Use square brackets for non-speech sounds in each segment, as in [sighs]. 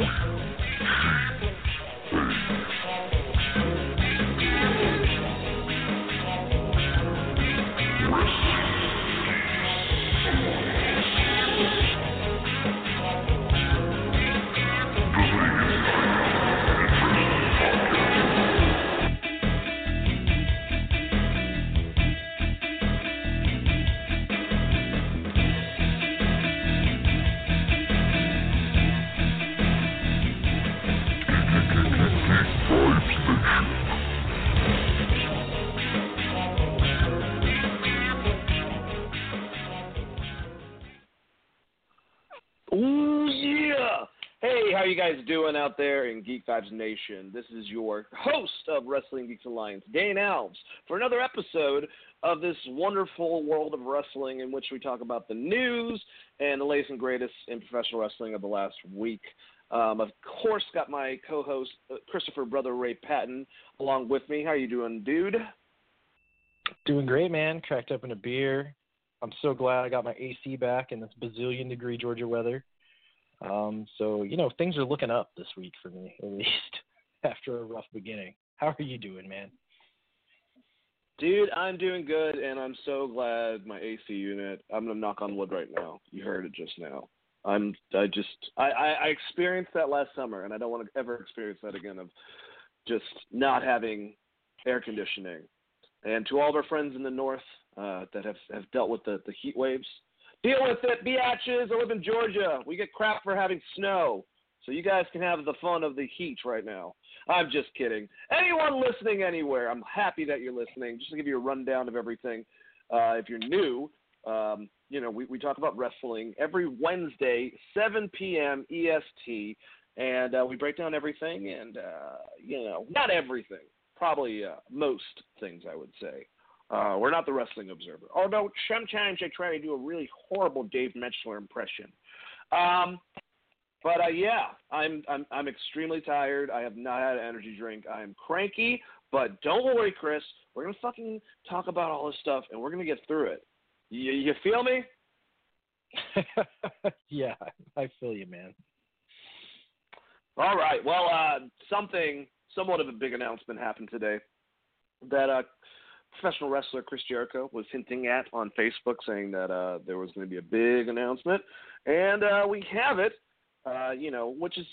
Ooh, guys doing out there in Geek Vibes Nation? This is your host of Wrestling Geeks Alliance, Dane Alves, for another episode of this wonderful world of wrestling in which we talk about the news and the latest and greatest in professional wrestling of the last week. Um, of course, got my co-host uh, Christopher Brother Ray Patton along with me. How are you doing, dude? Doing great, man. Cracked open a beer. I'm so glad I got my AC back in this bazillion degree Georgia weather. Um, so you know things are looking up this week for me, at [laughs] least after a rough beginning. How are you doing, man? Dude, I'm doing good, and I'm so glad my AC unit. I'm gonna knock on wood right now. You heard it just now. I'm. I just. I. I, I experienced that last summer, and I don't want to ever experience that again. Of just not having air conditioning. And to all of our friends in the north uh, that have have dealt with the the heat waves, deal with it, biatches. I live in Georgia. We get crap for having snow, so you guys can have the fun of the heat right now. I'm just kidding. Anyone listening anywhere, I'm happy that you're listening. Just to give you a rundown of everything, uh, if you're new, um, you know, we, we talk about wrestling every Wednesday, 7 p.m. EST, and uh, we break down everything, and, uh, you know, not everything, probably uh, most things, I would say. Uh, we're not the Wrestling Observer, although sometimes I try to do a really horrible Dave Meltzer impression. Um, but uh, yeah, I'm I'm I'm extremely tired. I have not had an energy drink. I am cranky, but don't worry, Chris. We're gonna fucking talk about all this stuff, and we're gonna get through it. You, you feel me? [laughs] yeah, I feel you, man. All right. Well, uh, something, somewhat of a big announcement happened today that uh, professional wrestler Chris Jericho was hinting at on Facebook, saying that uh, there was going to be a big announcement, and uh, we have it. Uh, you know, which is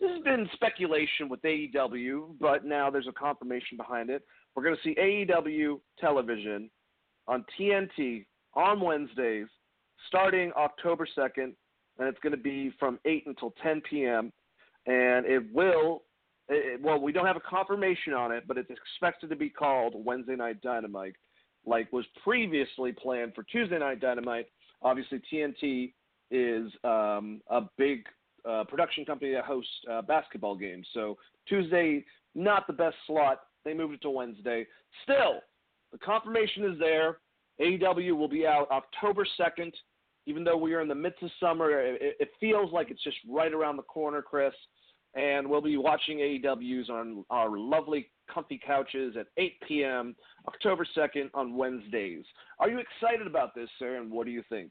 this has been speculation with AEW, but now there's a confirmation behind it. We're going to see AEW television on TNT on Wednesdays, starting October 2nd, and it's going to be from 8 until 10 p.m. And it will, it, well, we don't have a confirmation on it, but it's expected to be called Wednesday Night Dynamite, like was previously planned for Tuesday Night Dynamite. Obviously, TNT is um, a big uh, production company that hosts uh, basketball games. So Tuesday, not the best slot. They moved it to Wednesday. Still, the confirmation is there. AEW will be out October 2nd. Even though we are in the midst of summer, it, it feels like it's just right around the corner, Chris. And we'll be watching AEWs on our lovely, comfy couches at 8 p.m. October 2nd on Wednesdays. Are you excited about this, sir? And what do you think?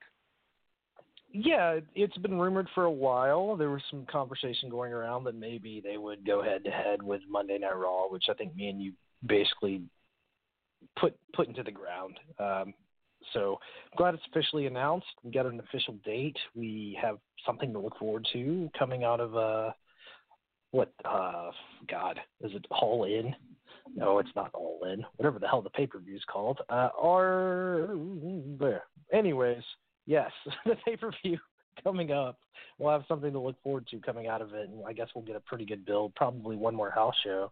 Yeah, it's been rumored for a while. There was some conversation going around that maybe they would go head to head with Monday Night Raw, which I think me and you basically put put into the ground. Um, so I'm glad it's officially announced. We got an official date. We have something to look forward to coming out of uh, what? Uh, God, is it All In? No, it's not All In. Whatever the hell the pay per view is called. Uh, or there. Anyways, yes, [laughs] the pay per view [laughs] coming up. We'll have something to look forward to coming out of it, and I guess we'll get a pretty good build. Probably one more house show.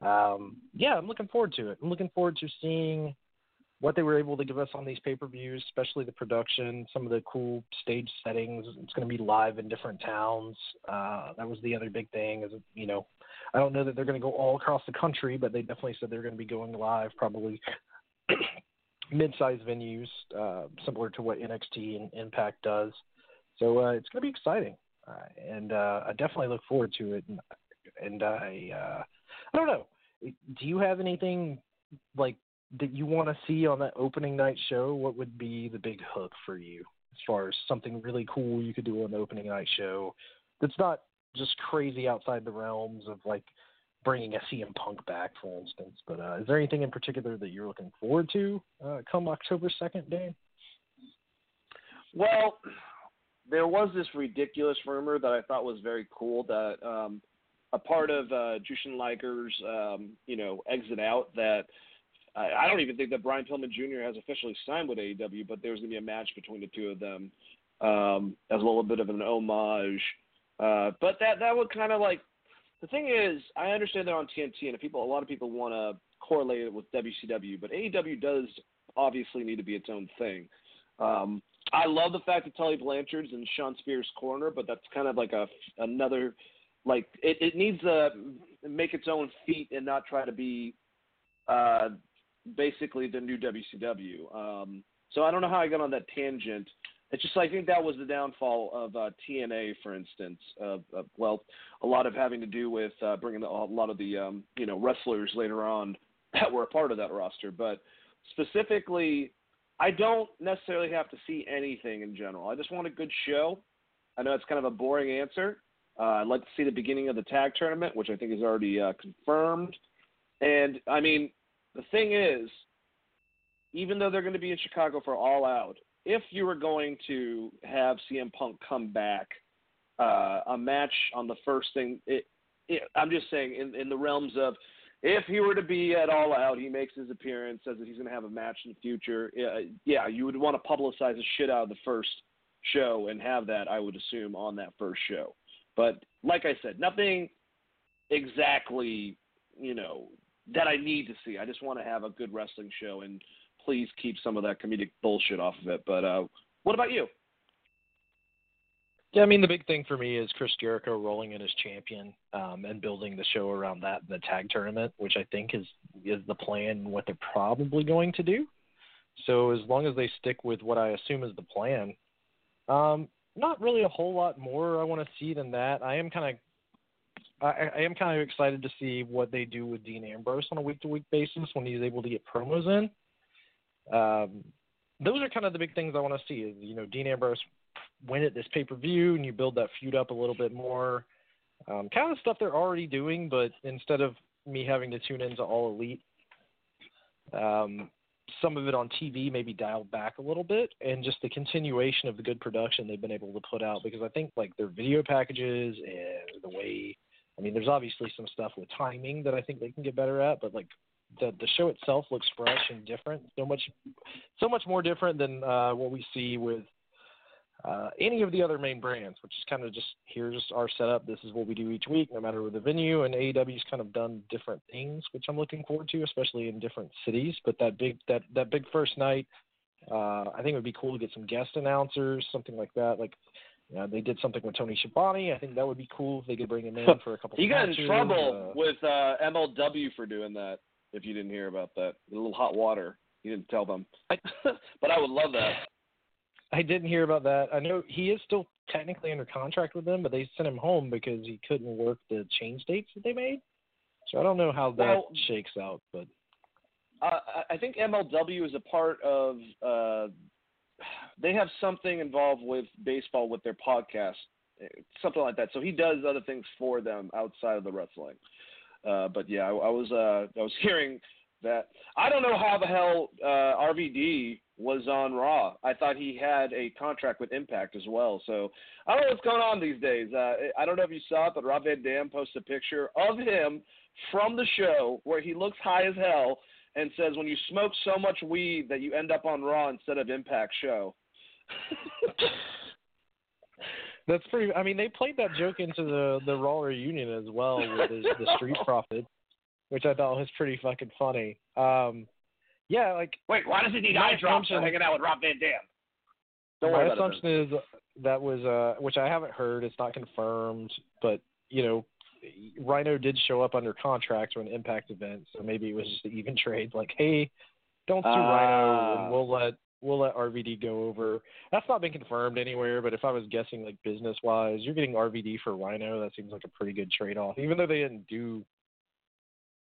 Um, yeah, I'm looking forward to it. I'm looking forward to seeing what they were able to give us on these pay per views, especially the production, some of the cool stage settings. It's going to be live in different towns. Uh, that was the other big thing. Is you know, I don't know that they're going to go all across the country, but they definitely said they're going to be going live, probably [clears throat] mid-sized venues, uh, similar to what NXT and Impact does. So uh, it's going to be exciting, uh, and uh, I definitely look forward to it. And, and I, uh, I don't know. Do you have anything like that you want to see on that opening night show? What would be the big hook for you as far as something really cool you could do on the opening night show? That's not just crazy outside the realms of like bringing a CM Punk back, for instance. But uh, is there anything in particular that you're looking forward to uh, come October second, Dan? Well, there was this ridiculous rumor that I thought was very cool that um, a part of uh, Jushin Liger's, um, you know, exit out that I, don't even think that Brian Pillman Jr. has officially signed with AEW, but there's going to be a match between the two of them um, as a little bit of an homage. Uh, but that that would kind of like the thing is, I understand they're on TNT, and people, a lot of people want to correlate it with WCW, but AEW does obviously need to be its own thing. Um, I love the fact that Tully Blanchard's in Shawn Spears' corner, but that's kind of like a another like it, it needs to make its own feet and not try to be uh, basically the new WCW. Um, so I don't know how I got on that tangent. It's just I think that was the downfall of uh, TNA, for instance. Uh, uh, well, a lot of having to do with uh, bringing a lot of the um, you know wrestlers later on that were a part of that roster. But specifically, I don't necessarily have to see anything in general. I just want a good show. I know it's kind of a boring answer. Uh, I'd like to see the beginning of the tag tournament, which I think is already uh, confirmed. And I mean, the thing is, even though they're going to be in Chicago for All Out, if you were going to have CM Punk come back, uh, a match on the first thing, it, it, I'm just saying in, in the realms of if he were to be at All Out, he makes his appearance, says that he's going to have a match in the future. Yeah, yeah, you would want to publicize the shit out of the first show and have that, I would assume, on that first show. But like I said, nothing exactly, you know, that I need to see. I just want to have a good wrestling show, and please keep some of that comedic bullshit off of it. But uh, what about you? Yeah, I mean the big thing for me is Chris Jericho rolling in as champion um, and building the show around that the tag tournament, which I think is is the plan what they're probably going to do. So as long as they stick with what I assume is the plan, um, not really a whole lot more I want to see than that. I am kind of I, I am kind of excited to see what they do with Dean Ambrose on a week to week basis when he's able to get promos in. Um, those are kind of the big things I want to see. Is you know Dean Ambrose win at this pay per view and you build that feud up a little bit more. Um, kind of stuff they're already doing, but instead of me having to tune into All Elite, um, some of it on TV maybe dialed back a little bit, and just the continuation of the good production they've been able to put out. Because I think like their video packages and the way, I mean, there's obviously some stuff with timing that I think they can get better at, but like the the show itself looks fresh and different, so much, so much more different than uh, what we see with uh, any of the other main brands, which is kind of just here's our setup. This is what we do each week, no matter the venue. And AEW's kind of done different things, which I'm looking forward to, especially in different cities. But that big that that big first night, uh, I think it would be cool to get some guest announcers, something like that. Like you know, they did something with Tony Schiavone. I think that would be cool if they could bring him in [laughs] for a couple. he got matches. in trouble uh, with uh, MLW for doing that. If you didn't hear about that, a little hot water. You didn't tell them, I, [laughs] but I would love that. I didn't hear about that. I know he is still technically under contract with them, but they sent him home because he couldn't work the change dates that they made. So I don't know how that Well- shakes out, but Uh, I think MLW is a part of. Uh, they have something involved with baseball with their podcast, something like that. So he does other things for them outside of the wrestling. Uh, but yeah, I, I was uh, I was [laughs] hearing that. I don't know how the hell uh, RVD was on Raw. I thought he had a contract with Impact as well. So I don't know what's going on these days. Uh, I don't know if you saw it, but Rob Van Dam posted a picture of him from the show where he looks high as hell and says, "When you smoke so much weed that you end up on Raw instead of Impact show." [laughs] that's pretty. I mean, they played that joke into the the Raw reunion as well with the, the Street [laughs] Profits, which I thought was pretty fucking funny. Um, yeah, like Wait, why does he need eye drops for hanging out with Rob Van Dam? Don't my assumption is that was uh, which I haven't heard. It's not confirmed, but you know, Rhino did show up under contract to an Impact event, so maybe it was just an even trade. Like, hey, don't sue Rhino, Ah. and we'll let we'll let RVD go over. That's not been confirmed anywhere, but if I was guessing, like business wise, you're getting RVD for Rhino. That seems like a pretty good trade off, even though they didn't do.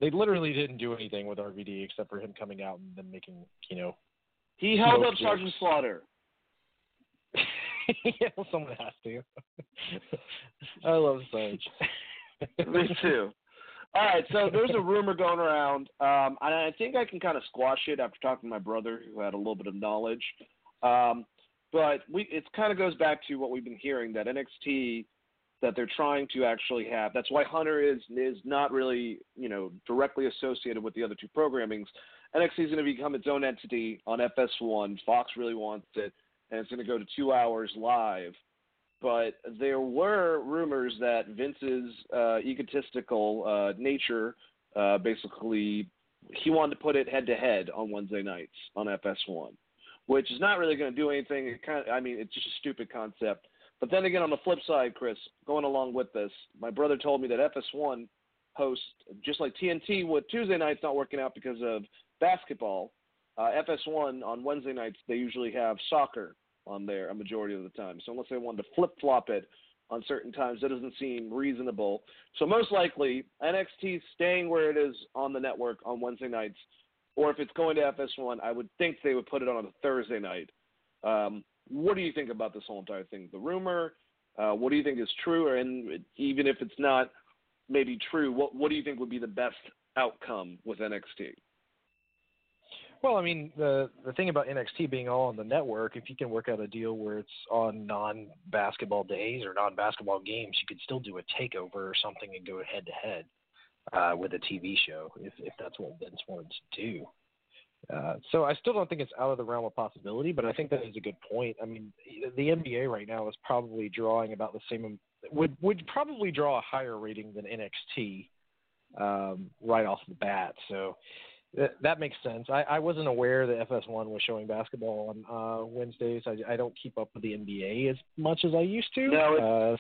They literally didn't do anything with RVD except for him coming out and then making, you know, He held up jokes. Sergeant Slaughter. [laughs] yeah, someone has to. [laughs] I love Sarge. Me too. [laughs] All right, so [laughs] there's a rumor going around, um, and I think I can kind of squash it after talking to my brother, who had a little bit of knowledge. Um, but we, it kind of goes back to what we've been hearing that NXT that they're trying to actually have. That's why Hunter is is not really you know directly associated with the other two programmings. NXT is going to become its own entity on FS1. Fox really wants it, and it's going to go to two hours live. But there were rumors that Vince's uh, egotistical uh, nature, uh, basically, he wanted to put it head to head on Wednesday nights on FS1, which is not really going to do anything. It kind of, I mean, it's just a stupid concept. But then again, on the flip side, Chris, going along with this, my brother told me that FS1 hosts, just like TNT with Tuesday nights not working out because of basketball, uh, FS1 on Wednesday nights, they usually have soccer on there a majority of the time. So unless they wanted to flip flop it on certain times, that doesn't seem reasonable. So most likely, NXT staying where it is on the network on Wednesday nights, or if it's going to FS1, I would think they would put it on a Thursday night. Um, what do you think about this whole entire thing? The rumor, uh, what do you think is true? And even if it's not maybe true, what what do you think would be the best outcome with NXT? Well, I mean, the the thing about NXT being all on the network, if you can work out a deal where it's on non-basketball days or non-basketball games, you could still do a takeover or something and go head to head with a TV show if if that's what Vince wanted to do. Uh, so I still don't think it's out of the realm of possibility, but I think that is a good point. I mean, the NBA right now is probably drawing about the same would would probably draw a higher rating than NXT um, right off the bat. So that, that makes sense. I, I wasn't aware that FS1 was showing basketball on uh, Wednesdays. I, I don't keep up with the NBA as much as I used to. No, uh,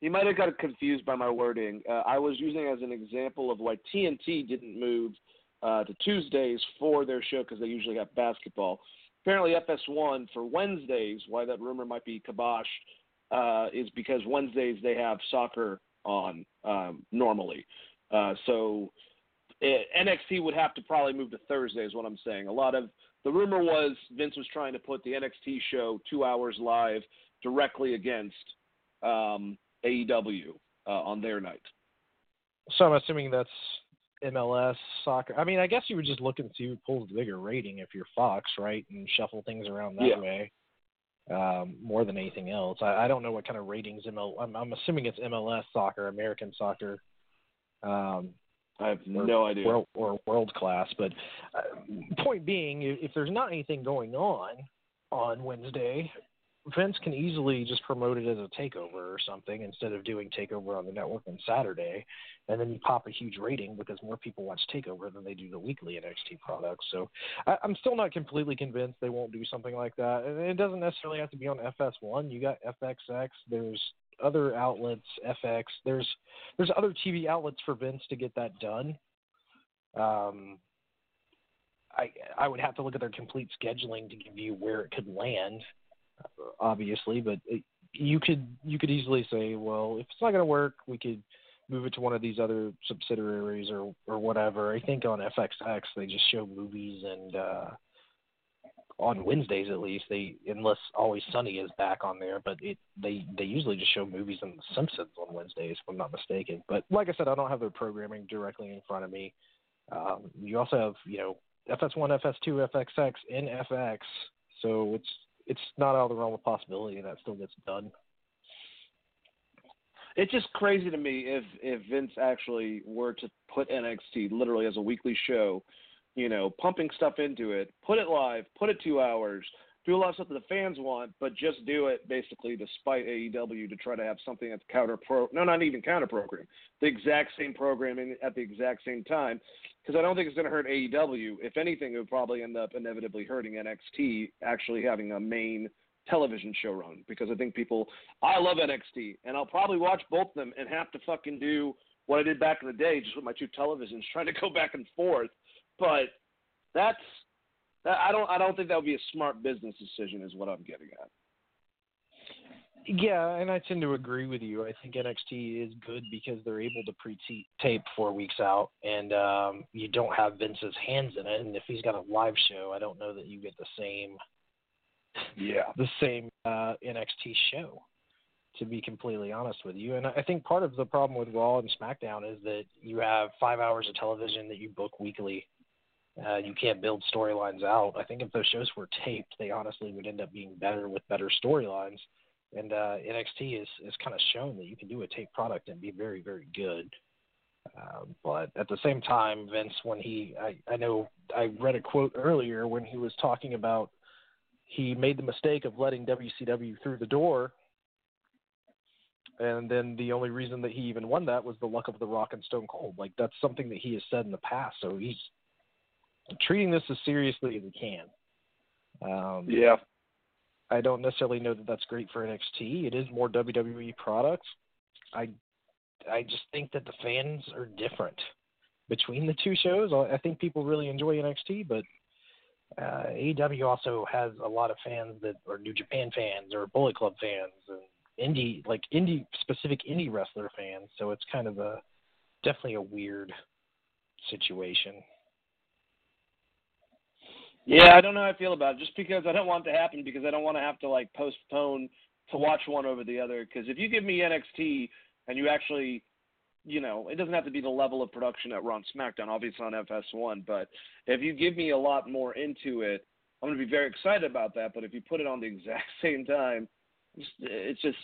you might have got confused by my wording. Uh, I was using as an example of why TNT didn't move uh, to Tuesdays for their show because they usually have basketball. Apparently, FS1 for Wednesdays, why that rumor might be kibosh, uh, is because Wednesdays they have soccer on um, normally. Uh, so it, NXT would have to probably move to Thursday, is what I'm saying. A lot of the rumor was Vince was trying to put the NXT show two hours live directly against um, AEW uh, on their night. So I'm assuming that's MLS soccer. I mean, I guess you would just look and see who pulls the bigger rating if you're Fox, right, and shuffle things around that yeah. way. Um, more than anything else, I, I don't know what kind of ratings ML. I'm, I'm assuming it's MLS soccer, American soccer. Um, I have or, no idea. World, or world class, but uh, point being, if there's not anything going on on Wednesday, Vince can easily just promote it as a takeover or something instead of doing takeover on the network on Saturday, and then you pop a huge rating because more people watch takeover than they do the weekly NXT products. So I, I'm still not completely convinced they won't do something like that. And it doesn't necessarily have to be on FS1. You got FXX. There's other outlets, FX. There's there's other TV outlets for Vince to get that done. Um, I I would have to look at their complete scheduling to give you where it could land obviously, but it, you could you could easily say, well, if it's not going to work, we could move it to one of these other subsidiaries or or whatever. I think on FXX they just show movies and uh on Wednesdays at least they unless Always Sunny is back on there, but it they they usually just show movies and The Simpsons on Wednesdays if I'm not mistaken. But like I said, I don't have their programming directly in front of me. Um, you also have you know FS1, FS2, FXX, and FX, so it's it's not out of the realm of possibility that still gets done. It's just crazy to me if if Vince actually were to put NXT literally as a weekly show, you know, pumping stuff into it, put it live, put it two hours, do a lot of stuff that the fans want, but just do it basically to spite AEW to try to have something that's counter pro. No, not even counter program. The exact same programming at the exact same time, because I don't think it's going to hurt AEW. If anything, it would probably end up inevitably hurting NXT actually having a main television show run. Because I think people, I love NXT, and I'll probably watch both of them and have to fucking do what I did back in the day, just with my two televisions, [laughs] trying to go back and forth. But that's I don't I don't think that would be a smart business decision, is what I'm getting at. Yeah, and I tend to agree with you. I think NXT is good because they're able to pre-tape four weeks out, and um, you don't have Vince's hands in it. And if he's got a live show, I don't know that you get the same yeah [laughs] the same uh, NXT show. To be completely honest with you, and I think part of the problem with Raw and SmackDown is that you have five hours of television that you book weekly. Uh, you can't build storylines out. I think if those shows were taped, they honestly would end up being better with better storylines. And uh, NXT is is kind of shown that you can do a tape product and be very very good. Uh, but at the same time, Vince, when he, I, I know I read a quote earlier when he was talking about he made the mistake of letting WCW through the door, and then the only reason that he even won that was the luck of the Rock and Stone Cold. Like that's something that he has said in the past. So he's treating this as seriously as he can. Um, yeah. I don't necessarily know that that's great for NXT. It is more WWE products. I I just think that the fans are different between the two shows. I think people really enjoy NXT, but uh, AEW also has a lot of fans that are New Japan fans or Bullet Club fans and indie like indie specific indie wrestler fans. So it's kind of a definitely a weird situation. Yeah, I don't know how I feel about it. Just because I don't want it to happen because I don't want to have to like postpone to watch one over the other. Because if you give me NXT and you actually, you know, it doesn't have to be the level of production at Raw and SmackDown, obviously on FS1, but if you give me a lot more into it, I'm going to be very excited about that. But if you put it on the [laughs] exact same time, it's just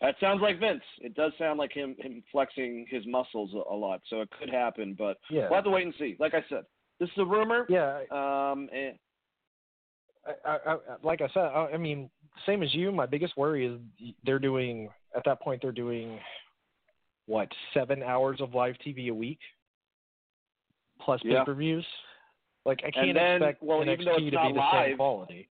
that sounds like Vince. It does sound like him him flexing his muscles a, a lot, so it could happen. But yeah. we'll have to wait and see. Like I said, this is a rumor. Yeah. Um. And, I, I, like I said, I, I mean, same as you. My biggest worry is they're doing at that point they're doing what seven hours of live TV a week plus yeah. pay per views. Like I can't then, expect well, NXT even though it's to not be the live, same quality.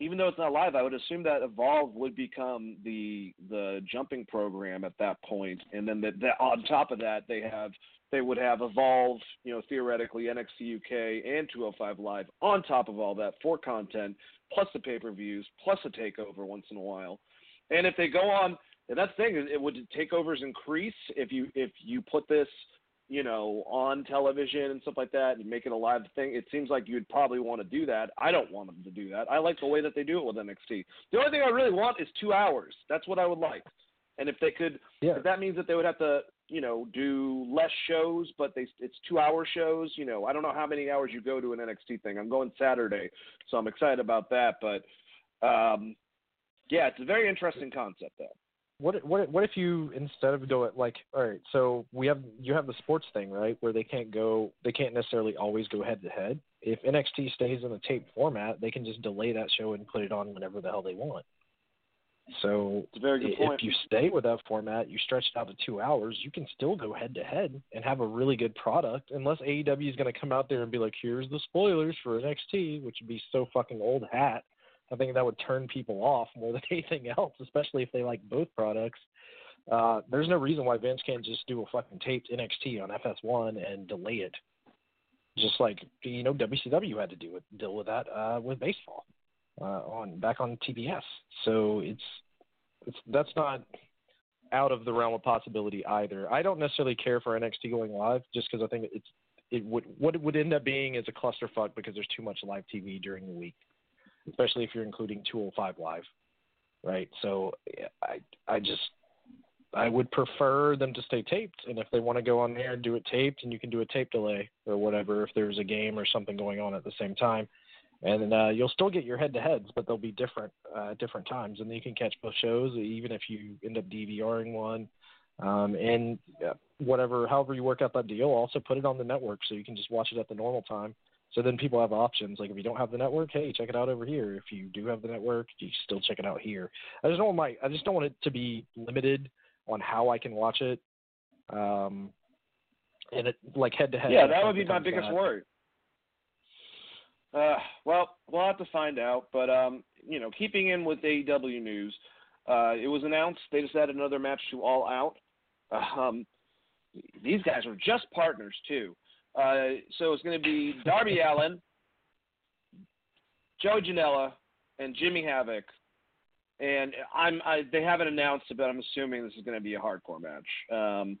Even though it's not live, I would assume that Evolve would become the the jumping program at that point, and then that the, on top of that they have they would have evolved, you know, theoretically NXT UK and 205 Live on top of all that for content, plus the pay per views, plus a takeover once in a while. And if they go on, and that's the thing, it would takeovers increase if you if you put this, you know, on television and stuff like that and make it a live thing. It seems like you'd probably want to do that. I don't want them to do that. I like the way that they do it with NXT. The only thing I really want is two hours. That's what I would like. And if they could, yeah. if that means that they would have to, you know, do less shows, but they it's two hour shows. You know, I don't know how many hours you go to an NXT thing. I'm going Saturday, so I'm excited about that. But um, yeah, it's a very interesting concept, though. What what what if you instead of do it like all right? So we have you have the sports thing right where they can't go they can't necessarily always go head to head. If NXT stays in the tape format, they can just delay that show and put it on whenever the hell they want. So it's a very good point. if you stay with that format, you stretch it out to two hours, you can still go head to head and have a really good product. Unless AEW is going to come out there and be like, "Here's the spoilers for NXT," which would be so fucking old hat. I think that would turn people off more than [laughs] anything else, especially if they like both products. Uh, there's no reason why Vince can't just do a fucking taped NXT on FS1 and delay it, just like you know WCW had to do with deal with that uh, with baseball Uh, on back on TBS. So it's it's that's not out of the realm of possibility either. I don't necessarily care for NXT going live just because I think it's it would what it would end up being is a clusterfuck because there's too much live TV during the week, especially if you're including 205 live, right? So I I just I would prefer them to stay taped, and if they want to go on there and do it taped, and you can do a tape delay or whatever if there's a game or something going on at the same time and uh, you'll still get your head-to-heads, but they'll be different uh, different times, and you can catch both shows, even if you end up DVRing one. Um, and uh, whatever, however you work out that deal, also put it on the network so you can just watch it at the normal time. So then people have options. Like if you don't have the network, hey, check it out over here. If you do have the network, you still check it out here. I just don't want my, I just don't want it to be limited on how I can watch it. Um, and it like head to head. Yeah, that would be my biggest worry. Uh, well, we'll have to find out. But um, you know, keeping in with AEW news, uh, it was announced they just added another match to All Out. Um, these guys are just partners too. Uh, so it's going to be Darby [laughs] Allin, Joe Janela, and Jimmy Havoc. And I'm I, they haven't announced it, but I'm assuming this is going to be a hardcore match. Um,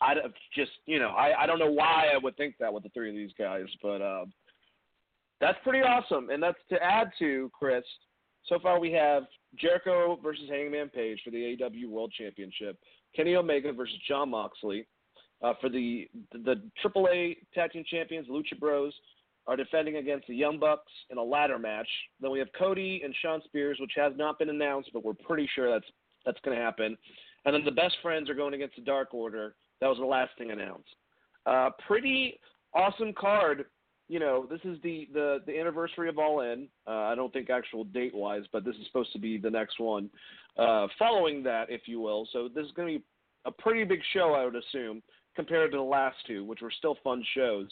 I just you know I I don't know why I would think that with the three of these guys, but. Uh, That's pretty awesome, and that's to add to Chris. So far, we have Jericho versus Hangman Page for the AEW World Championship, Kenny Omega versus Jon Moxley uh, for the the AAA Tag Team Champions, Lucha Bros, are defending against the Young Bucks in a ladder match. Then we have Cody and Shawn Spears, which has not been announced, but we're pretty sure that's that's going to happen. And then the Best Friends are going against the Dark Order. That was the last thing announced. Uh, pretty awesome card. You know, this is the the the anniversary of All In. Uh, I don't think actual date wise, but this is supposed to be the next one. Uh, following that, if you will. So this is going to be a pretty big show, I would assume, compared to the last two, which were still fun shows.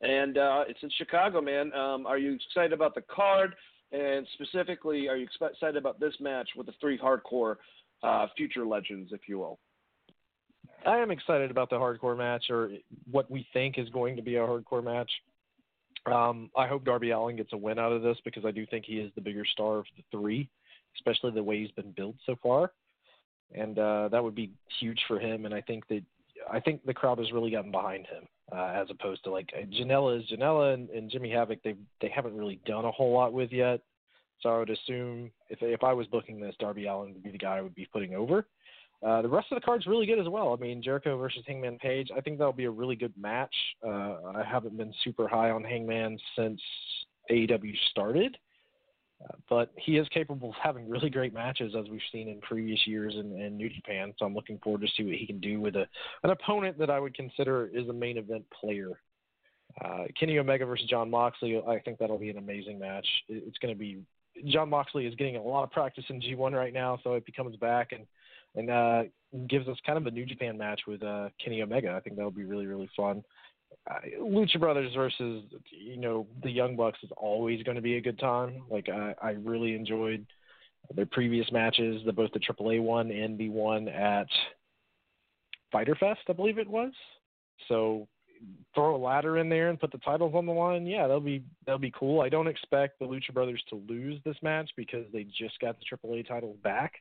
And uh, it's in Chicago, man. Um, are you excited about the card? And specifically, are you excited about this match with the three hardcore uh, future legends, if you will? I am excited about the hardcore match, or what we think is going to be a hardcore match. Um, I hope Darby Allin gets a win out of this because I do think he is the bigger star of the three, especially the way he's been built so far, and uh, that would be huge for him. And I think that I think the crowd has really gotten behind him uh, as opposed to like Janela is Janela and, and Jimmy Havoc. They they haven't really done a whole lot with yet. So I would assume if if I was booking this, Darby Allin would be the guy I would be putting over. Uh, the rest of the card's really good as well. I mean, Jericho versus Hangman Page. I think that'll be a really good match. Uh, I haven't been super high on Hangman since AEW started, uh, but he is capable of having really great matches as we've seen in previous years in, in New Japan. So I'm looking forward to see what he can do with a an opponent that I would consider is a main event player. Uh, Kenny Omega versus Jon Moxley. I think that'll be an amazing match. It's going to be Jon Moxley is getting a lot of practice in G1 right now, so if he comes back and and uh, gives us kind of a New Japan match with uh, Kenny Omega. I think that would be really really fun. Uh, Lucha Brothers versus you know the Young Bucks is always going to be a good time. Like I, I really enjoyed their previous matches, the both the AAA one and the one at Fyter Fest, I believe it was. So throw a ladder in there and put the titles on the line. Yeah, that'll be that'll be cool. I don't expect the Lucha Brothers to lose this match because they just got the AAA titles back.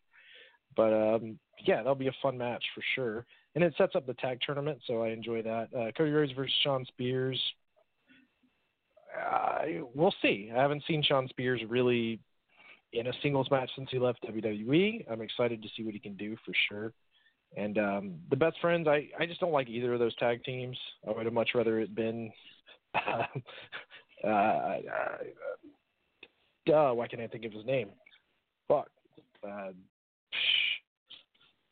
But um, yeah, that'll be a fun match for sure. And it sets up the tag tournament, so I enjoy that. Uh, Cody Rhodes versus Shawn Spears. Uh, we'll see. I haven't seen Shawn Spears really in a singles match since he left WWE. I'm excited to see what he can do for sure. And um, the best friends, I, I just don't like either of those tag teams. I would have much rather it been. [laughs] uh, uh, uh, why can't I think of his name? Fuck. Uh,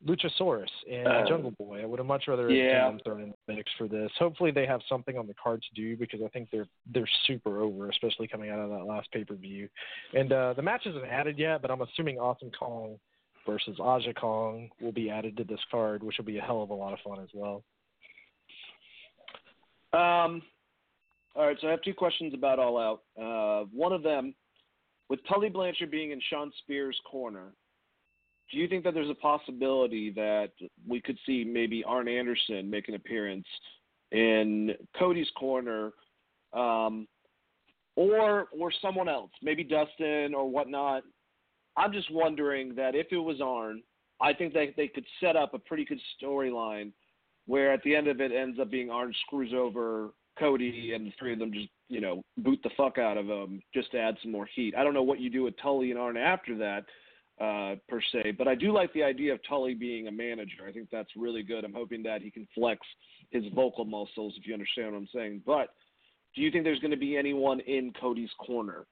Luchasaurus and um, Jungle Boy. I would have much rather yeah. them thrown in the mix for this. Hopefully, they have something on the card to do because I think they're they're super over, especially coming out of that last pay per view. And uh, the match isn't added yet, but I'm assuming Awesome Kong versus Aja Kong will be added to this card, which will be a hell of a lot of fun as well. Um, all right, so I have two questions about All Out. Uh, one of them, with Tully Blanchard being in Shawn Spears' corner, do you think that there's a possibility that we could see maybe Arn Anderson make an appearance in Cody's corner, um, or or someone else, maybe Dustin or whatnot? I'm just wondering that if it was Arn, I think that they could set up a pretty good storyline where at the end of it ends up being Arn screws over Cody and the three of them just you know boot the fuck out of him just to add some more heat. I don't know what you do with Tully and Arn after that uh, per se. But I do like the idea of Tully being a manager. I think that's really good. I'm hoping that he can flex his vocal muscles, if you understand what I'm saying. But do you think there's going to be anyone in Cody's corner?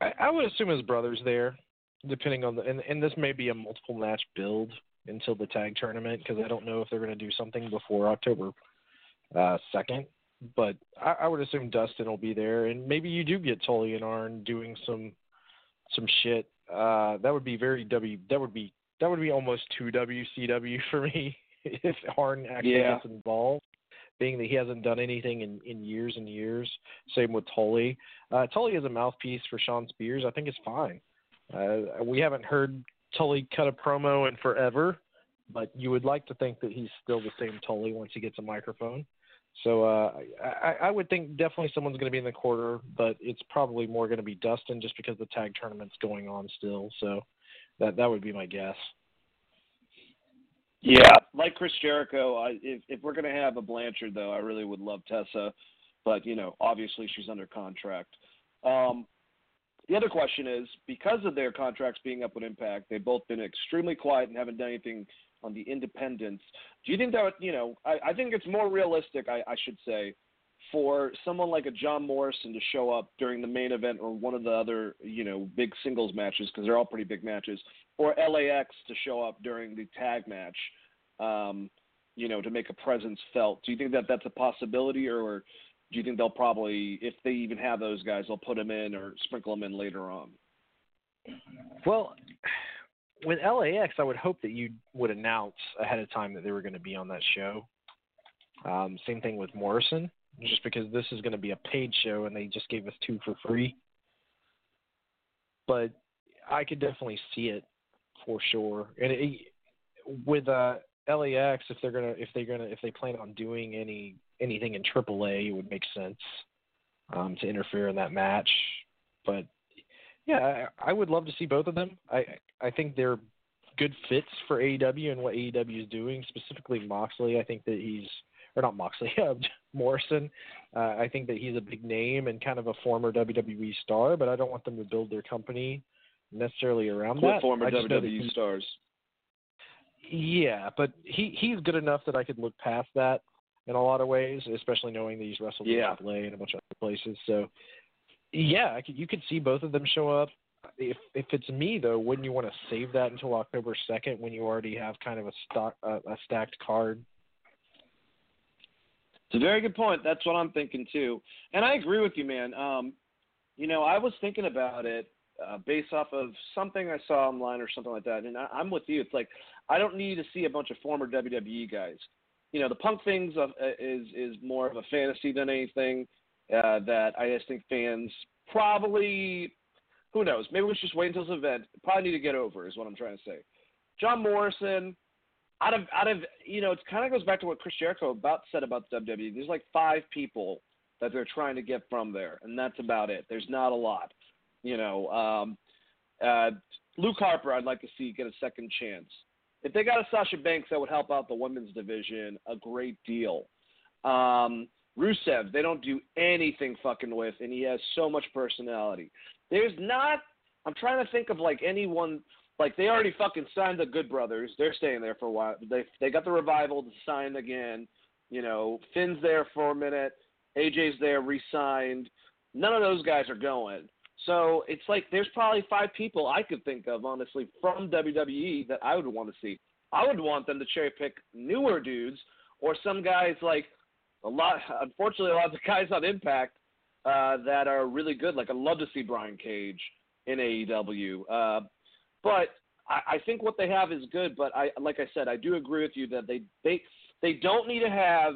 I, I would assume his brother's there, depending on the. And, and this may be a multiple match build until the tag tournament because I don't know if they're going to do something before October uh, second. But I, I would assume Dustin will be there, and maybe you do get Tully and Arn doing some some shit uh, that would be very W. That would be that would be almost too WCW [laughs] for me if Arn actually yeah. gets involved. Being that he hasn't done anything in, in years and years. Same with Tully. Uh, Tully is a mouthpiece for Shawn Spears. I think it's fine. Uh, we haven't heard Tully cut a promo in forever, but you would like to think that he's still the same Tully once he gets a microphone. So uh, I, I would think definitely someone's going to be in the quarter, but it's probably more going to be Dustin just because the tag tournament's going on still. So that that would be my guess. Yeah, like Chris Jericho, I, if if we're going to have a Blanchard though, I really would love Tessa but you know, obviously she's under contract. Um, the other question is because of their contracts being up with Impact, they've both been extremely quiet and haven't done anything on the independents. Do you think that you know? I, I think it's more realistic. I, I should say for someone like a John Morrison to show up during the main event or one of the other, you know, big singles matches because they're all pretty big matches, or LAX to show up during the tag match, um, you know, to make a presence felt. Do you think that that's a possibility, or do you think they'll probably, if they even have those guys, they'll put them in or sprinkle them in later on? Well, with LAX, I would hope that you would announce ahead of time that they were going to be on that show. Um, same thing with Morrison, just because this is going to be a paid show and they just gave us two for free. But I could definitely see it for sure. And it, with uh, LAX, if they're gonna, if they're gonna, if they plan on doing any anything in AAA, it would make sense um, to interfere in that match. But yeah, I, I would love to see both of them. I I think they're good fits for AEW and what AEW is doing. Specifically Moxley, I think that he's or not Moxley, uh, [laughs] Morrison. Uh, I think that he's a big name and kind of a former WWE star, but I don't want them to build their company necessarily around what that. former WWE he, stars? Yeah, but he he's good enough that I could look past that in a lot of ways, especially knowing that he's wrestled yeah. in LA and a bunch of other places. So, yeah, could, you could see both of them show up. If if it's me though, wouldn't you want to save that until October second when you already have kind of a stock a stacked card? It's a very good point. That's what I'm thinking too, and I agree with you, man. Um, you know, I was thinking about it uh, based off of something I saw online or something like that, and I, I'm with you. It's like I don't need to see a bunch of former WWE guys you know, the punk things of, uh, is is more of a fantasy than anything. Uh, that I just think fans probably, who knows? Maybe we should just wait until this event. Probably need to get over is what I'm trying to say. John Morrison, out of out of you know, it kind of goes back to what Chris Jericho about said about the WWE. There's like five people that they're trying to get from there, and that's about it. There's not a lot, you know. Um, uh, Luke Harper, I'd like to see get a second chance if they got a Sasha Banks, that would help out the women's division a great deal. Um, Rusev, they don't do anything fucking with, and he has so much personality. There's not. I'm trying to think of like anyone. Like they already fucking signed the Good Brothers. They're staying there for a while. They they got the revival to sign again. You know, Finn's there for a minute. AJ's there, re-signed. None of those guys are going. So it's like there's probably five people I could think of, honestly, from WWE that I would want to see. I would want them to cherry pick newer dudes or some guys like a lot. Unfortunately, a lot of the guys on Impact uh, that are really good. Like I'd love to see Brian Cage in AEW. Uh, but I, I think what they have is good. But I, like I said, I do agree with you that they they they don't need to have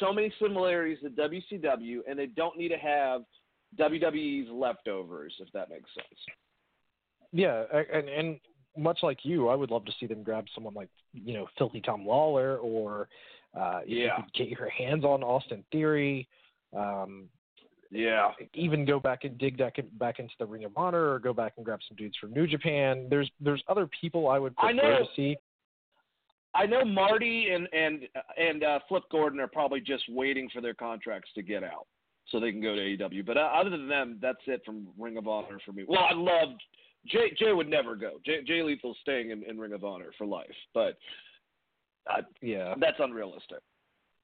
so many similarities to WCW, and they don't need to have WWE's leftovers, if that makes sense. Yeah, and and much like you, I would love to see them grab someone like you know Filthy Tom Lawlor, or uh, yeah. you could get your hands on Austin Theory. Um, yeah. Even go back and dig back, back into the Ring of Honor, or go back and grab some dudes from New Japan. There's there's other people I would prefer I know, to see. I know Marty and and and uh, Flip Gordon are probably just waiting for their contracts to get out so they can go to AEW. But uh, other than them, that's it from Ring of Honor for me. Well, I love Jay. Jay would never go. Jay, Jay Lethal's staying in, in Ring of Honor for life, but uh, yeah, that's unrealistic.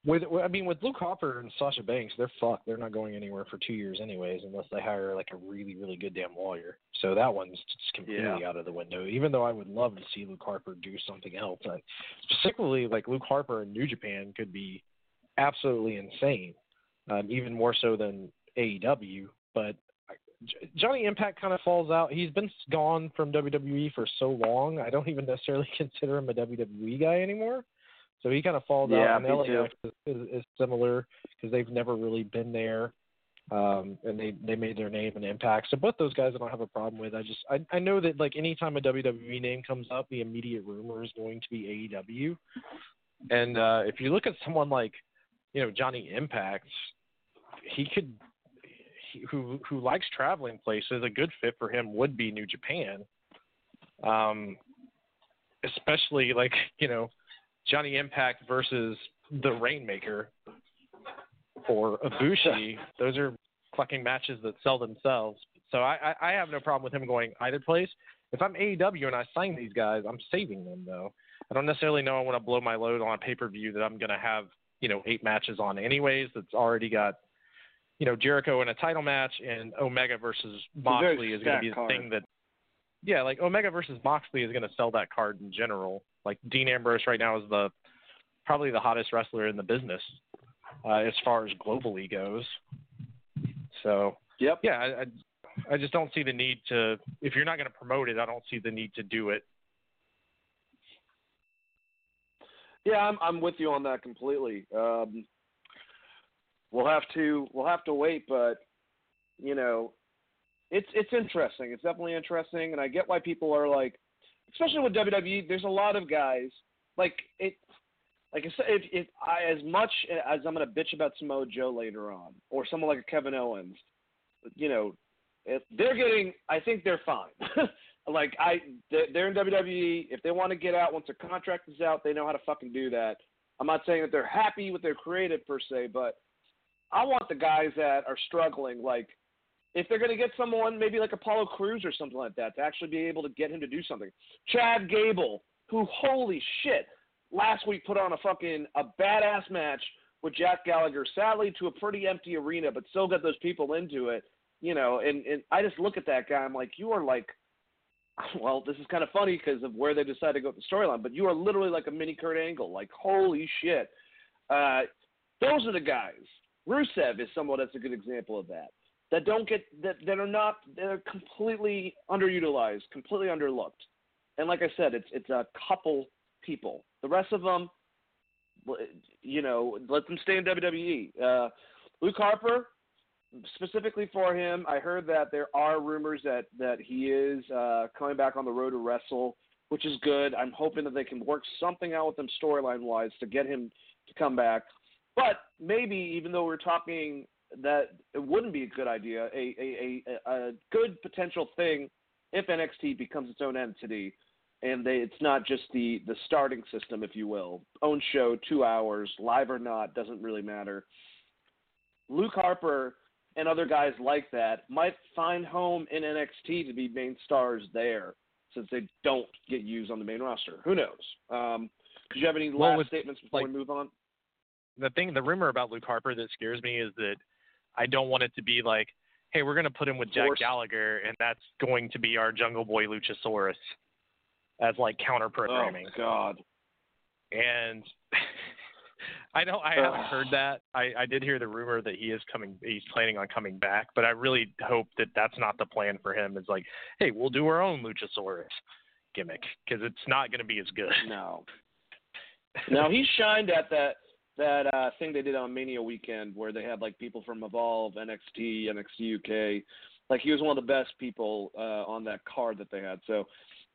With I mean, with Luke Harper and Sasha Banks, they're fucked. They're not going anywhere for two years anyways, unless they hire like a really, really good damn lawyer. So that one's just completely yeah. out of the window. Even though I would love to see Luke Harper do something else, I, specifically like Luke Harper in New Japan could be absolutely insane um, even more so than AEW. But Johnny Impact kind of falls out. He's been gone from WWE for so long. I don't even necessarily [laughs] consider him a WWE guy anymore. So he kind of falls yeah, out. And LAX is, is, is similar because they've never really been there. Um, and they they made their name and impact. So both those guys I don't have a problem with. I just I I know that like anytime a WWE name comes up, the immediate rumor is going to be AEW. And uh, if you look at someone like you know Johnny Impact, he could he, who who likes traveling places. A good fit for him would be New Japan. Um, especially like [laughs] you know Johnny Impact versus the Rainmaker. or Ibushi, [laughs] those are fucking matches that sell themselves. So I, I, I have no problem with him going either place. If I'm AEW and I sign these guys, I'm saving them though. I don't necessarily know I want to blow my load on a pay per view that I'm going to have you know eight matches on anyways. That's already got you know Jericho in a title match and Omega versus Moxley is going to be the card. thing that yeah like Omega versus Moxley is going to sell that card in general. Like Dean Ambrose right now is the probably the hottest wrestler in the business uh, as far as globally goes. So Yep. yeah, I, I I just don't see the need to. If you're not going to promote it, I don't see the need to do it. Yeah, I'm I'm with you on that completely. Um, we'll have to we'll have to wait, but you know, it's it's interesting. It's definitely interesting, and I get why people are like, especially with WWE. There's a lot of guys like it. Like I said, if, if I as much as I'm gonna bitch about Samoa Joe later on, or someone like a Kevin Owens, you know, if they're getting, I think they're fine. [laughs] like I, they're in WWE. If they want to get out once their contract is out, they know how to fucking do that. I'm not saying that they're happy with their creative per se, but I want the guys that are struggling, like if they're going to get someone maybe like Apollo Crews or something like that, to actually be able to get him to do something. Chad Gable, who holy shit, last week put on a fucking a badass match with Jack Gallagher, sadly to a pretty empty arena, but still got those people into it. You know, and, and I just look at that guy, I'm like, you are like [laughs] well, this is kind of funny because of where they decided to go with the storyline, but you are literally like a mini Kurt Angle. Like, holy shit. Uh, those are the guys. Rusev is someone that's a good example of that. That don't get that that are not they're completely underutilized, completely underlooked. And like I said, it's it's a couple people. The rest of them, you know, let them stay in WWE. Uh, Luke Harper, specifically for him, I heard that there are rumors that that he is uh, coming back on the road to wrestle, which is good. I'm hoping that they can work something out with him storyline wise to get him to come back. But maybe even though we're talking that it wouldn't be a good idea, a a, a, a good potential thing if NXT becomes its own entity and they, it's not just the the starting system, if you will, own show, two hours, live or not, doesn't really matter. Luke Harper and other guys like that might find home in NXT to be main stars there, since they don't get used on the main roster. Who knows? Um, do you have any Well, last with, statements before like- we move on? The thing, the rumor about Luke Harper that scares me is that I don't want it to be like, hey, we're going to put him with Jack Gallagher, and that's going to be our Jungle Boy Luchasaurus as like counter programming. Oh God. and [laughs] I don't. I haven't heard that. I, I did hear the rumor that he is coming. He's planning on coming back, but I really hope that that's not the plan for him. It's like, hey, we'll do our own Luchasaurus gimmick because it's not going to be as good. No. [laughs] Now he shined at that that uh, thing they did on Mania weekend where they had like people from Evolve, NXT, NXT UK. Like he was one of the best people uh, on that card that they had. So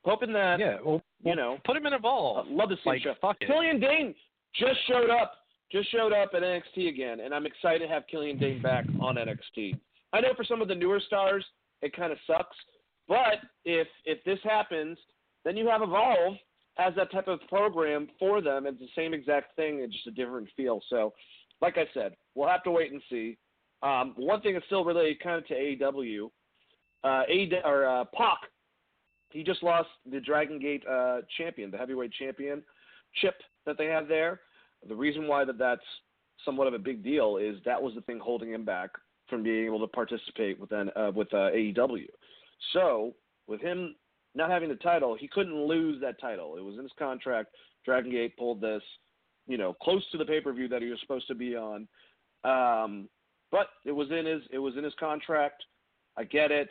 hoping that yeah, well, you know, put him in Evolve. I'd love to see like, show. fuck. Killian Dain just showed up, just showed up at NXT again, and I'm excited to have Killian Dain back on NXT. I know for some of the newer stars it kind of sucks, but if if this happens, then you have Evolve has that type of program for them. It's the same exact thing, it's just a different feel. So, like I said, we'll have to wait and see. Um, one thing is still related kind of to AEW. Uh, or uh, Pac, he just lost the Dragon Gate uh, champion, the heavyweight champion chip that they have there. The reason why that that's somewhat of a big deal is that was the thing holding him back from being able to participate with uh, with uh, AEW. So with him not having the title, he couldn't lose that title. It was in his contract. Dragon Gate pulled this, you know, close to the pay per view that he was supposed to be on. Um, but it was in his it was in his contract. I get it.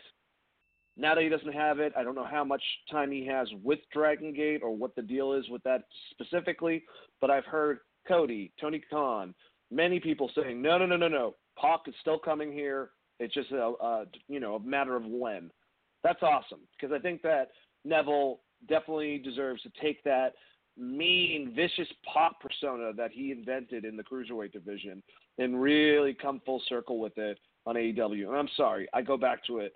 Now that he doesn't have it, I don't know how much time he has with Dragon Gate or what the deal is with that specifically. But I've heard Cody, Tony Khan, many people saying, no, no, no, no, no. Pac is still coming here. It's just a, a you know a matter of when. That's awesome because I think that Neville definitely deserves to take that mean, vicious Pac persona that he invented in the cruiserweight division and really come full circle with it on AEW. And I'm sorry, I go back to it.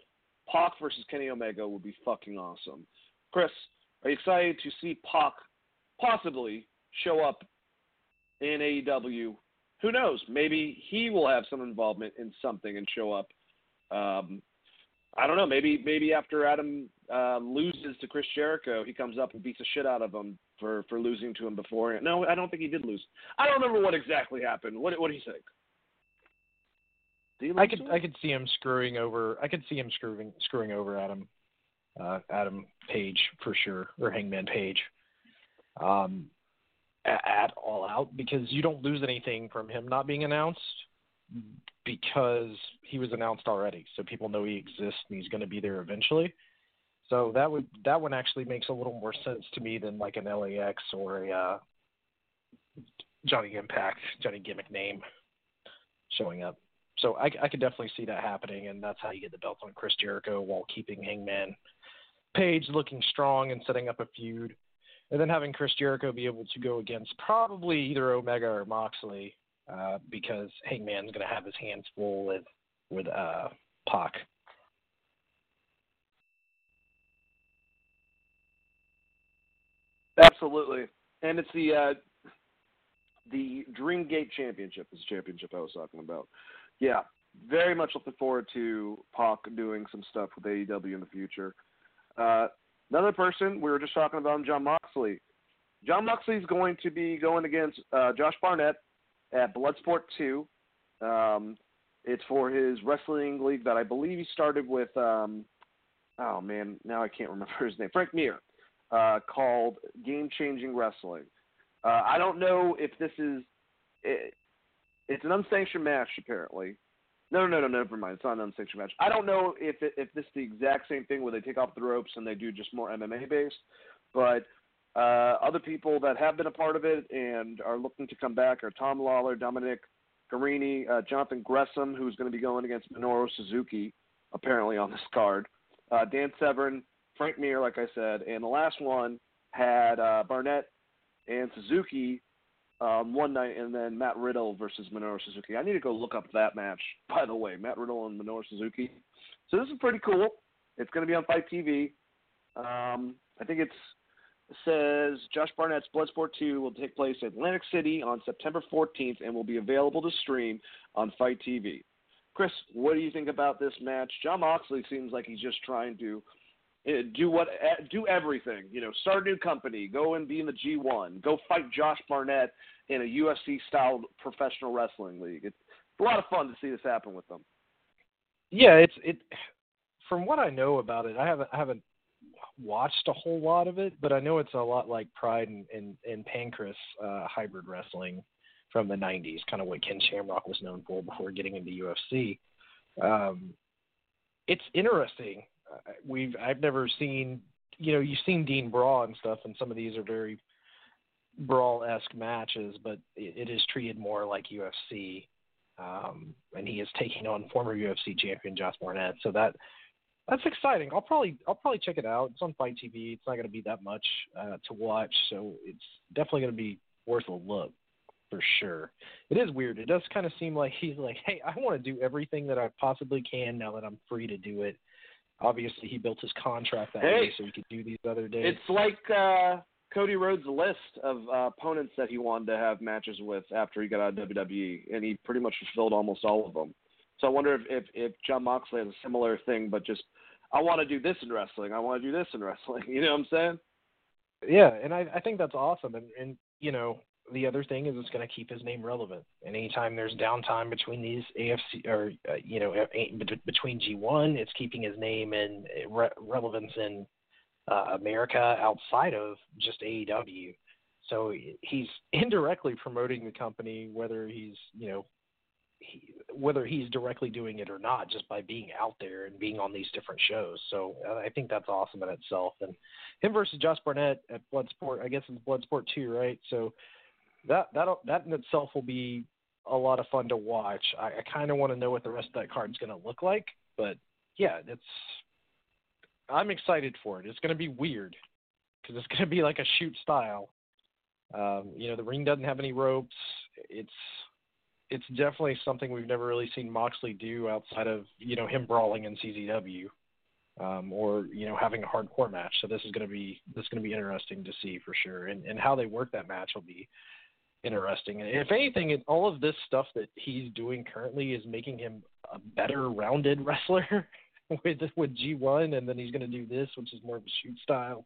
Pac versus Kenny Omega would be fucking awesome. Chris, are you excited to see Pac possibly show up in AEW who knows? Maybe he will have some involvement in something and show up. Um, I don't know. Maybe maybe after Adam uh, loses to Chris Jericho, he comes up and beats the shit out of him for for losing to him before. No, I don't think he did lose. I don't remember what exactly happened. What what do you think? I could I could see him screwing over. I could see him screwing screwing over Adam uh, Adam Page for sure, or Hangman Page. Um, at, at All Out because you don't lose anything from him not being announced because he was announced already, so people know he exists and he's going to be there eventually. So that would that one actually makes a little more sense to me than like an LAX or a uh, Johnny Impact, Johnny Gimmick name showing up. So I, I could definitely see that happening, and that's how you get the belt on Chris Jericho while keeping Hangman Page looking strong and setting up a feud, and then having Chris Jericho be able to go against probably either Omega or Moxley uh, because Hangman's going to have his hands full with with uh, Pac. Absolutely, and it's the uh, the Dream Gate Championship is the championship I was talking about. Yeah, very much looking forward to Pac doing some stuff with AEW in the future. Uh, another person we were just talking about, Jon Moxley. Jon Moxley is going to be going against uh, Josh Barnett at Bloodsport 2. Um, it's for his wrestling league that I believe he started with. Um, oh man, now I can't remember [laughs] his name. Frank Mir, uh, called Game Changing Wrestling. Uh, I don't know if this is. It, it's an unsanctioned match apparently. No, no, no, no, never mind. It's not an unsanctioned match. I don't know if it, if this is the exact same thing where they take off the ropes and they do just more MMA based, but uh, other people that have been a part of it and are looking to come back are Tom Lawlor, Dominic Garrini, uh, Jonathan Gresham, who's going to be going against Minoru Suzuki, apparently on this card, uh, Dan Severn, Frank Mir, like I said, and the last one had uh, Barnett and Suzuki um, one night, and then Matt Riddle versus Minoru Suzuki. I need to go look up that match, [laughs] by the way, Matt Riddle and Minoru Suzuki. So this is pretty cool. It's going to be on FITE TV. Um, I think it's says Josh Barnett's Bloodsport 2 will take place in Atlantic City on September 14th and will be available to stream on FITE TV. Chris, what do you think about this match? Jon Moxley seems like he's just trying to eh, do what eh, do everything. You know, start a new company, go and be in the G1, go fight Josh Barnett in a UFC style professional wrestling league. It's, it's a lot of fun to see this happen with them. Yeah, it's it. From what I know about it, I haven't I haven't watched a whole lot of it, but I know it's a lot like Pride and and, and Pancrase uh, hybrid wrestling from the '90s, kind of what Ken Shamrock was known for before getting into UFC. Um, it's interesting. We've I've never seen you know you've seen Dean Brawl and stuff, and some of these are very brawl esque matches, but it, it is treated more like UFC. Um, and he is taking on former UFC champion Josh Barnett, so that that's exciting. I'll probably I'll probably check it out. It's on FITE TV. It's not going to be that much uh, to watch, so it's definitely going to be worth a look for sure. It is weird. It does kind of seem like [laughs] he's like, hey, I want to do everything that I possibly can now that I'm free to do it. Obviously, he built his contract that hey, way so he could do these other days. It's like uh, Cody Rhodes' list of uh, opponents that he wanted to have matches with after he got out of WWE, and he pretty much fulfilled almost all of them. So I wonder if, if, if Jon Moxley has a similar thing, but just I want to do this in wrestling. I want to do this in wrestling. [laughs] You know what I'm saying? Yeah, and I, I think that's awesome. And, and you know, the other thing is it's going to keep his name relevant. And anytime there's downtime between these AFC or uh, you know between G1, it's keeping his name and re- relevance in uh, America outside of just AEW. So he's [laughs] indirectly promoting the company, whether he's you know he, whether he's directly doing it or not, just by being out there and being on these different shows. So uh, I think that's awesome in itself. And him versus Josh Barnett at Bloodsport, I guess it's Bloodsport two, right? So that that that in itself will be a lot of fun to watch. I, I kind of want to know what the rest of that card's going to look like, but yeah, it's I'm excited for it. It's going to be weird because it's [laughs] going to be like a shoot style. Um, you know, the ring doesn't have any ropes. It's it's definitely something we've never really seen Moxley do outside of you know him brawling in CZW, um, or you know having a hardcore match. So this is going to be this is going to be interesting to see for sure, and and how they work that match will be interesting. And if anything, all of this stuff that he's doing currently is making him a better rounded [laughs] wrestler with with G1, and then he's going to do this, which is more of a shoot style.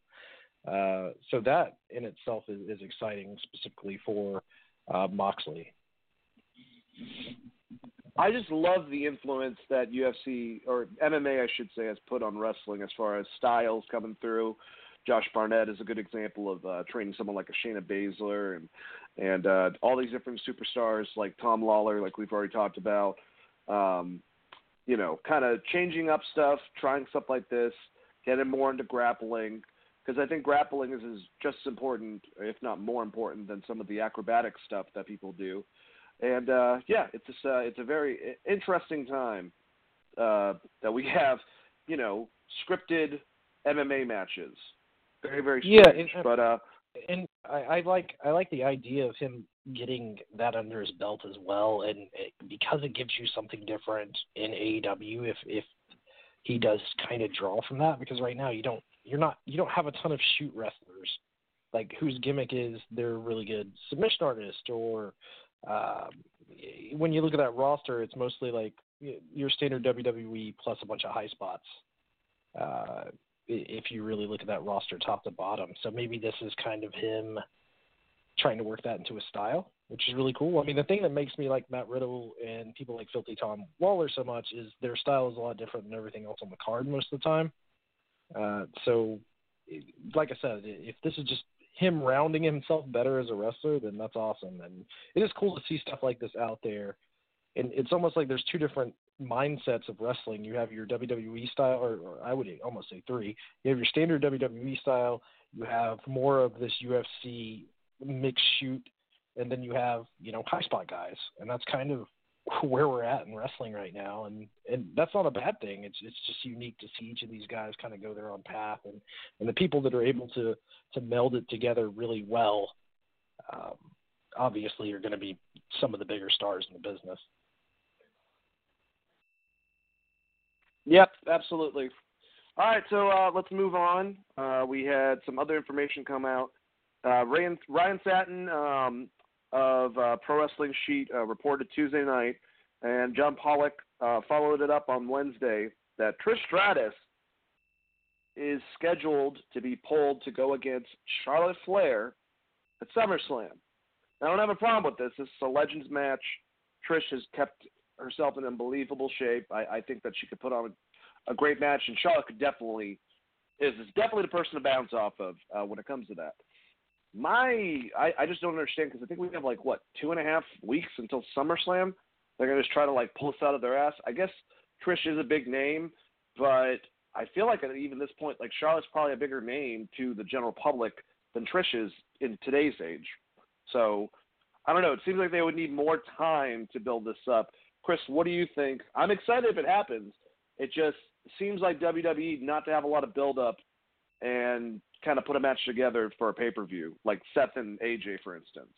Uh, so that in itself is, is exciting, specifically for uh, Moxley. I just love the influence that UFC or MMA, I should say, has put on wrestling as far as styles coming through. Josh Barnett is a good example of uh, training someone like a Shayna Baszler and and uh, all these different superstars like Tom Lawlor, like we've already talked about. Um, you know, kind of changing up stuff, trying stuff like this, getting more into grappling because I think grappling is, is just as important, if not more important, than some of the acrobatic stuff that people do. And uh, yeah, it's just, uh, it's a very interesting time uh, that we [laughs] have, you know, scripted MMA matches. Very very strange. Yeah, and, but uh, and I, I like I like the idea of him getting that under his belt as well, and it, because it gives you something different in AEW. If if he does kind of draw from that, because right now you don't you're not you don't have a ton of shoot wrestlers like whose gimmick is they're really good submission artist or um, when you look at that roster, it's mostly like your standard WWE plus a bunch of high spots. Uh, if you really look at that roster top to bottom, so maybe this is kind of him trying to work that into a style, which is really cool. I mean, the thing that makes me like Matt Riddle and people like Filthy Tom Lawlor so much is their style is a lot different than everything else on the card most of the time. Uh, so, like I said, if this is just him rounding himself better as a wrestler, then that's awesome. And it is cool to see stuff like this out there. And it's almost like there's two different mindsets of wrestling. You have your WWE style, or, or I would almost say three. You have your standard WWE style. You have more of this UFC mixed shoot, and then you have you know high spot guys, and that's kind of [laughs] where we're at in wrestling right now, and and that's not a bad thing. It's it's just unique to see each of these guys kind of go their own path, and and the people that are able to to meld it together really well, um, obviously are going to be some of the bigger stars in the business. Yep, absolutely. All right, so uh, let's move on. Uh, we had some other information come out. Uh, Ryan, Ryan Satin um, of uh, Pro Wrestling Sheet uh, reported Tuesday night, and John Pollock uh, followed it up on Wednesday that Trish Stratus is scheduled to be pulled to go against Charlotte Flair at SummerSlam. I don't have a problem with this. This is a Legends match. Trish has kept herself in unbelievable shape. I, I think that she could put on a, a great match, and Charlotte could definitely is, is definitely the person to bounce off of uh, when it comes to that my I, I just don't understand because I think we have like what two and a half weeks until SummerSlam. They're gonna just try to like pull us out of their ass. I guess Trish is a big name, but I feel like at even this point, like Charlotte's probably a bigger name to the general public than Trish is in today's age. So I don't know. It seems like they would need more time to build this up. Chris, what do you think? I'm excited if it happens. It just seems like WWE not to have a lot of build up and kind of put a match together for a pay per view, like Seth and AJ, for instance.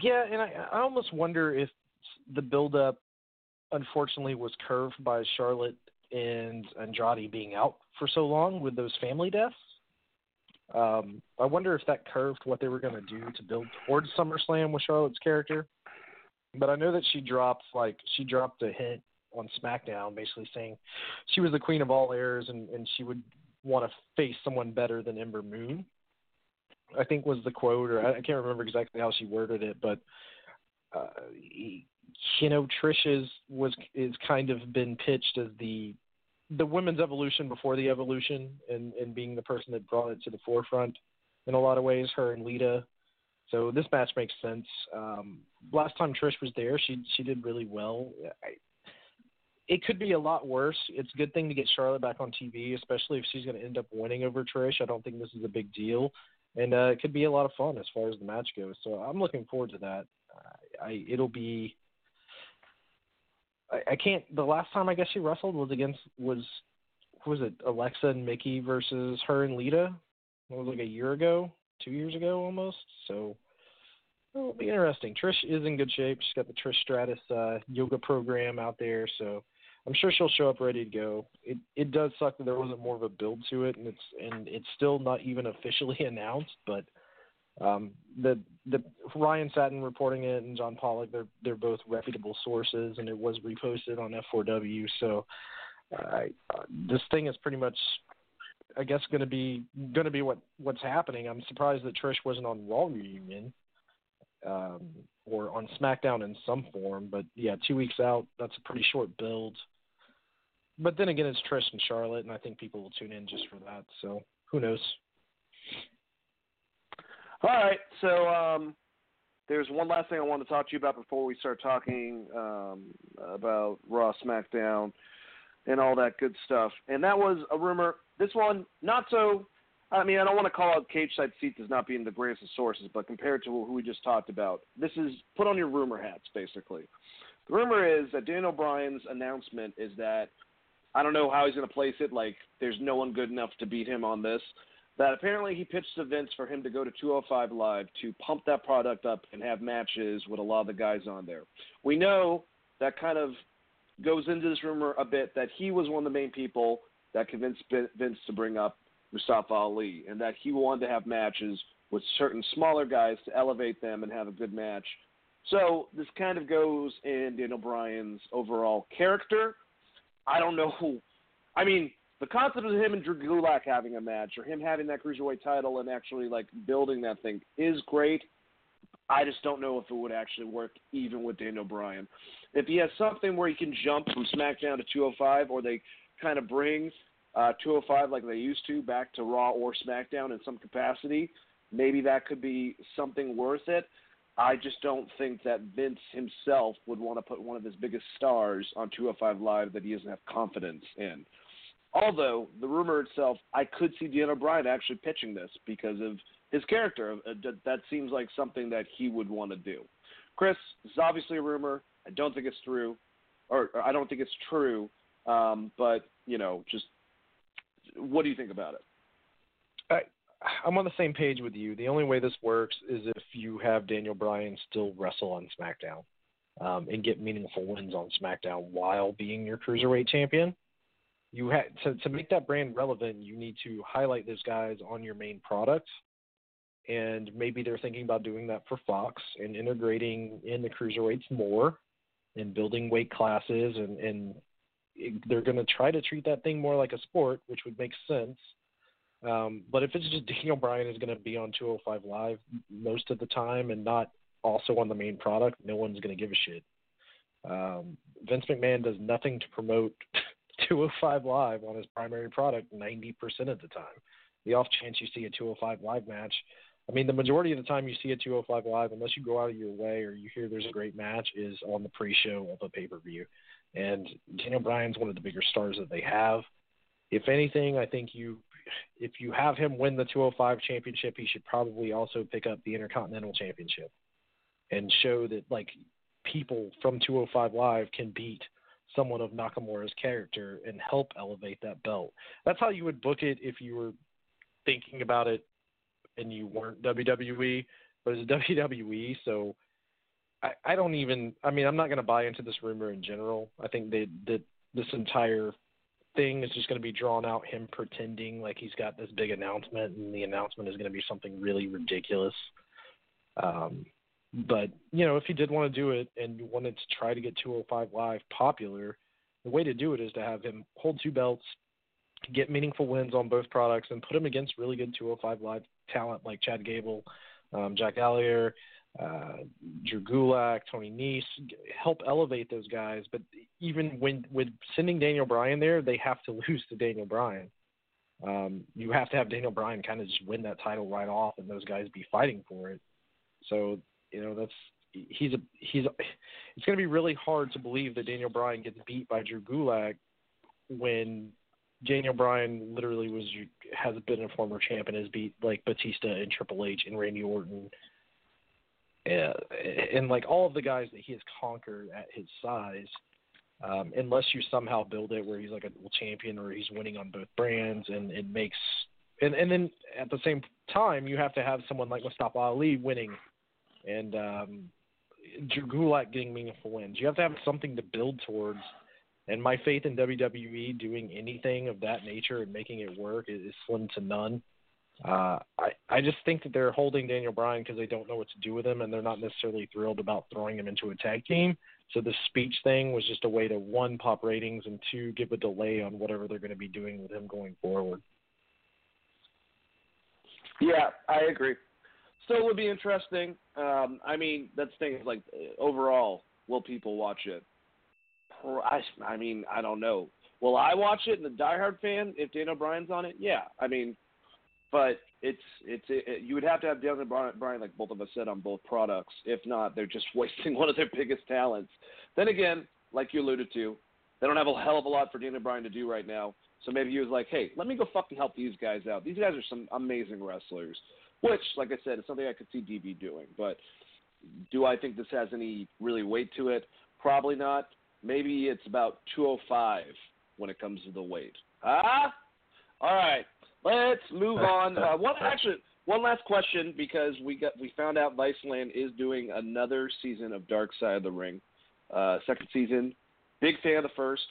Yeah, and I, I almost wonder if the build up, unfortunately, was curved by Charlotte and Andrade being out for so long with those family deaths. Um, I wonder if that curved what they were going to do to build towards SummerSlam with Charlotte's character. But I know that she dropped like she dropped a hint on SmackDown, basically saying she was the queen of all airs and, and she would want to face someone better than Ember Moon. I think was the quote, or I can't remember exactly how she worded it, but uh, you know, Trish is was is kind of been pitched as the the women's evolution before the evolution, and and being the person that brought it to the forefront in a lot of ways. Her and Lita. So this match makes sense. Um, last time Trish was there, she she did really well. I, it could be a lot worse. It's a good thing to get Charlotte back on TV, especially if she's going to end up winning over Trish. I don't think this is a big deal, and uh, it could be a lot of fun as far as the match goes. So I'm looking forward to that. Uh, I it'll be. I, I can't. The last time I guess she wrestled was against was was it Alexa and Mickie versus her and Lita? It was like a year ago, two years ago almost. So it'll be interesting. Trish is in good shape. She's got the Trish Stratus uh, yoga program out there, so I'm sure she'll show up ready to go. It it does suck that there wasn't more of a build to it, and it's and it's still not even [laughs] officially announced. But Um, the the Ryan Satin reporting it and John Pollock they're they're both reputable sources, and it was reposted on F4W. So uh, this thing is pretty much, I guess, going to be going to be what what's happening. I'm surprised that Trish wasn't on Raw reunion um, or on SmackDown in some form. But yeah, two weeks out, that's a pretty short build. But then again, it's Trish and Charlotte, and I think people will tune in just for that. So who knows? All right, so um, there's one last thing I want to talk to you about before we start talking um, about Raw, SmackDown, and all that good stuff. And that was a rumor. This one, not so. I mean, I don't want to call out Cage Side Seats as not being the greatest of sources, but compared to who we just talked about, this is put on your rumor hats, basically. The rumor is that Daniel Bryan's announcement is that I don't know how he's going to place it. Like, there's no one good enough to beat him on this that apparently he pitched to Vince for him to go to 205 Live to pump that product up and have matches with a lot of the guys on there. We know that kind of goes into this rumor a bit that he was one of the main people that convinced Vince to bring up Mustafa Ali and that he wanted to have matches with certain smaller guys to elevate them and have a good match. So this kind of goes in Daniel Bryan's overall character. I don't know who. I mean, the concept of him and Drew Gulak having a match or him having that cruiserweight title and actually like building that thing is great. I just don't know if it would actually work even with Daniel Bryan. If he has something where he can jump from SmackDown to 205, or they kind of bring uh, 205 like they used to back to Raw or SmackDown in some capacity, maybe that could be something worth it. I just don't think that Vince himself would want to put one of his biggest stars on 205 Live that he doesn't have confidence in. Although the rumor itself, I could see Daniel Bryan actually pitching this because of his character. Uh, that seems like something that he would want to do. Chris, this is obviously a rumor. I don't think it's true, or, or I don't think it's true. Um, but you know, just what do you think about it? I, I'm on the same page with you. The only way this works is if you have Daniel Bryan still wrestle on SmackDown um, and get meaningful wins on SmackDown while being your cruiserweight champion you had to to make that brand relevant. You need to highlight those guys on your main product, and maybe they're thinking about doing that for Fox and integrating in the cruiserweights more, and building weight classes, and and they're going to try to treat that thing more like a sport, which would make sense. Um, but if it's just Daniel Bryan is going to be on 205 Live most of the time and not also on the main product, no one's going to give a shit. Um, Vince McMahon does nothing to promote [laughs] 205 Live on his primary product 90% of the time. The off chance you see a 205 Live match, I mean, the majority of the time you see a 205 Live, unless you go out of your way or you hear there's a great match, is on the pre show of a pay per view. And Daniel Bryan's one of the bigger stars that they have. If anything, I think you, if you have him win the 205 championship, he should probably also pick up the Intercontinental Championship and show that, like, people from 205 Live can beat someone of Nakamura's character and help elevate that belt. That's how you would book it if you were thinking about it and you weren't WWE, but it's [laughs] WWE, so I, I don't even I mean I'm not gonna buy into this rumor in general. I think they that this entire thing is just going to be drawn out him pretending like he's got this big announcement and the announcement is going to be something really ridiculous. Um, but you know, if you did want to do it and you wanted to try to get 205 Live popular, the way to do it is to have him hold two belts, get meaningful wins on both products, and put him against really good 205 Live talent like Chad Gable, um, Jack Gallagher, uh, Drew Gulak, Tony Nese, help elevate those guys. But even when with sending Daniel Bryan there, they have to [laughs] lose to Daniel Bryan. Um, you have to have Daniel Bryan kind of just win that title right off, and those guys be fighting for it. So you know, that's he's a he's. A, it's going to be really hard to believe that Daniel Bryan gets beat by Drew Gulak when Daniel Bryan literally was has been a former champion, has beat like Batista and Triple H and Randy Orton, and, and like all of the guys that he has conquered at his size. Um, unless you somehow build it where he's like a champion or he's winning on both brands, and it makes and and then at the same time you have to have someone like Mustafa Ali winning and um, Drew Gulak getting meaningful wins. You have to have something to build towards. And my faith in WWE doing anything of that nature and making it work is, slim to none. Uh, I I just think that they're holding Daniel Bryan because they don't know what to do with him, and they're not necessarily thrilled about throwing him into a tag team. So the speech thing was just a way to one pop ratings and two give a delay on whatever they're going to be doing with him going forward. Yeah, I agree. Still would be interesting. Um, I mean, that's thing. Like overall, will people watch it? I, I mean, I don't know. Will I watch it? And the diehard fan, if Daniel Bryan's on it, yeah. I mean, but it's it's it, you would have to have Daniel Bryan, like both of us said, on both products. If not, they're just [laughs] wasting one of their biggest talents. Then again, like you alluded to, they don't have a hell of a lot for Daniel Bryan to do right now. So maybe he was like, hey, let me go fucking help these guys out. These guys are some amazing wrestlers. Which, like I said, is something I could see DB doing. But do I think this has any really weight to it? Probably not. Maybe it's about 205 when it comes to the weight. Ah, all right. Let's move [laughs] on. Uh, one actually, one last question because we got we found out Viceland is doing another season of Dark Side of the Ring, uh, second season. Big fan of the first.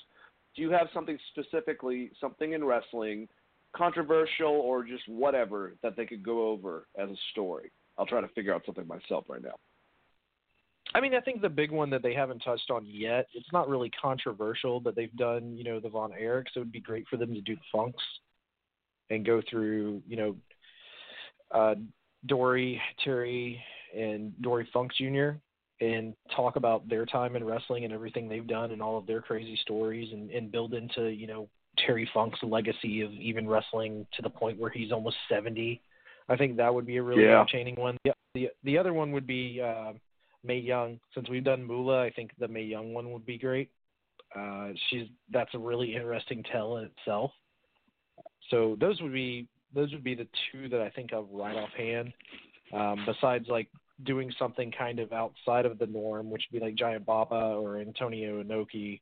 Do you have something specifically, something in wrestling, controversial or just whatever that they could go over as a story? I'll try to figure out something myself right now. I mean, I think the big one that they haven't touched on yet, it's not really controversial, but they've done, you know, the Von Erichs. It would be great for them to do the Funks and go through, you know, uh, Dory, Terry, and Dory Funk Jr. and talk about their time in wrestling and everything they've done and all of their crazy stories and, and build into, you know, Terry Funk's legacy of even wrestling to the point where he's almost 70. I think that would be a really yeah. entertaining one. The, the, the other one would be uh, Mae Young. Since we've done Moolah, I think the Mae Young one would be great. Uh, she's that's a really interesting tell in itself. So those would be those would be the two that I think of right offhand. Um, besides like doing something kind of outside of the norm, which would be like Giant Baba or Antonio Inoki,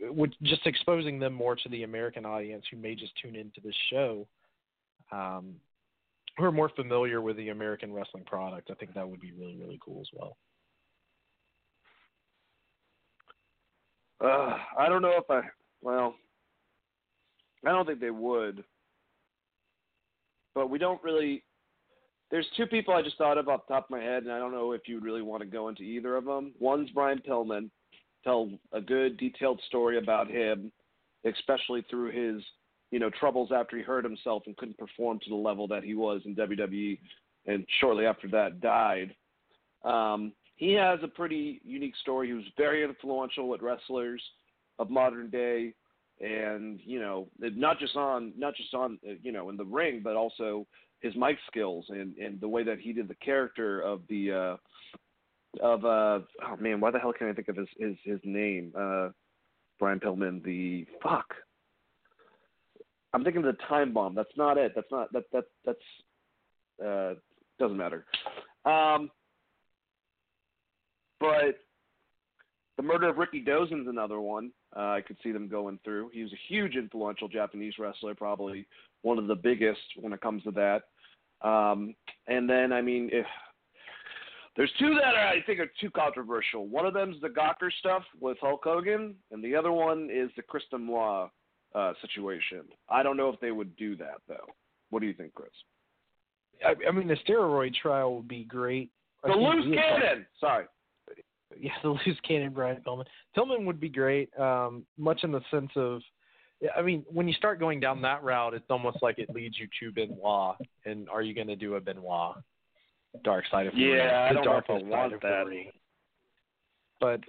which just exposing them more to the American audience who may just tune into this show, um, who are more familiar with the American wrestling product. I think that would be really really cool as well. Uh, I don't know if I well, I don't think they would. But we don't really. There's two people I just thought of off the top of my head, and I don't know if you'd really want to go into either of them. One's Brian Pillman, tell a good detailed story about him, especially through his you know troubles after he hurt himself and couldn't perform to the level that he was in WWE, and shortly after that died. Um, he has a pretty unique story. He was very influential with wrestlers of modern day and you know not just on not just on uh, you know in the ring but also his mic skills and and the way that he did the character of the uh of uh oh man why the hell can I think of his his his name? Uh Brian Pillman the fuck. I'm thinking of the time bomb. That's not it. That's not that that that's uh doesn't matter. Um but the murder of Ricky Dozen's another one uh, I could see them going through. He was a huge influential Japanese wrestler, probably one of the biggest when it comes to that. Um, and then, I mean, if there's two that are, I think are too controversial. One of them is the Gawker stuff with Hulk Hogan, and the other one is the Chris Benoit uh, situation. I don't know if they would do that though. What do you think, Chris? I, I mean, the steroid trial would be great. The loose cannon. Sorry, [laughs] yeah, the [laughs] loose cannon Brian Pillman. Pillman would be great, um, much in the sense of, I mean, when you start going down that route, it's almost like it leads you to Benoit. And are you going to do a Benoit dark side of the yeah? Ring, I don't know if I want that. But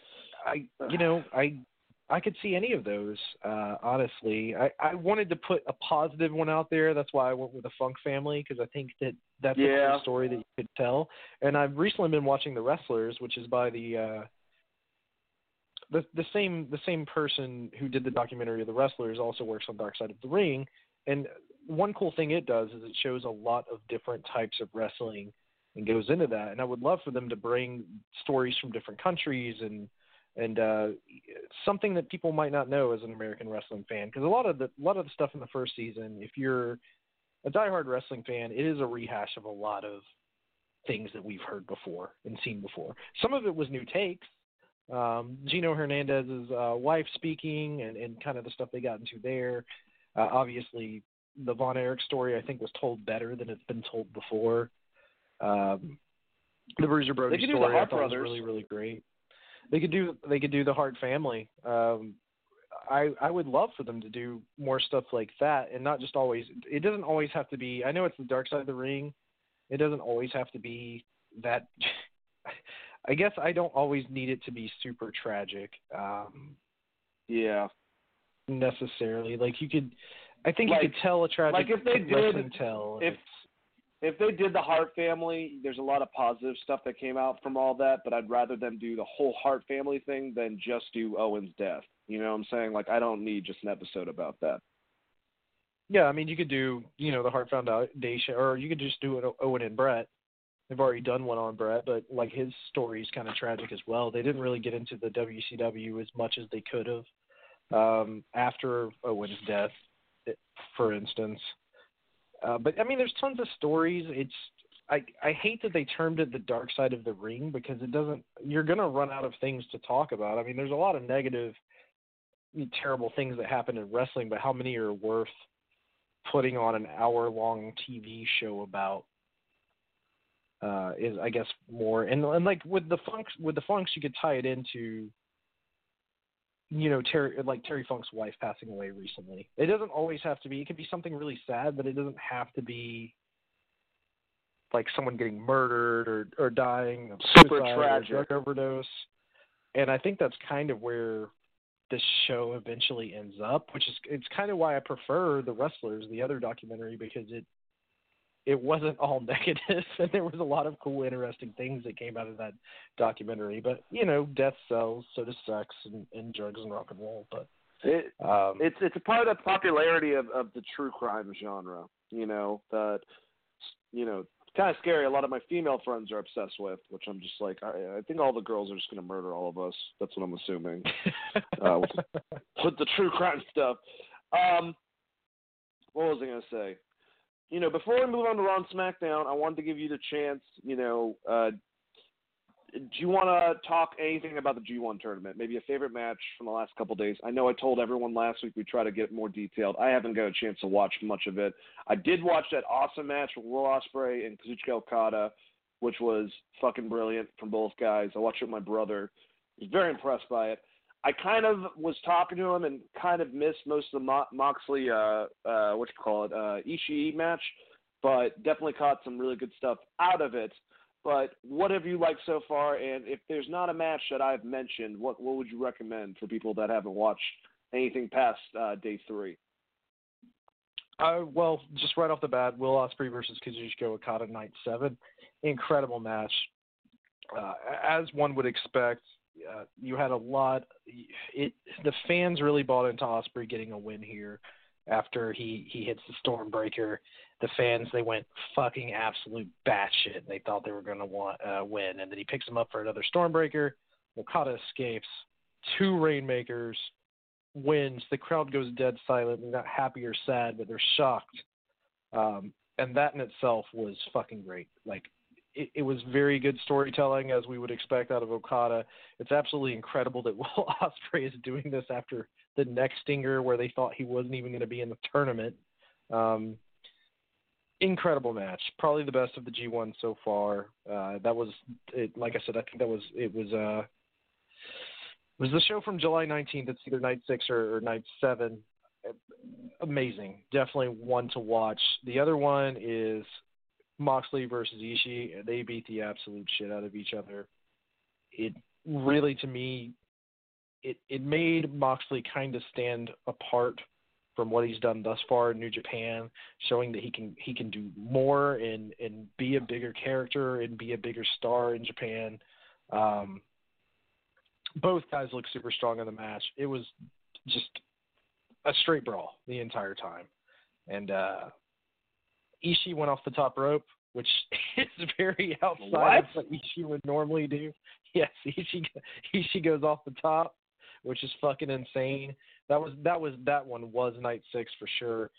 I, you know, I I could see any of those. Uh, honestly, I, I wanted to put a positive one out there. That's why I went with the Funk family because I think that that's yeah. a cool story that you could tell. And I've recently been watching The Wrestlers, which is by the uh, the the same the same person who did the documentary of The Wrestlers also works on Dark Side of the Ring. And one cool thing it does is it shows a lot of different types of wrestling and goes into that. And I would love for them to bring stories from different countries and and uh, something that people might not know as an American wrestling fan, because a lot of the a lot of the stuff in the first season, if you're a diehard wrestling fan, it is a rehash of a lot of things that we've heard before and seen before. Some of it was new takes. Um, Gino Hernandez's uh, wife speaking and, and kind of the stuff they got into there. Uh, obviously, the Von Erich story I think was told better than it's been told before. Um, the Bruiser Brody They could do story the I thought was really really great. They could do they could do the Hart family. Um, I I would love for them to do more stuff like that, and not just always. It doesn't always have to be. I know it's the dark side of the ring. It doesn't always have to be that. [laughs] I guess I don't always need it to be super tragic. Um, Yeah. necessarily. Like you could, I think Like- you could tell a tragic like if they did- tell. if- If they did the Hart family, there's a lot of positive stuff that came out from all that, but I'd rather them do the whole Hart family thing than just do Owen's death. You know what I'm saying? Like I don't need just an episode about that. yeah, I mean you could do you know the Hart Foundation, or you could just do it Owen and Brett. They've already done one on Brett, but like his story is kind of tragic as well. They didn't really get into the WCW as much as they could have um, after Owen's death, for instance. Uh, but I mean, there's tons of stories. It's I I hate that they termed it the dark side of the ring because it doesn't. You're gonna run out of things to talk about. I mean, there's a lot of negative, terrible things that happen in wrestling, but how many are worth putting on an hour long TV show about? Uh, is I guess more and and like with the funks with the funks you could tie it into you know Terry like Terry Funk's wife passing away recently. It doesn't always have to be. It could be something really sad, but it doesn't have to be like someone getting murdered or or dying of Super tragic. drug overdose. And I think that's kind of where this show eventually ends up, which is it's kind of why I prefer the wrestlers, the other documentary, because it it wasn't all [laughs] negative and there was a lot of cool interesting things that came out of that documentary but you know death sells so does sex and, and drugs and rock and roll but It, um it's it's a part of the popularity of, of the true crime genre. You know that you know kind of scary. A lot of my female friends are obsessed with, which I'm just like I, I think all the girls are just gonna murder all of us. That's what I'm assuming [laughs] uh, with, with the true crime stuff. Um, what was I gonna say? You know, before we move on to Raw and SmackDown, I wanted to give you the chance. You know, uh, do you want to talk anything about the G1 tournament? Maybe a favorite match from the last couple days. I know I told everyone last week we try to get more detailed. I haven't got a chance to watch much of it. I did watch that awesome match with Will Ospreay and Kazuchika Okada, which was fucking brilliant from both guys. I watched it with my brother. I was very impressed by it. I kind of was talking to him and kind of missed most of the Mo- Moxley, uh, uh, what you call it, uh, Ishii match, but definitely caught some really good stuff out of it. But what have you liked so far? And if there's not a match that I've mentioned, what what would you recommend for people that haven't watched anything past uh, day three? Uh, well, just right off the bat, Will Ospreay versus Kazuchika Okada, night seven, incredible match. Uh, as one would expect, uh, you had a lot. It the fans really bought into Ospreay getting a win here after he he hits the Stormbreaker. The fans they went fucking absolute batshit. They thought they were to want uh, win, and then he picks him up for another Stormbreaker. Okada escapes, two Rainmakers, wins. The crowd goes dead silent. They're not happy or sad, but they're shocked. Um, and that in itself was fucking great. Like it, it was very good storytelling as we would expect out of Okada. It's absolutely incredible that [laughs] Will Ospreay is doing this after the next stinger where they thought he wasn't even going to be in the tournament. Um, incredible match, probably the best of the G1 so far. Uh, that was it. Like I said, I think that was it was uh it was the show from July 19th. It's either night six or, or night seven. Amazing, definitely one to watch. The other one is Moxley versus Ishii. They beat the absolute shit out of each other. It really, to me, it it made Moxley kind of stand apart from what he's done thus far in New Japan, showing that he can he can do more and and be a bigger character and be a bigger star in Japan. Um, both guys look super strong in the match. It was just a straight brawl the entire time, and uh, Ishii went off the top rope, which [laughs] is very outside What? of what Ishii would normally do. Yes, [laughs] Ishii Ishii goes off the top, which is fucking insane. That was that was that one was night six for sure.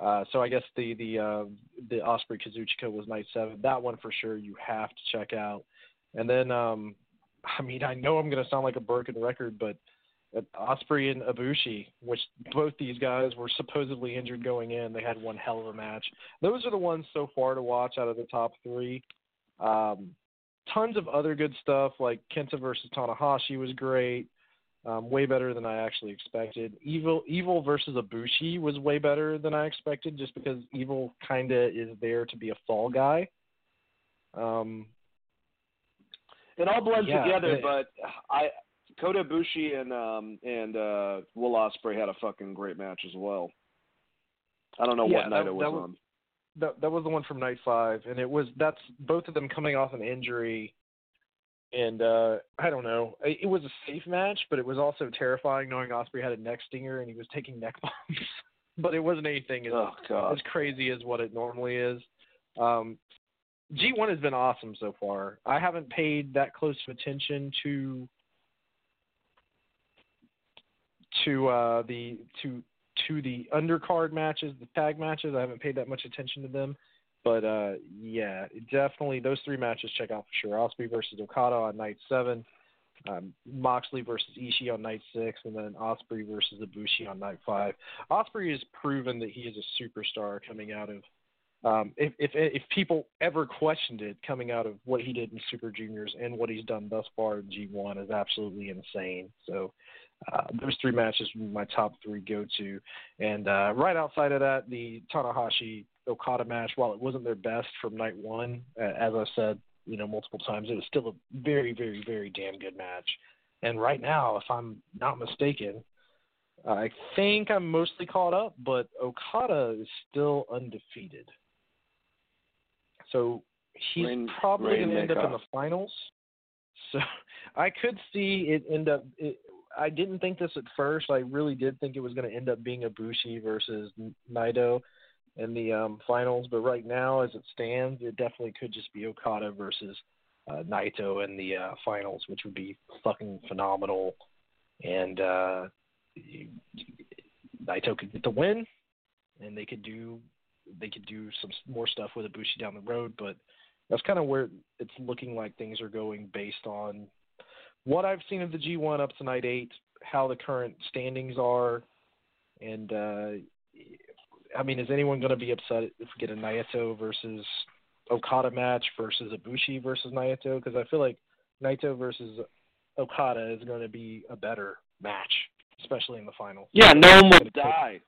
Uh, so I guess the the uh, the Ospreay Kazuchika was night seven. That one for sure you have to check out. And then um, I mean I know I'm gonna sound like a broken record, but Ospreay and Ibushi, which both these guys were supposedly injured going in. They had one hell of a match. Those are the ones so far to watch out of the top three. Um, tons of other good stuff like Kenta versus Tanahashi was great. Um, way better than I actually expected. Evil Evil versus Ibushi was way better than I expected, just because Evil kind of is there to be a fall guy. Um, it all blends yeah, together, it, but I Kota Ibushi and um and uh Will Ospreay had a fucking great match as well. I don't know yeah, what night that, it was, that was on. That that was the one from night five, and it was that's both of them coming off an injury and uh I don't know. It was a safe match, but it was also terrifying knowing Ospreay had a neck stinger and he was taking neck [laughs] bombs. but it wasn't anything as oh, as crazy as what it normally is. Um G1 has been awesome so far. I haven't paid that close of attention to to uh the to to the undercard matches, the tag matches. I haven't paid that much attention to them. But uh, yeah, definitely those three matches check out for sure. Ospreay versus Okada on night seven, um, Moxley versus Ishii on night six, and then Ospreay versus Ibushi on night five. Ospreay has proven that he is a superstar coming out of. Um, if, if if people ever questioned it, coming out of what he did in Super Juniors and what he's done thus far in G1 is absolutely insane. So uh, those three matches were my top three go to, and uh, right outside of that, the Tanahashi Okada match, while it wasn't their best from night one, as I said, you know, multiple times, it was still a very, very, very damn good match. And right now, if I'm not mistaken, I think I'm mostly caught up, but Okada is still undefeated. So he's Rain, probably going to end up in the finals. So [laughs] I could see it end up. It, I didn't think this at first. I really did think it was going to end up being Ibushi versus Naito in the um, finals. But right now, as it stands, it definitely could just be Okada versus uh, Naito in the uh, finals, which would be fucking phenomenal. And uh, Naito could get the win, and they could do they could do some more stuff with Ibushi down the road. But that's kind of where it's looking like things are going based on what I've seen of the G1 up to night eight, how the current standings are, and uh, I mean, is anyone going to be upset if we get a Naito versus Okada match versus Ibushi versus Naito? Because I feel like Naito versus Okada is going to be a better match, especially in the final. Yeah, no one would die.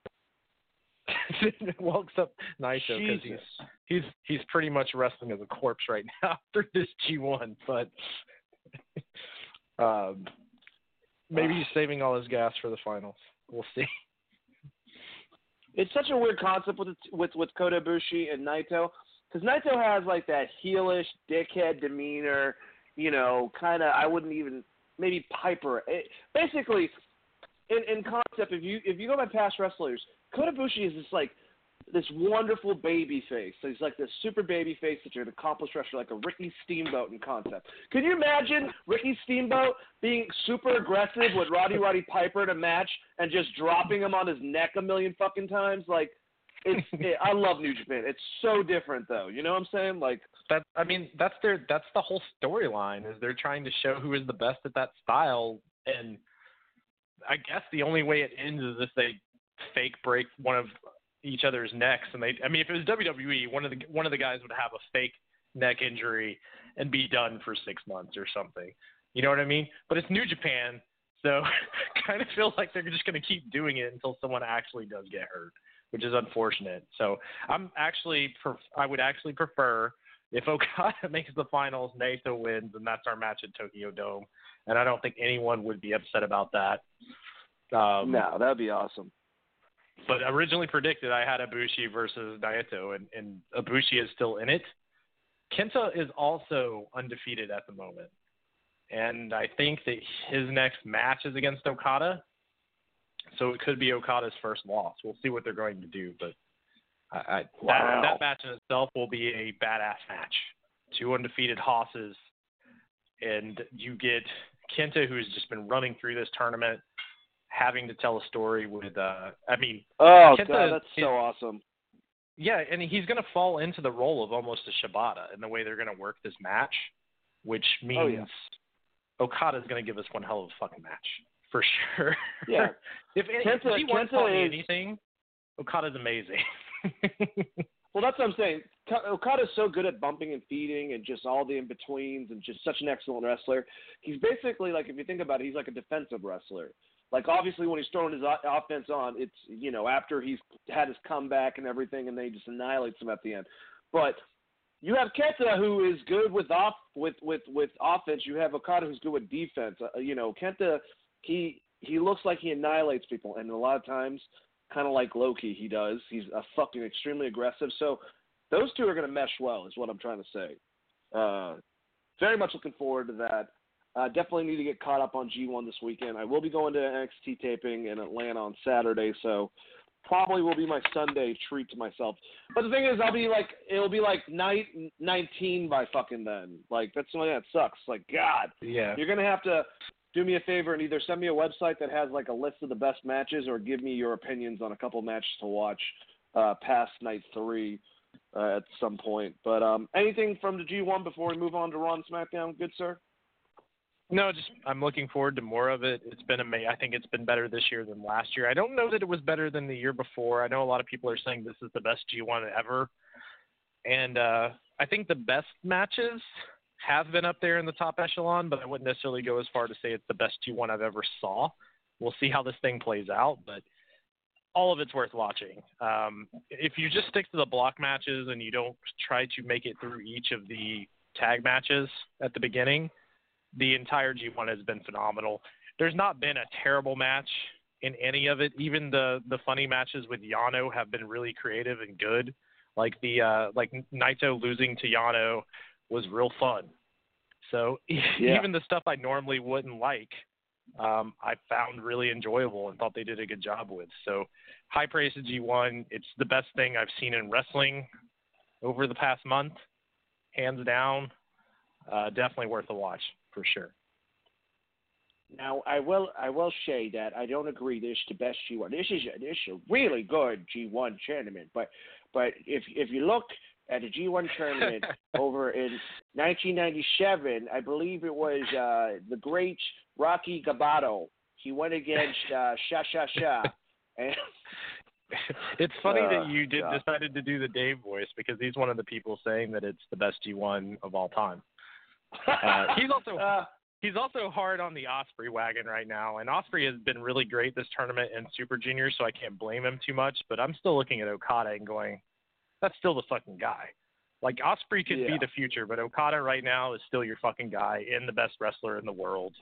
[laughs] well, except Naito because he's he's he's pretty much wrestling as a corpse right now [laughs] through this G1. But [laughs] um, maybe he's saving all his gas for the finals. We'll see [laughs] it's such a weird concept with with with Kota Ibushi and Naito because Naito has like that heelish dickhead demeanor, you know, kind of I wouldn't even maybe Piper. It, basically, in in concept, if you if you go by past wrestlers, Kota Ibushi is this like this wonderful baby face. So he's like this super baby face that you're an accomplished wrestler, like a Ricky Steamboat in concept. Can you imagine Ricky Steamboat being super aggressive with Roddy Roddy Piper in a match and just dropping him on his neck a million fucking times? Like, it's [laughs] it, I love New Japan. It's so different though. You know what I'm saying? Like that. I mean, that's their that's the whole storyline is they're trying to show who is the best at that style, and I guess the only way it ends is if they fake break one of each other's necks, and they. I mean, if it was WWE, one of the one of the guys would have a fake neck injury and be done for six months or something. You know what I mean? But it's New Japan, so [laughs] kind of feel like they're just going to keep doing it until someone actually does get hurt, which is unfortunate. So I'm actually, I would actually prefer if [laughs] Okada makes the finals, Naito wins, and that's our match at Tokyo Dome. And I don't think anyone would be upset about that. Um, no, that'd be awesome but originally predicted I had Ibushi versus Naito, and, and Ibushi is still in it. Kenta is also undefeated at the moment, and I think that his next match is against Okada, so it could be Okada's first loss. We'll see what they're going to do, but I, I, wow. that, that match in itself will be a badass match. Two undefeated hosses, and you get Kenta, who's just been running through this tournament having to tell a story with uh I mean Oh Kenta god, that's so awesome. Yeah, and he's going to fall into the role of almost a Shibata in the way they're going to work this match, which means oh, yeah. Okada's going to give us one hell of a fucking match for sure. [laughs] Yeah. if, Kenta, if he wants me is, anything, Okada's amazing. [laughs] well, that's what I'm saying. Okada's so good at bumping and feeding and just all the in betweens and just such an excellent wrestler. He's basically like, if you think about it, he's like a defensive wrestler. Like obviously when he's throwing his offense on, it's you know after he's had his comeback and everything, and they just annihilates him at the end. But you have Kenta who is good with off with with with offense. You have Okada who's good with defense. Uh, you know Kenta he he looks like he annihilates people, and a lot of times, kind of like Loki, he does. He's a fucking extremely aggressive. So those two are going to mesh well, is what I'm trying to say. Uh, very much looking forward to that. Uh, definitely need to get caught up on G1 this weekend. I will be going to NXT taping in Atlanta on Saturday, so probably will be my Sunday treat to myself. But the thing is, I'll be like, it'll be like night 19 by fucking then. Like that's something that sucks. Like God, yeah, you're gonna have to do me a favor and either send me a website that has like a list of the best matches, or give me your opinions on a couple matches to watch uh, past night three. Uh, at some point, but um, anything from the G1 before we move on to Raw and SmackDown, good sir. No, just I'm looking forward to more of it. It's been amazing. I think it's been better this year than last year. I don't know that it was better than the year before. I know a lot of people are saying this is the best G1 ever, and uh, I think the best matches have been up there in the top echelon, but I wouldn't necessarily go as far to say it's the best G1 I've ever saw. We'll see how this thing plays out, but all of it's worth watching. Um, if you just stick to the block matches and you don't try to make it through each of the tag matches at the beginning the entire G1 has been phenomenal. There's not been a terrible match in any of it. Even the the funny matches with Yano have been really creative and good. Like the uh, like Naito losing to Yano was real fun. So [laughs] yeah. even the stuff I normally wouldn't like, um, I found really enjoyable and thought they did a good job with. So high praise to G1. It's the best thing I've seen in wrestling over the past month, hands down. Uh, definitely worth a watch for sure. Now I will I will say that I don't agree this is the best G one. This is a, this is a really good G one tournament, but but if if you look at the G one tournament [laughs] over in 1997, I believe it was uh, the great Rocky Gabato. He went against uh, Sha Sha Sha. And, [laughs] it's funny uh, that you did God. decided to do the Dave voice because he's one of the people saying that it's the best G1 of all time. Uh, [laughs] he's also Uh, he's also hard on the Ospreay wagon right now, and Ospreay has been really great this tournament in Super Junior, so I can't blame him too much. But I'm still looking at Okada and going, that's still the fucking guy. Like Ospreay could Yeah. be the future, but Okada right now is still your fucking guy and the best wrestler in the world.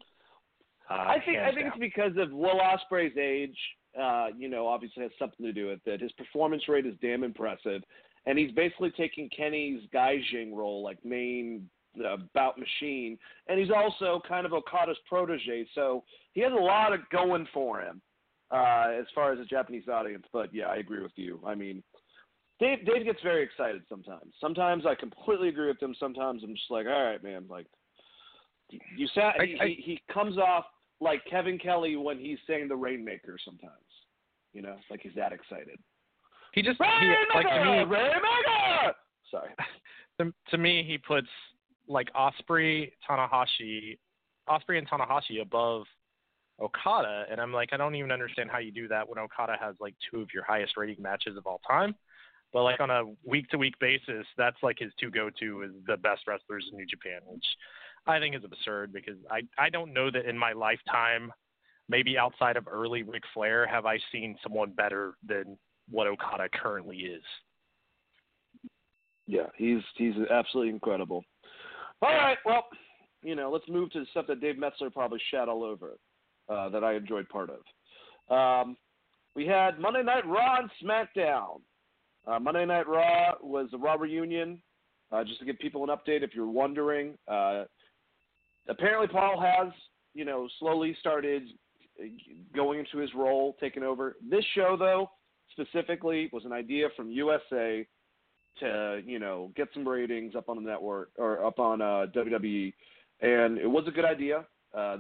Uh, I think I think down. it's because of Will Ospreay's age. Uh, you know, obviously has something to do with it. His performance rate is damn impressive, and he's basically taking Kenny's Gaijin role, like main uh, bout machine, and he's also kind of Okada's protege. So he has a lot of going for him uh, as far as the Japanese audience. But yeah, I agree with you. I mean, Dave Dave gets very excited sometimes. Sometimes I completely agree with him. Sometimes I'm just like, all right, man, like you sat. I- He, I- he, he comes off like Kevin Kelly when he's saying the Rainmaker. Sometimes, you know, like he's that excited. he just he, like to me Rainmaker. Sorry. [laughs] to, to me, he puts like Ospreay, Tanahashi, Ospreay and Tanahashi above Okada, and I'm like, I don't even understand how you do that when Okada has like two of your highest rating matches of all time. But like on a week to week basis, that's like his two go to is the best wrestlers in New Japan, which I think is absurd because I I don't know that in my lifetime, maybe outside of early Ric Flair, have I seen someone better than what Okada currently is. Yeah, he's he's absolutely incredible. All right, well, you know, let's move to the stuff that Dave Meltzer probably shat all over, uh, that I enjoyed part of. Um, we had Monday Night Raw and SmackDown. Uh, Monday Night Raw was the Raw reunion. Uh, just to give people an update, if you're wondering, uh, apparently Paul has, you know, slowly started uh, going into his role, taking over. This show, though, specifically, was an idea from USA to you know get some ratings up on the network or up on uh, WWE, and it was a good idea. Uh,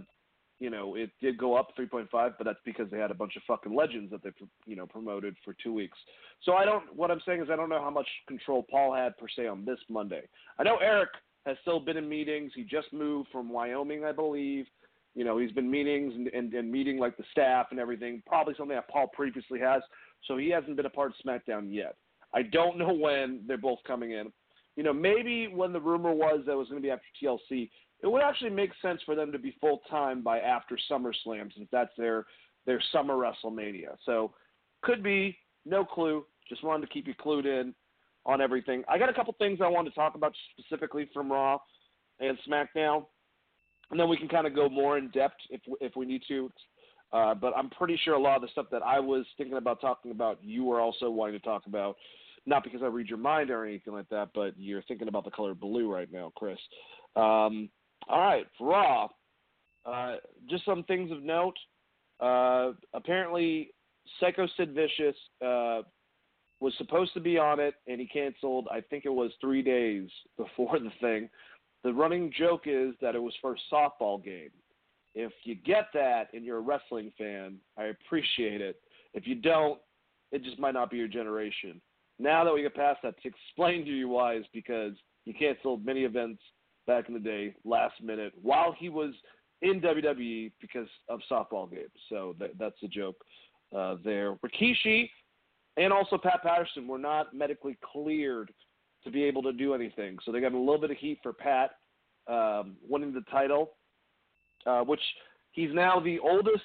you know, it did go up 3.5, but that's because they had a bunch of fucking legends that they you know promoted for two weeks. So I don't. What I'm saying is I don't know how much control Paul had per se on this Monday. I know Eric has still been in meetings. He just moved from Wyoming, I believe. You know, he's been meetings and, and, and meeting like the staff and everything. Probably something that Paul previously has. So he hasn't been a part of SmackDown yet. I don't know when they're both coming in. You know, maybe when the rumor was that it was going to be after TLC, it would actually make sense for them to be full time by after SummerSlam, since that's their their summer WrestleMania. So could be, no clue. Just wanted to keep you clued in on everything. I got a couple things I wanted to talk about specifically from Raw and SmackDown, and then we can kind of go more in depth if if we need to. Uh, but I'm pretty sure a lot of the stuff that I was thinking about talking about, you were also wanting to talk about. Not because I read your mind or anything like that, but you're thinking about the color blue right now, Chris. Um, all right, Raw. Uh, just some things of note. Uh, apparently, Psycho Sid Vicious uh, was supposed to be on it, and he canceled. I think it was three days before [laughs] the thing. The running joke is that it was for a softball game. If you get that and you're a wrestling fan, I appreciate it. If you don't, it just might not be your generation. Now that we get past that, to explain to you why is because he canceled many events back in the day, last minute, while he was in WWE because of softball games. So that, that's the joke uh, there. Rikishi and also Pat Patterson were not medically cleared to be able to do anything. So they got a little bit of heat for Pat um, winning the title, uh, which he's now the oldest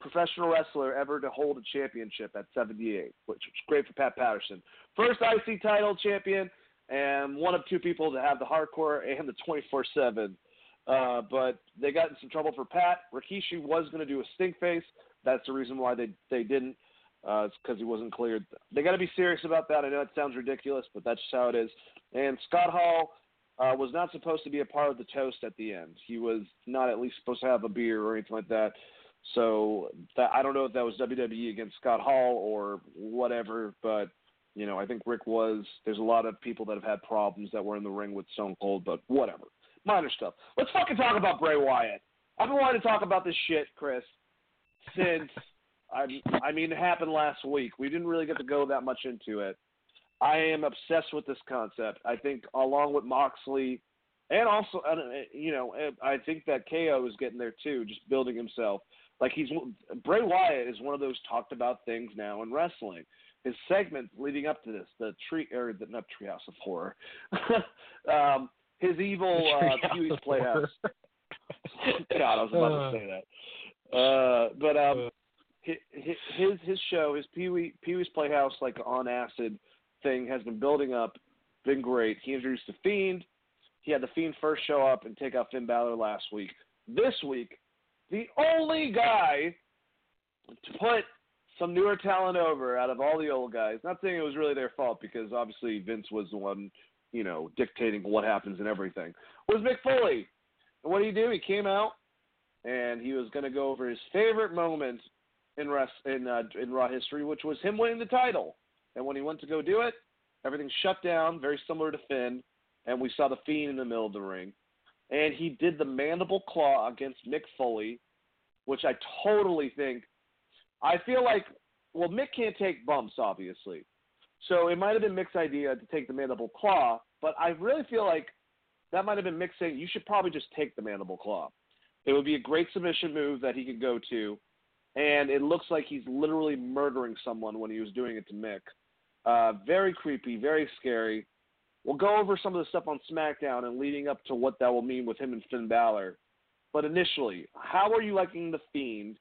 professional wrestler ever to hold a championship at 78, which is great for Pat Patterson. First IC title champion and one of two people to have the hardcore and the 24 7. Uh, but they got in some trouble for Pat. Rikishi was going to do a stink face. That's the reason why they they didn't. Uh, it's because he wasn't cleared. They got to be serious about that. I know it sounds ridiculous, but that's just how it is. And Scott Hall uh, was not supposed to be a part of the toast at the end. He was not at least supposed to have a beer or anything like that. So that, I don't know if that was WWE against Scott Hall or whatever, but you know, I think Rick was. There's a lot of people that have had problems that were in the ring with Stone Cold, but whatever. Minor stuff. Let's fucking talk about Bray Wyatt. I've been wanting to talk about this shit, Chris, since [laughs] I, I mean, it happened last week. We didn't really get to go that much into it. I am obsessed with this concept. I think, along with Moxley, and also, you know, I think that KO is getting there too, just building himself. Like he's Bray Wyatt is one of those talked about things now in wrestling his segments leading up to this, the tree or the not treehouse of horror, [laughs] um, his evil uh, Pee Wee's Playhouse. [laughs] God, I was about uh, to say that. Uh, but um, his his his show, his Pee Wee Pee Wee's Playhouse, like on acid thing, has been building up, been great. He introduced the Fiend. He had the Fiend first show up and take out Finn Balor last week. This week, the only guy to put some newer talent over out of all the old guys. Not saying it was really their fault because obviously Vince was the one, you know, dictating what happens and everything. Was Mick Foley. And what did he do? He came out and he was going to go over his favorite moment in rest in uh, in Raw history, which was him winning the title. And when he went to go do it, everything shut down, very similar to Finn, and we saw the Fiend in the middle of the ring. And he did the mandible claw against Mick Foley, which I totally think I feel like, well, Mick can't take bumps, obviously. So it might have been Mick's idea to take the mandible claw, but I really feel like that might have been Mick saying you should probably just take the mandible claw. It would be a great submission move that he could go to, and it looks like he's literally murdering someone when he was doing it to Mick. Uh, very creepy, very scary. We'll go over some of the stuff on SmackDown and leading up to what that will mean with him and Finn Balor. But initially, how are you liking the Fiend?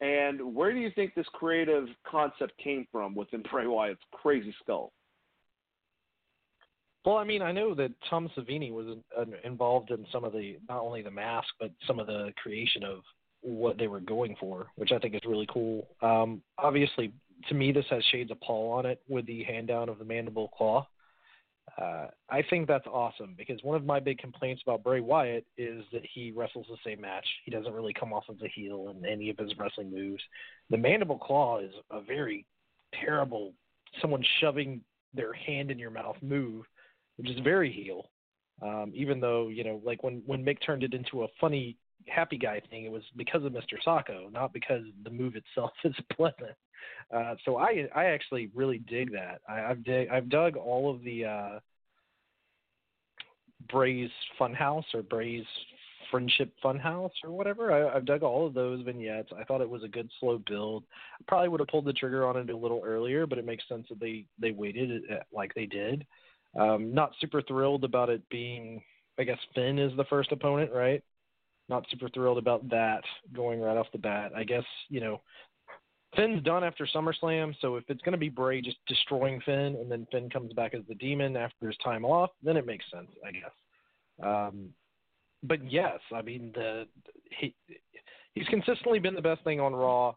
And where do you think this creative concept came from within [laughs] Bray Wyatt's crazy skull? Well, I mean, I know that Tom Savini was uh, involved in some of the not only the mask, but some of the creation of what they were going for, which I think is really cool. Um, obviously, to me, this has shades of Paul on it with the hand down of the mandible claw. Uh, I think that's awesome because one of my big complaints about Bray Wyatt is that he wrestles the same match. He doesn't really come off as a heel in any of his wrestling moves. The mandible claw is a very terrible, someone shoving their hand in your mouth move, which is very heel. Um, even though you know, like when when Mick turned it into a funny happy guy thing, it was because of Mr. Socko, not because the move itself [laughs] is pleasant. Uh, so I I actually really dig that. I, I've dig I've dug all of the uh, Bray's Funhouse or Bray's Friendship Funhouse or whatever. I, I've dug all of those vignettes. I thought it was a good slow build. I probably would have pulled the trigger on it a little earlier, but it makes sense that they they waited uh, like they did. Um, not super thrilled about it being. I guess Finn is the first opponent, right? Not super thrilled about that going right off the bat. I guess you know Finn's done after SummerSlam, so if it's going to be Bray just destroying Finn and then Finn comes back as the demon after his time off, then it makes sense, I guess. Um, but yes, I mean the he he's consistently been the best thing on Raw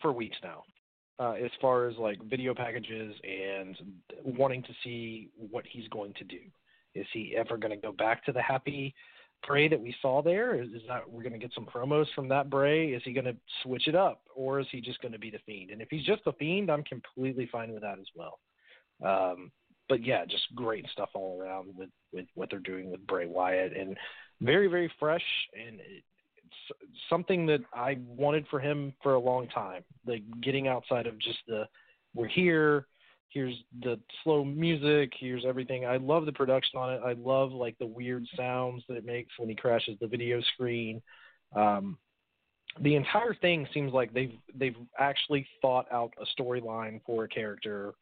for weeks now, uh, as far as like video packages and wanting to see what he's going to do. Is he ever going to go back to the happy Bray that we saw there? Is, is that we're going to get some promos from that Bray? Is he going to switch it up, or is he just going to be the Fiend? And if he's just the Fiend, I'm completely fine with that as well. Um, but yeah, just great stuff all around with with what they're doing with Bray Wyatt, and very very fresh and it's something that I wanted for him for a long time. Like getting outside of just the we're here here's the slow music, here's everything. I love the production on it. I love like the weird sounds that it makes when he crashes the video screen. Um, the entire thing seems like they've they've actually thought out a storyline for a character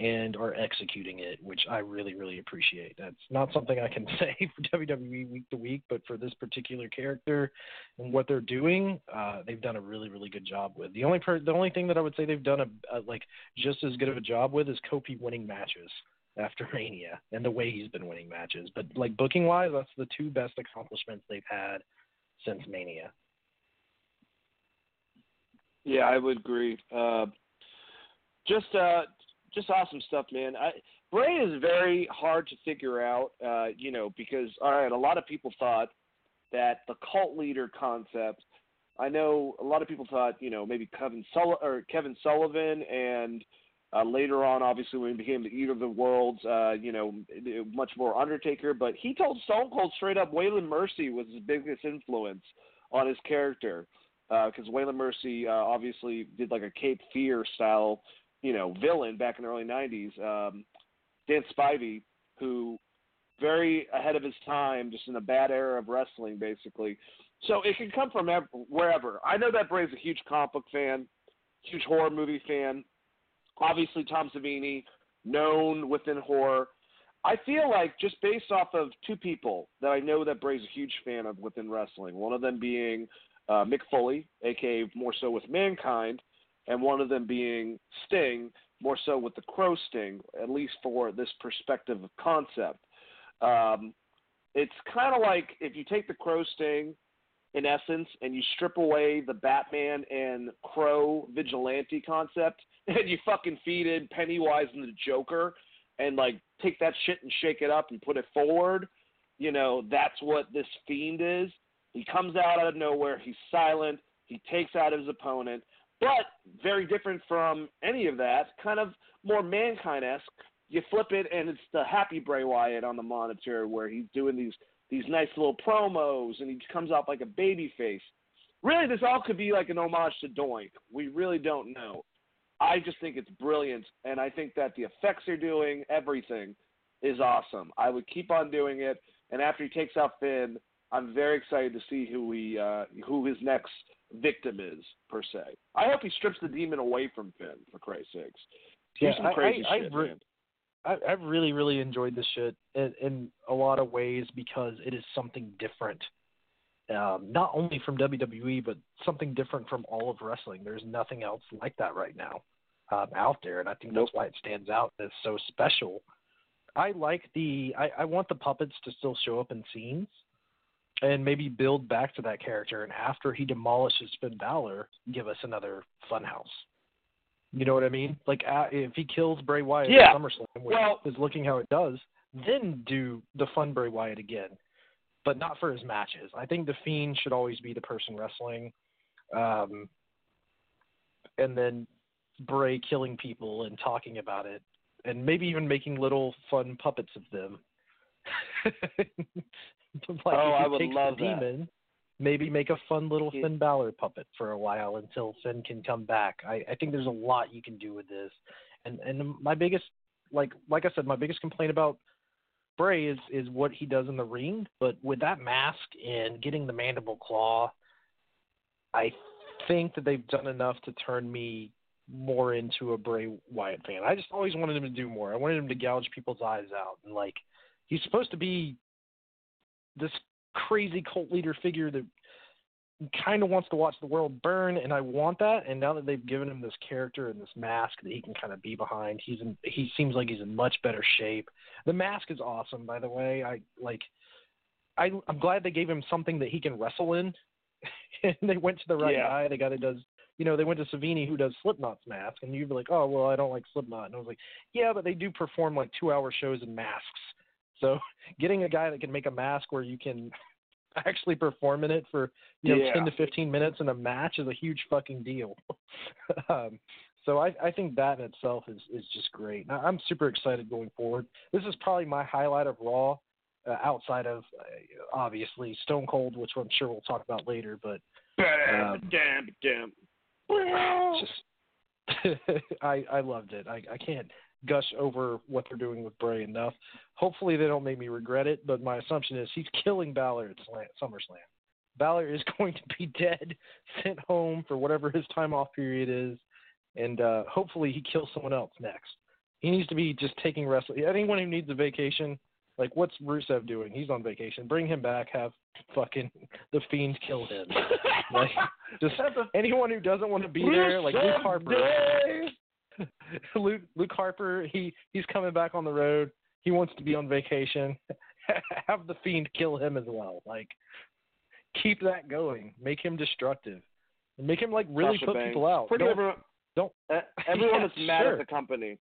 and are executing it, which I really, really appreciate. That's not something I can [laughs] say for WWE week to week, but for this particular character and what they're doing, uh, they've done a really, really good job with. The only per- the only thing that I would say they've done a, a like just as good of a job with is Kofi winning matches after [laughs] Mania and the way he's been winning matches. But like booking wise, that's the two best accomplishments they've had since Mania. Yeah, I would agree. Uh, just uh, just awesome stuff, man. I, Bray is very hard to figure out, uh, you know, because all right, a lot of people thought that the cult leader concept. I know a lot of people thought, you know, maybe Kevin Sull- or Kevin Sullivan, and uh, later on, obviously when he became the Eater of the Worlds, uh, you know, much more Undertaker. But he told Stone Cold straight up, Waylon Mercy was his biggest influence on his character because uh, Waylon Mercy uh, obviously did like a Cape Fear style you know, villain back in the early '90s, um, Dan Spivey, who very ahead of his time, just in a bad era of wrestling, basically. So it can come from wherever. I know that Bray's a huge comic book fan, huge horror movie fan. Obviously, Tom Savini, known within horror. I feel like just based off of two people that I know that Bray's a huge fan of within wrestling. One of them being uh, Mick Foley, aka more so with Mankind, and one of them being Sting, more so with the Crow Sting, at least for this perspective of concept. Um, it's kind of like if you take the Crow Sting, in essence, and you strip away the Batman and Crow vigilante concept, [laughs] and you fucking feed in Pennywise and the Joker, and like take that shit and shake it up and put it forward. You know, that's what this fiend is. He comes out of nowhere. He's silent. He takes out his opponent but very different from any of that. Kind of more mankind esque. You flip it, and it's the happy Bray Wyatt on the monitor where he's doing these these nice little promos, and he comes out like a baby face. Really, this all could be like an homage to Doink. We really don't know. I just think it's brilliant, and I think that the effects they're doing, everything, is awesome. I would keep on doing it, and after he takes out Finn, I'm very excited to see who he uh, who his next victim is per se. I hope he strips the demon away from Finn for Christ's sakes. yeah, some crazy I, I, shit, I, man. I, I've really, really enjoyed this shit in, in a lot of ways because it is something different. Um, not only from WWE, but something different from all of wrestling. There's nothing else like that right now um, out there, and I think that's why it stands out as so special. I like the. I, I want the puppets to still show up in scenes and maybe build back to that character. And after he demolishes Finn Balor, give us another Funhouse. You know what I mean? Like uh, if he kills Bray Wyatt yeah. at SummerSlam, which well, is looking how it does, then do the fun Bray Wyatt again, but not for his matches. I think the Fiend should always be the person wrestling, um, and then Bray killing people and talking about it, and maybe even making little fun puppets of them. [laughs] [laughs] like oh, I would love the demon, that. maybe make a fun little Yeah. Finn Balor puppet for a while until Finn can come back. I, I think there's a lot you can do with this, and and my biggest like like I said, my biggest complaint about Bray is is what he does in the ring, but with that mask and getting the mandible claw, I think that they've done enough to turn me more into a Bray Wyatt fan. I just always wanted him to do more. I wanted him to gouge people's eyes out and like he's supposed to be this crazy cult leader figure that kind of wants to watch the world burn, and I want that. And now that they've given him this character and this mask that he can kind of be behind, he's in. He seems like he's in much better shape. The mask is awesome, by the way. I like. I, I'm glad they gave him something that he can wrestle in. [laughs] and they went to the right Yeah. guy. The guy that does. You know, they went to Savini, who does Slipknot's mask, and you'd be like, "Oh, well, I don't like Slipknot." And I was like, "Yeah, but they do perform like two-hour shows in masks." So, [laughs] getting a guy that can make a mask where you can [laughs] actually perform in it for you know Yeah. 10 to 15 minutes in a match is a huge fucking deal. [laughs] um, so I, I think that in itself is is just great. I- I'm super excited going forward. This is probably my highlight of Raw, uh, outside of uh, obviously Stone Cold, which I'm sure we'll talk about later. But Um, damn, damn. it's just I I loved it. I I can't gush over what they're doing with Bray enough. Hopefully they don't make me regret it, but my assumption is he's [laughs] killing Balor at Slam, SummerSlam. Balor is [laughs] going to be dead, sent home for whatever his time off period is, and uh hopefully he kills someone else next. He needs to be just taking wrestling. Anyone who needs a vacation, like what's Rusev doing? He's on vacation. Bring him back. Have fucking [laughs] the Fiend kill him. Like just anyone who doesn't want to be there, like Luke Harper. [laughs] Luke Luke Harper, he he's coming back on the road. He wants to be on vacation. [laughs] Have the fiend kill him as well. Like keep that going. Make him destructive. Make him like really Sasha put Banks. people out. Pretty Don't- everyone, don't- e- [laughs] everyone Yeah, that's mad sure. at the company.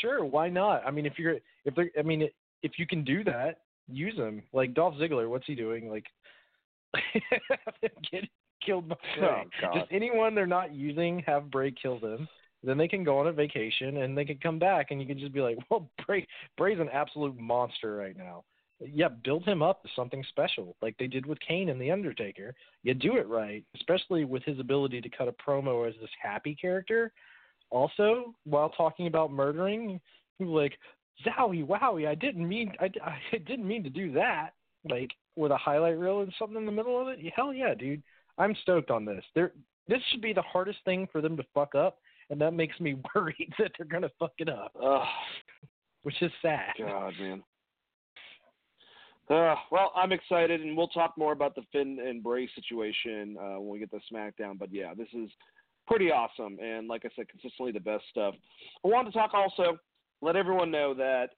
Sure, why not? I mean, if you're if they I mean, if you can do that, use him. Like Dolph Ziggler, what's he doing? Like get killed by Bray. Oh, Just anyone they're not using, have Bray kill them. Then they can go on a vacation and they can come back, and you can just be like, [laughs] "Well, Bray Bray's an absolute monster right now." Yeah, build him up to something special, like they did with Kane and the Undertaker. You do it right, especially with his ability to cut a promo as this happy character. Also, while talking about murdering, like, "Zowie, wowie! I didn't mean, I, I [laughs] didn't mean to do that." Like with a highlight reel and something in the middle of it. Hell yeah, dude! I'm stoked on this. They're, this should be the hardest thing for them to fuck up, and that makes me [laughs] worried that they're gonna fuck it up, Oh, which is sad. God, man. Uh, well, I'm excited, and we'll talk more about the Finn and Bray situation uh, when we get to SmackDown. But yeah, this is pretty awesome, and like I said, consistently the best stuff. I wanted to talk also, let everyone know that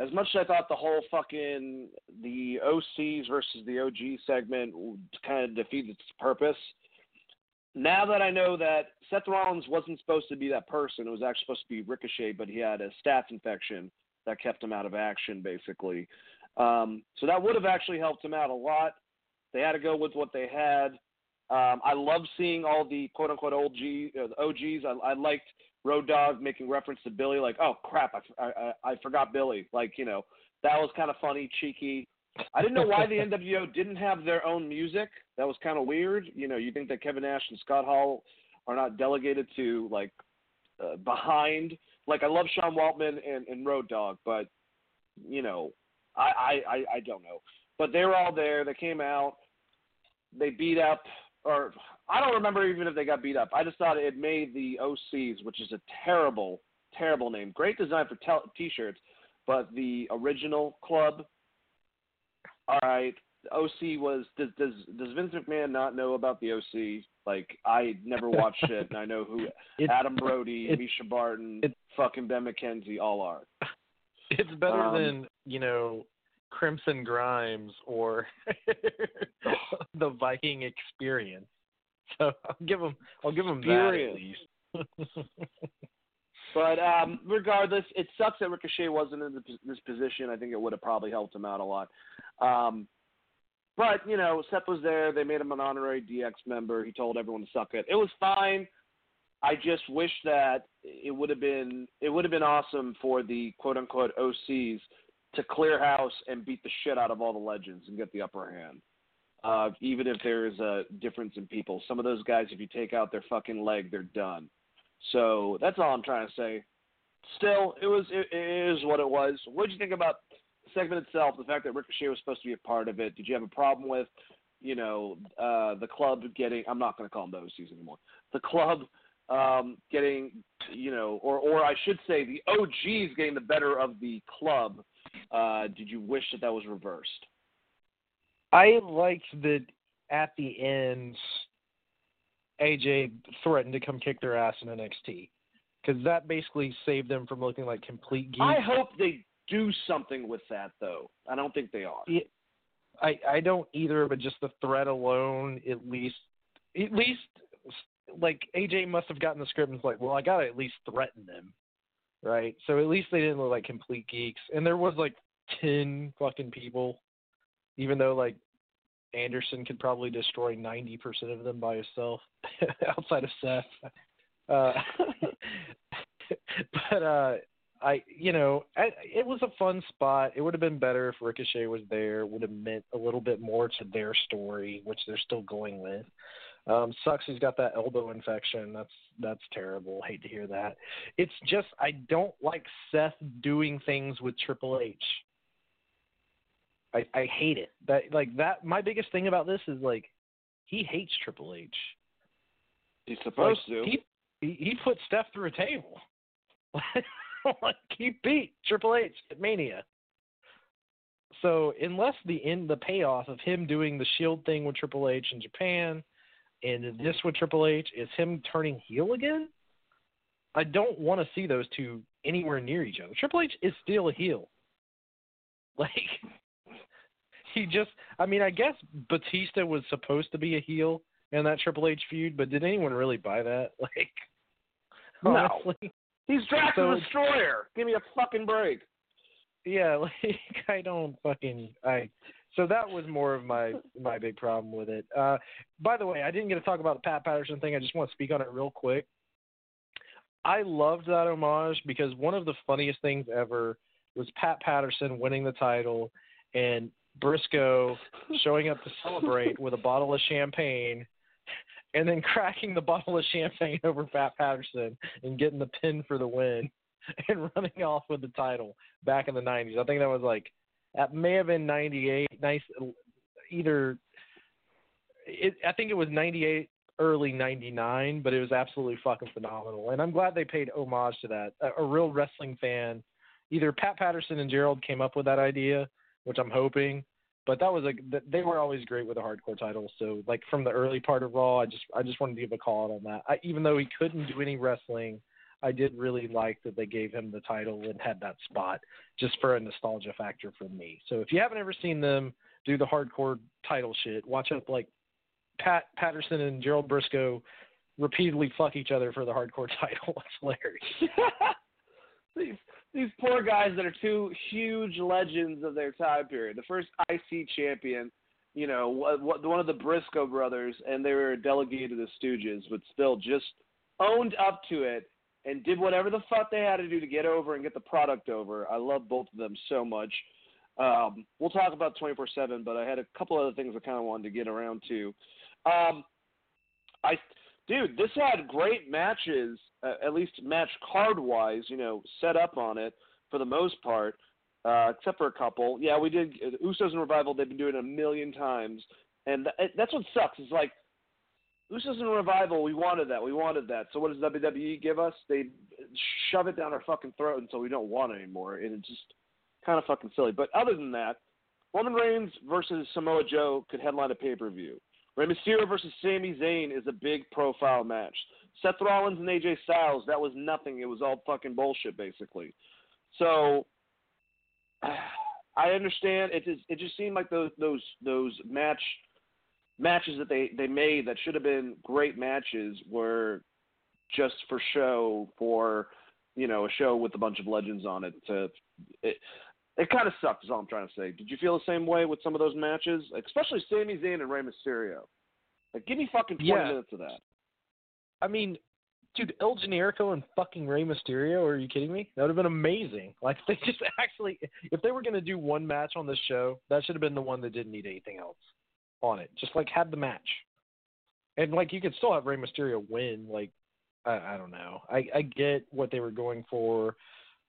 as much as I thought the whole fucking the OCs versus the OG segment kind of defeated its purpose, now that I know that Seth Rollins wasn't supposed to be that person, it was actually supposed to be Ricochet, but he had a staph infection that kept him out of action, basically. Um, so that would have actually helped him out a lot. They had to go with what they had. Um, I love seeing all the quote unquote OG, uh, the OGs. I, I liked Road Dog making reference to Billy, like, oh crap, I, I, I forgot Billy. Like, you know, that was kind of funny, cheeky. I didn't know why the [laughs] NWO didn't have their own music. That was kind of weird. You know, you think that Kevin Nash and Scott Hall are not delegated to like uh, behind. Like I love Sean Waltman and, and Road Dog, but you know, I, I I I don't know. But they were all there. They came out. They beat up, or I don't remember even if they got beat up. I just thought it made the OCs, which is a terrible, terrible name. Great design for t-shirts, but the original club. All right, the OC was. Does does does Vince McMahon not know about the OC? Like I never watched [laughs] it, and I know who Adam Brody, it- Mischa Barton, it- fucking Ben McKenzie all are. It's better Um, than you know Crimson Grimes or [laughs] the Viking Experience. [laughs] So I'll give him I'll give them that at least. [laughs] But um, regardless, it sucks that Ricochet wasn't in the, this position. I think it would have probably helped him out a lot. Um, but you know, Seth was there. They made him an honorary DX member. He told everyone to suck it. It was fine. I just wish that it would have been it would have been awesome for the quote unquote OCs to clear house and beat the shit out of all the legends and get the upper hand. Uh, even if there is a difference in people, some of those guys, if you take out their fucking leg, they're done. So that's all I'm trying to say. still, it was it, it is what it was. What did you think about the segment itself? The fact that Ricochet was supposed to be a part of it. Did you have a problem with, you know, uh, the club getting? I'm not going to call them the OCs anymore. The club um, getting, you know, or or I should say, the OGs getting the better of the club. Uh, did you wish that that was reversed? I liked that at the end, AJ threatened to come kick their ass in NXT because that basically saved them from looking like complete geeks. I hope they do something with that, though. I don't think they are. It, I I don't either, but just the threat alone, at least, at least, like AJ must have gotten the script and was like, well, I gotta at least threaten them, right? So at least they didn't look like complete geeks, and there was like ten fucking people, even though like Anderson could probably destroy ninety percent of them by himself, [laughs] outside of Seth. Uh, [laughs] but uh, I, you know, I, it was a fun spot. It would have been better if Ricochet was there. Would have meant a little bit more to their story, which they're still going with. Um, sucks he's got that elbow infection. That's that's terrible. Hate to hear that. It's just I don't like Seth doing things with Triple H. I I hate it. That like that. My biggest thing about this is like he hates Triple H. He's supposed like, to. He, he he put Steph through a table. [laughs] like he beat Triple H at Mania. So unless the in the payoff of him doing the Shield thing with Triple H in Japan, and this with Triple H is him turning heel again, I don't want to see those two anywhere near each other. Triple H is still a heel. [laughs] Like he just, I mean, I guess Batista was supposed to be a heel in that Triple H feud, but did anyone really buy that? [laughs] Like, No. honestly. He's Drax So- the Destroyer. Give me a fucking break. yeah, [laughs] like I don't fucking I. So that was more of my my big problem with it. Uh, by the way, I didn't get to talk about the Pat Patterson thing. I just want to speak on it real quick. I loved that homage because one of the funniest things ever was Pat Patterson winning the title and Brisco showing up to celebrate with a bottle of champagne and then cracking the bottle of champagne over Pat Patterson and getting the pin for the win and running off with the title back in the 90s. I think that was like that may have been 98. Nice either it I think it was 98 early 99, but it was absolutely fucking phenomenal. And I'm glad they paid homage to that. A, a real wrestling fan, either Pat Patterson and Gerald came up with that idea, which I'm hoping, but that was like they were always great with the hardcore title. So like from the early part of Raw, I just I just wanted to give a call out on that. I, even though he couldn't do any wrestling, I did really like that they gave him the title and had that spot just for a nostalgia factor for me. So if you haven't ever seen them do the hardcore title shit, watch up like Pat Patterson and Gerald Brisco repeatedly fuck each other for the hardcore [laughs] title. It's hilarious. [laughs] these poor guys that are two huge legends of their time period. The first IC champion, you know, one of the Brisco brothers, and they were delegated as Stooges, but still just owned up to it and did whatever the fuck they had to do to get over and get the product over. I love both of them so much. Um, we'll talk about 24 7, but I had a couple other things I kind of wanted to get around to. Um, I, dude, this had great matches, uh, at least match card wise, you know, set up on it for the most part, uh, except for a couple. Yeah, we did uh, Usos and Revival. They've been doing it a million times, and th- that's what sucks. Is like Usos and Revival. We wanted that. We wanted that. So what does WWE give us? They shove it down our fucking throat until we don't want it anymore, and it's just kind of fucking silly. But other than that, Roman Reigns versus Samoa Joe could headline a pay per view. Rey Mysterio versus Sami Zayn is a big profile match. Seth Rollins and AJ Styles, that was nothing. It was all fucking bullshit, basically. So [sighs] I understand. It just it just seemed like those those those match matches that they they made that should have been great matches were just for show for you know a show with a bunch of legends on it. To it, it kind of sucked. Is all I'm trying to say. Did you feel the same way with some of those matches, especially Sami Zayn and Rey Mysterio? Like, give me fucking twenty Yeah. minutes of that. I mean, dude, El Generico and fucking Rey Mysterio. Are you kidding me? That would have been amazing. [laughs] Like they just actually, if they were gonna do one match on this show, that should have been the one that didn't need anything else on it. Just like have the match, and like you could still have Rey Mysterio win. Like I, I don't know. I, I get what they were going for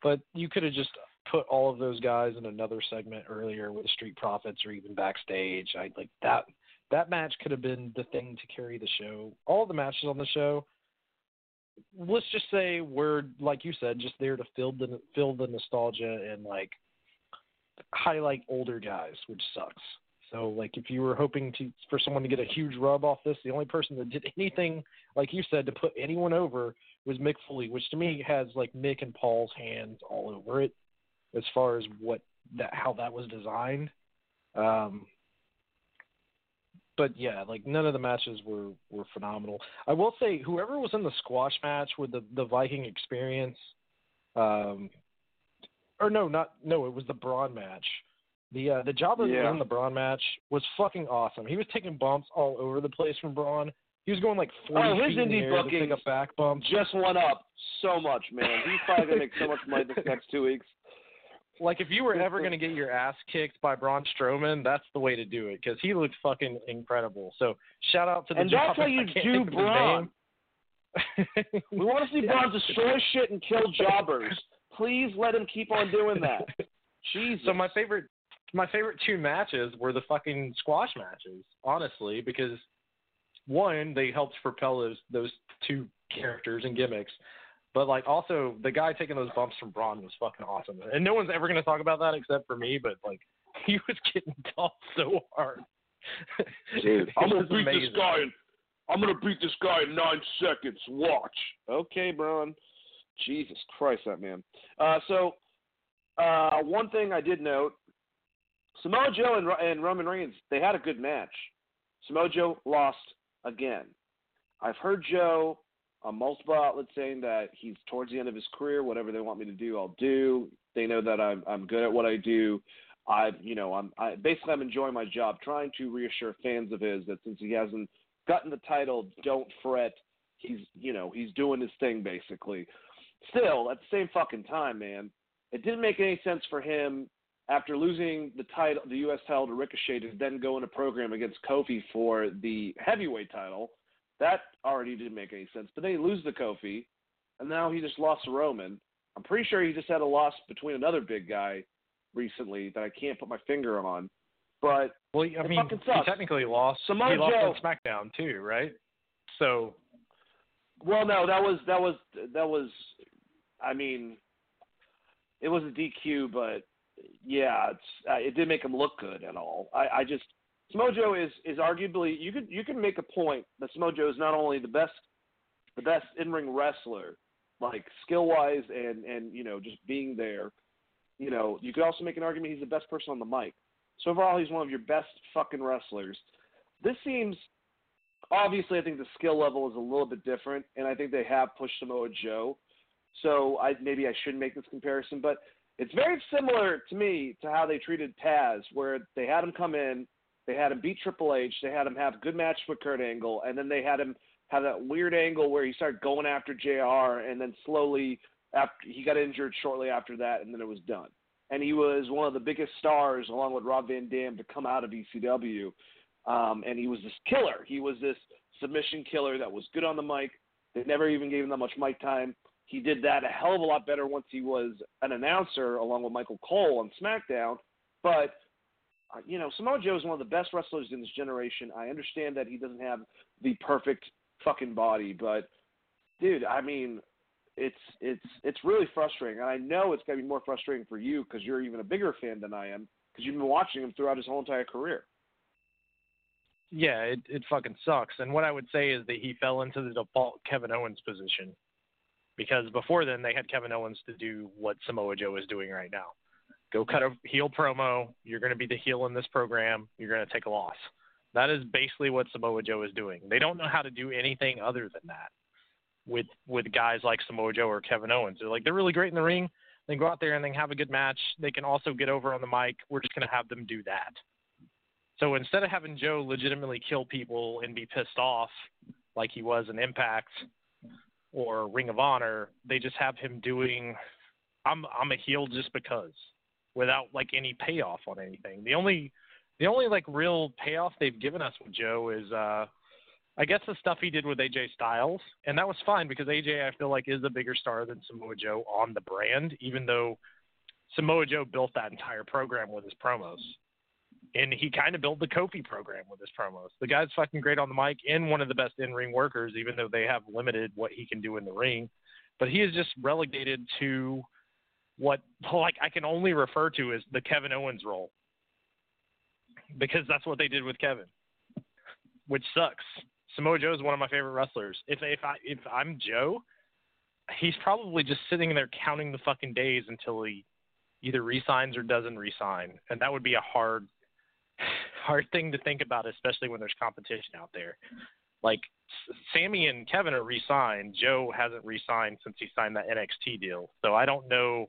But you could have just put all of those guys in another segment earlier with Street Profits or even backstage. I like that that match could have been the thing to carry the show. All the matches on the show, let's just say we're like you said, just there to fill the fill the nostalgia and like highlight older guys, which sucks. So like if you were hoping to for someone to get a huge rub off this, the only person that did anything like you said to put anyone over was Mick Foley, which to me has like Mick and Paul's hands all over it as far as what that how that was designed. Um, but yeah, like none of the matches were were phenomenal. I will say whoever was in the squash match with the the Viking experience, um, or no, not no, it was the Braun match. The uh, the job that Yeah. was in the Braun match was fucking awesome. He was taking bumps all over the place from Braun. He was going like 40 Oh, his feet in the indie air to pick up back bumps. Just went up so much, man. He's probably gonna make so much money this [laughs] next two weeks. Like if you were ever going [laughs] to get your ass kicked by Braun Strowman, that's the way to do it because he looked fucking incredible. So shout out to the And that's how you [laughs] do think of his Braun. [laughs] We want to see Yeah. Braun destroy shit and kill jobbers. Please let him keep on doing that. Jesus. So my favorite, my favorite two matches were the fucking squash matches, honestly, because one they helped propel those those two characters and gimmicks, but like also the guy taking those bumps from Braun was fucking awesome, and no one's ever gonna talk about that except for me, but like [laughs] he was getting tossed so hard. Dude, I'm [laughs] gonna beat amazing. this guy in I'm gonna beat this guy in nine seconds. Watch. Okay, Braun. Jesus Christ, that man. Uh, so, uh, one thing I did note: Samoa Joe and, and Roman Reigns they had a good match. Samoa Joe lost again. I've heard Joe on multiple outlets saying that he's towards the end of his career. Whatever they want me to do, I'll do. They know that I'm I'm good at what I do. I, you know, I'm I, basically I'm enjoying my job, trying to reassure fans of his that since he hasn't gotten the title, don't fret. He's, you know, he's doing his thing basically. Still, at the same fucking time, man, it didn't make any sense for him after losing the title, the U.S. title to Ricochet, to then go in a program against Kofi for the heavyweight title. That already didn't make any sense. But then he lose the Kofi, and now he just lost to Roman. I'm pretty sure he just had a loss between another big guy recently that I can't put my finger on. But Well, I mean, he technically lost. Samoa he lost on SmackDown too, right? So well, no, that was that was that was. I mean, it was a DQ, but yeah, it's uh, it didn't make him look good at all. I, I just Smojo is is arguably you could you can make a point that Smojo is not only the best the best in ring wrestler, like skill wise and and you know just being there. You know, you could also make an argument he's the best person on the mic. So overall, he's one of your best fucking wrestlers. This seems obviously, I think the skill level is a little bit different, and I think they have pushed Samoa Joe. So I maybe I shouldn't make this comparison, but it's very similar to me to how they treated Taz, where they had him come in, they had him beat Triple H, they had him have good match with Kurt Angle, and then they had him have that weird angle where he started going after JR, and then slowly after he got injured shortly after that, and then it was done. And he was one of the biggest stars, along with Rob Van Dam, to come out of ECW. Um, and he was this killer. He was this submission killer that was good on the mic. They never even gave him that much mic time. He did that a hell of a lot better once he was an announcer along with Michael Cole on SmackDown. But you know, Samoa Joe is one of the best wrestlers in this generation. I understand that he doesn't have the perfect fucking body, but dude, I mean, it's it's it's really frustrating, and I know it's gonna be more frustrating for you because you're even a bigger fan than I am because you've been watching him throughout his whole entire career. yeah, it it fucking sucks. And what I would say is that he fell into the default Kevin Owens position because before then they had Kevin Owens to do what Samoa Joe is doing right now. Go cut a heel promo. You're going to be the heel in this program. You're going to take a loss. That is basically what Samoa Joe is doing. They don't know how to do anything other than that with with guys like Samoa Joe or Kevin Owens. They're like they're really great in the ring. They go out there and they have a good match. They can also get over on the mic. We're just going to have them do that. So instead of having Joe legitimately kill people and be pissed off like he was in Impact or Ring of Honor, they just have him doing I'm I'm a heel just because without like any payoff on anything. The only the only like real payoff they've given us with Joe is uh I guess the stuff he did with AJ Styles, and that was fine because AJ I feel like is a bigger star than Samoa Joe on the brand, even though Samoa Joe built that entire program with his promos. And he kind of built the Kofi program with his promos. The guy's fucking great on the mic and one of the best in ring workers, even though they have limited what he can do in the ring. But he is just relegated to what [laughs] like I can only refer to as the Kevin Owens role. Because that's what they did with Kevin. Which sucks. Samoa Joe is one of my favorite wrestlers. If if I if I'm Joe, he's probably just sitting there counting the fucking days until he either resigns or doesn't resign, and that would be a hard [sighs] hard thing to think about, especially when there's competition out there. Like Sammy and Kevin are re-signed. Joe hasn't re-signed since he signed that NXT deal. So I don't know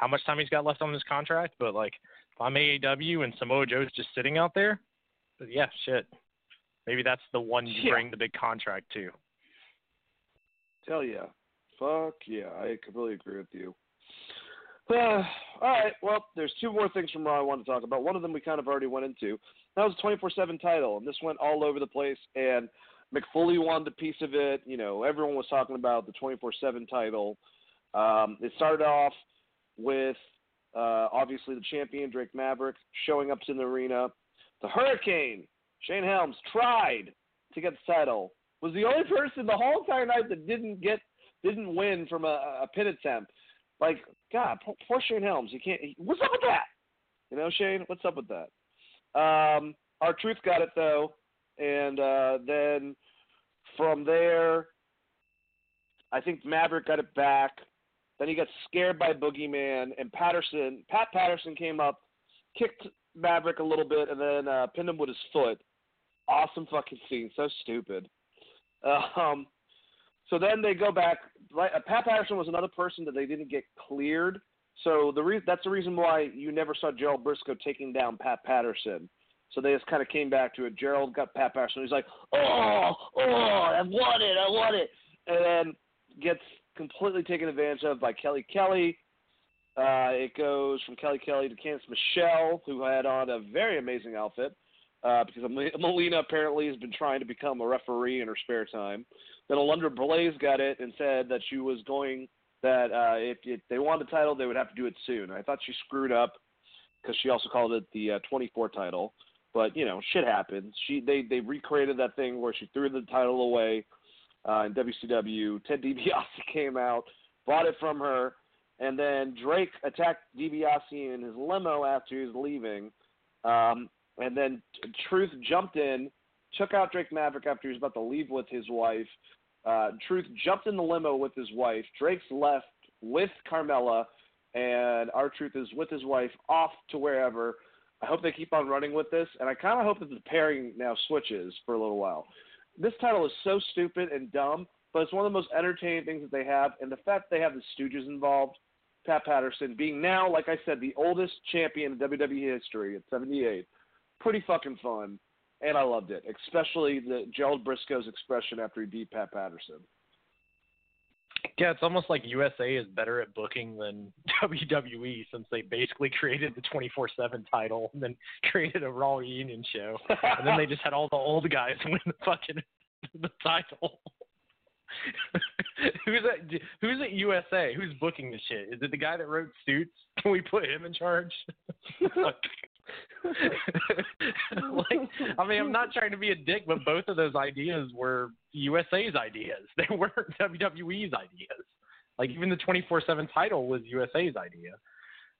how much time he's got left on his contract, but like if I'm AEW and Samoa Joe's just sitting out there, yeah, shit. Maybe that's the one you Yeah. bring the big contract to. Tell ya. Fuck yeah. I completely agree with you. Uh, [sighs] all right. Well, there's two more things from Raw I want to talk about. One of them we kind of already went into. That was a 24/7 title, and this went all over the place. And Mick Foley wanted a piece of it. You know, everyone was talking about the 24/7 title. Um, it started off with uh, obviously the champion Drake Maverick showing up to the arena. The Hurricane Shane Helms tried to get the title. Was the only person the whole entire night that didn't get didn't win from a, a pin attempt. Like God, poor, poor Shane Helms. He can't. He, what's up with that? You know, Shane, what's up with that? Um, R Truth got it though, and uh, then from there, I think Maverick got it back. Then he got scared by Boogeyman, and Patterson, Pat Patterson came up, kicked Maverick a little bit, and then uh, pinned him with his foot. Awesome fucking scene, so stupid. Um, so then they go back. Uh, Pat Patterson was another person that they didn't get cleared. So the re- that's the reason why you never saw Gerald Brisco taking down Pat Patterson. So they just kind of came back to it. Gerald got Pat Patterson. He's like, oh, oh, I want it, I want it, and then gets completely taken advantage of by Kelly Kelly. Uh, it goes from Kelly Kelly to Candice Michelle, who had on a very amazing outfit uh, because Melina apparently has been trying to become a referee in her spare time. Then Alundra Blaze got it and said that she was going that uh, if, if they wanted the title, they would have to do it soon. I thought she screwed up because she also called it the uh, 24 title. But you know, shit happens. She they they recreated that thing where she threw the title away uh, in WCW. Ted DiBiase [laughs] came out, bought it from her, and then Drake attacked DiBiase in his limo after he was leaving. Um, and then Truth jumped in, took out Drake Maverick after he was about to leave with his wife. Uh, Truth jumped in the limo with his wife. Drake's left with Carmella, and R Truth is with his wife off to wherever. I hope they keep on running with this, and I kind of hope that the pairing now switches for a little while. This title is so stupid and dumb, but it's one of the most entertaining things that they have, and the fact they have the Stooges involved, Pat Patterson being now, like I said, the oldest champion in WWE history at 78, pretty fucking fun, and I loved it, especially the Gerald Brisco's expression after he beat Pat Patterson. Yeah, it's almost like USA is better at booking than [laughs] WWE since they basically created the 24/7 title and then [laughs] created a Raw Reunion show, and then they just had all the old guys [laughs] win the fucking the title. who's at Who's at USA? Who's booking the shit? Is it the guy that wrote Suits? Can we put him in charge? [laughs] like, I mean, I'm not trying to be a dick, but both of those ideas were USA's ideas. [laughs] They weren't WWE's ideas. Like even the 24/7 title was USA's idea,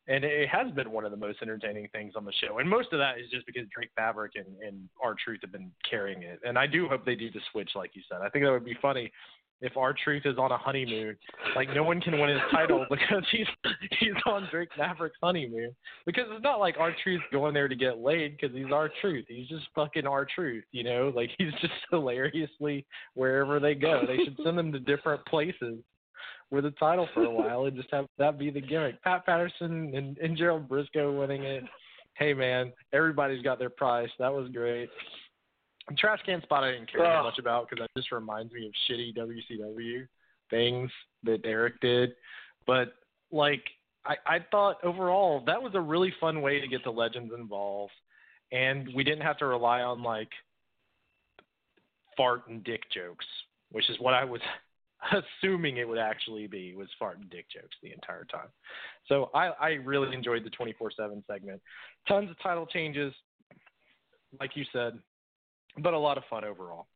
and it has been one of the most entertaining things on the show. And most of that is just because Drake Maverick and and R Truth have been carrying it. And I do hope they do the switch, like you said. I think that would be funny if R Truth is on a honeymoon. Like no one can win his title [laughs] because he's he's on Drake Maverick's honeymoon. Because it's not like R Truth going there to get laid because he's R Truth. He's just fucking R Truth, you know. Like he's just [laughs] hilariously wherever they go. They should send them to different places with a title for a while and just have that be the gimmick. Pat Patterson and, and Gerald Brisco winning it. Hey man, everybody's got their price. That was great. Trash can spot I didn't care Ugh. much about because that just reminds me of shitty WCW things that Eric did. But like I, I thought overall that was a really fun way to get the legends involved, and we didn't have to rely on like fart and dick jokes, which is what I was [laughs] assuming it would actually be was fart and dick jokes the entire time. So I, I really enjoyed the 24/7 segment. Tons of title changes, like you said, but a lot of fun overall.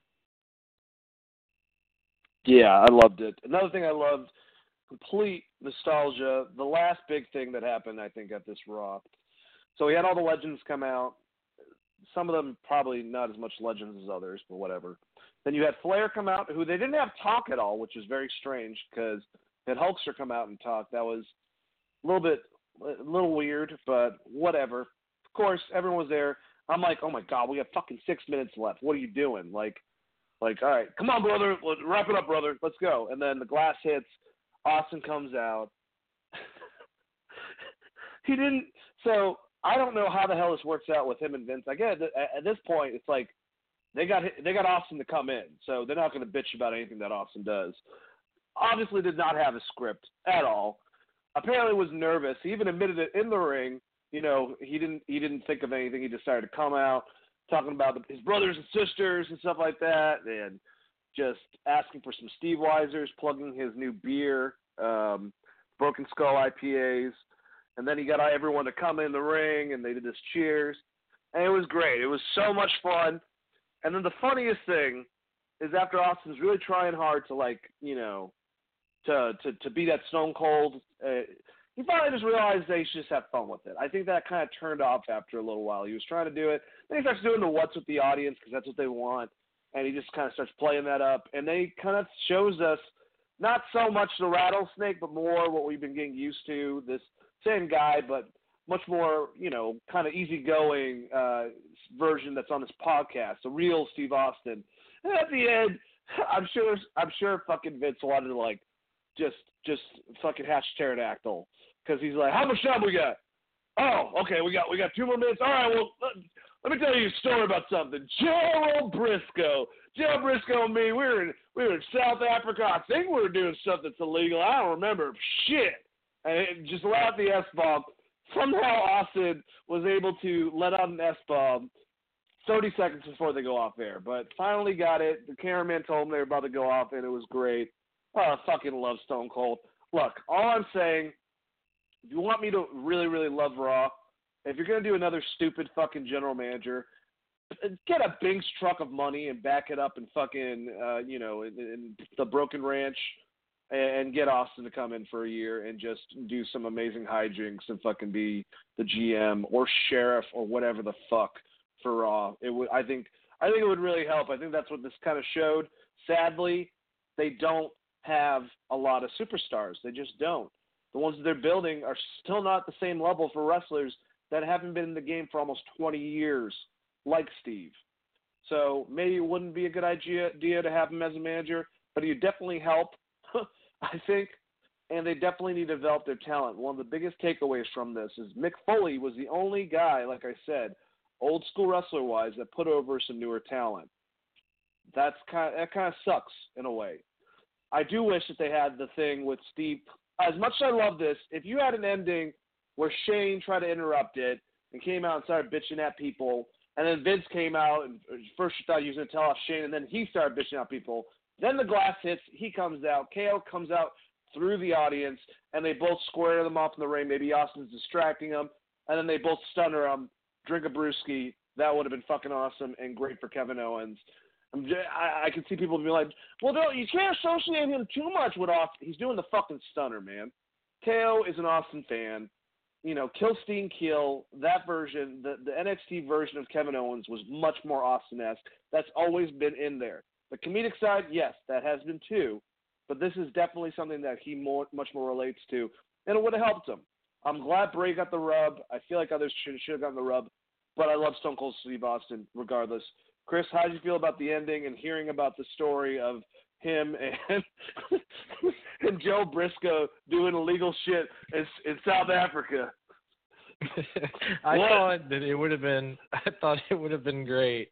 Yeah, I loved it. Another thing I loved, complete nostalgia. The last big thing that happened, I think, at this Raw. So we had all the legends come out. Some of them probably not as much legends as others, but whatever. Then you had Flair come out, who they didn't have talk at all, which is very strange because had Hulkster come out and talk. That was a little bit, a little weird, but whatever. Of course, everyone was there. I'm like, oh my god, we have fucking six minutes left. What are you doing? Like, like, all right, come on, brother, let's wrap it up, brother. Let's go. And then the glass hits. Austin comes out. [laughs] he didn't. So I don't know how the hell this works out with him and Vince. I get at this point, it's like they got they got Austin to come in, so they're not going to bitch about anything that Austin does. Obviously, did not have a script at all. Apparently, was nervous. He even admitted it in the ring. You know, he didn't he didn't think of anything. He decided to come out talking about his brothers and sisters and stuff like that, and just asking for some Steve Weisers, plugging his new beer, um, Broken Skull IPAs, and then he got everyone to come in the ring, and they did this cheers, and it was great. It was so much fun. And then the funniest thing is after Austin's really trying hard to like, you know, to to to be that Stone Cold, uh, he finally just realized they should just have fun with it. I think that kind of turned off after a little while. He was trying to do it, then he starts doing the what's with the audience because that's what they want, and he just kind of starts playing that up, and then he kind of shows us not so much the rattlesnake, but more what we've been getting used to. This same guy, but much more, you know, kind of easygoing uh, version that's on this podcast, the real Steve Austin. And at the end, [laughs] I'm sure, I'm sure, fucking Vince wanted to like just, just fucking hash pterodactyl because he's like, how much time we got? Oh, okay, we got we got two more minutes. All right, well, let, let me tell you a story about something. Gerald Brisco, Gerald Brisco and me, we were in we were in South Africa. I think we were doing something that's illegal. I don't remember shit. And it just let out the S bomb somehow Austin was able to let out an S bomb 30 seconds before they go off air. But finally got it. The cameraman told them they were about to go off, and it was great. I fucking love Stone Cold. Look, all I'm saying, if you want me to really, really love Raw, if you're going to do another stupid fucking general manager, get a Brinks truck of money and back it up and fucking, uh, you know, in, in the Broken Ranch – and get Austin to come in for a year and just do some amazing hijinks and fucking be the GM or sheriff or whatever the fuck for Raw. It would I think I think it would really help. I think that's what this kind of showed. Sadly, they don't have a lot of superstars. They just don't. The ones that they're building are still not the same level for wrestlers that haven't been in the game for almost 20 years, like Steve. So maybe it wouldn't be a good idea to have him as a manager, but he would definitely help [laughs] I think, and they definitely need to develop their talent. One of the biggest takeaways from this is Mick Foley was the only guy, like I said, old school wrestler wise, that put over some newer talent. That's kind of, that kind of sucks in a way. I do wish that they had the thing with Steve. As much as I love this, if you had an ending where Shane tried to interrupt it and came out and started bitching at people, and then Vince came out and first thought he was going to tell off Shane, and then he started bitching at people, then the glass hits. He comes out. KO comes out through the audience, and they both square them off in the ring. Maybe Austin's distracting them, and then they both stunner him. Drink a brewski. That would have been fucking awesome and great for Kevin Owens. I, I can see people be like, well, you can't associate him too much with Austin. He's doing the fucking stunner, man. KO is an Austin fan. You know, Kill Steen Kill, that version, the, the NXT version of Kevin Owens was much more Austin esque. That's always been in there. The comedic side, yes, that has been too, but this is definitely something that he more, much more relates to, and it would have helped him. I'm glad Bray got the rub. I feel like others should, should have gotten the rub, but I love Stone Cold Steve Austin regardless. Chris, how did you feel about the ending and hearing about the story of him and [laughs] and Joe Brisco doing illegal shit in, in South Africa? [laughs] I what? thought that it would have been. [laughs] I thought it would have been great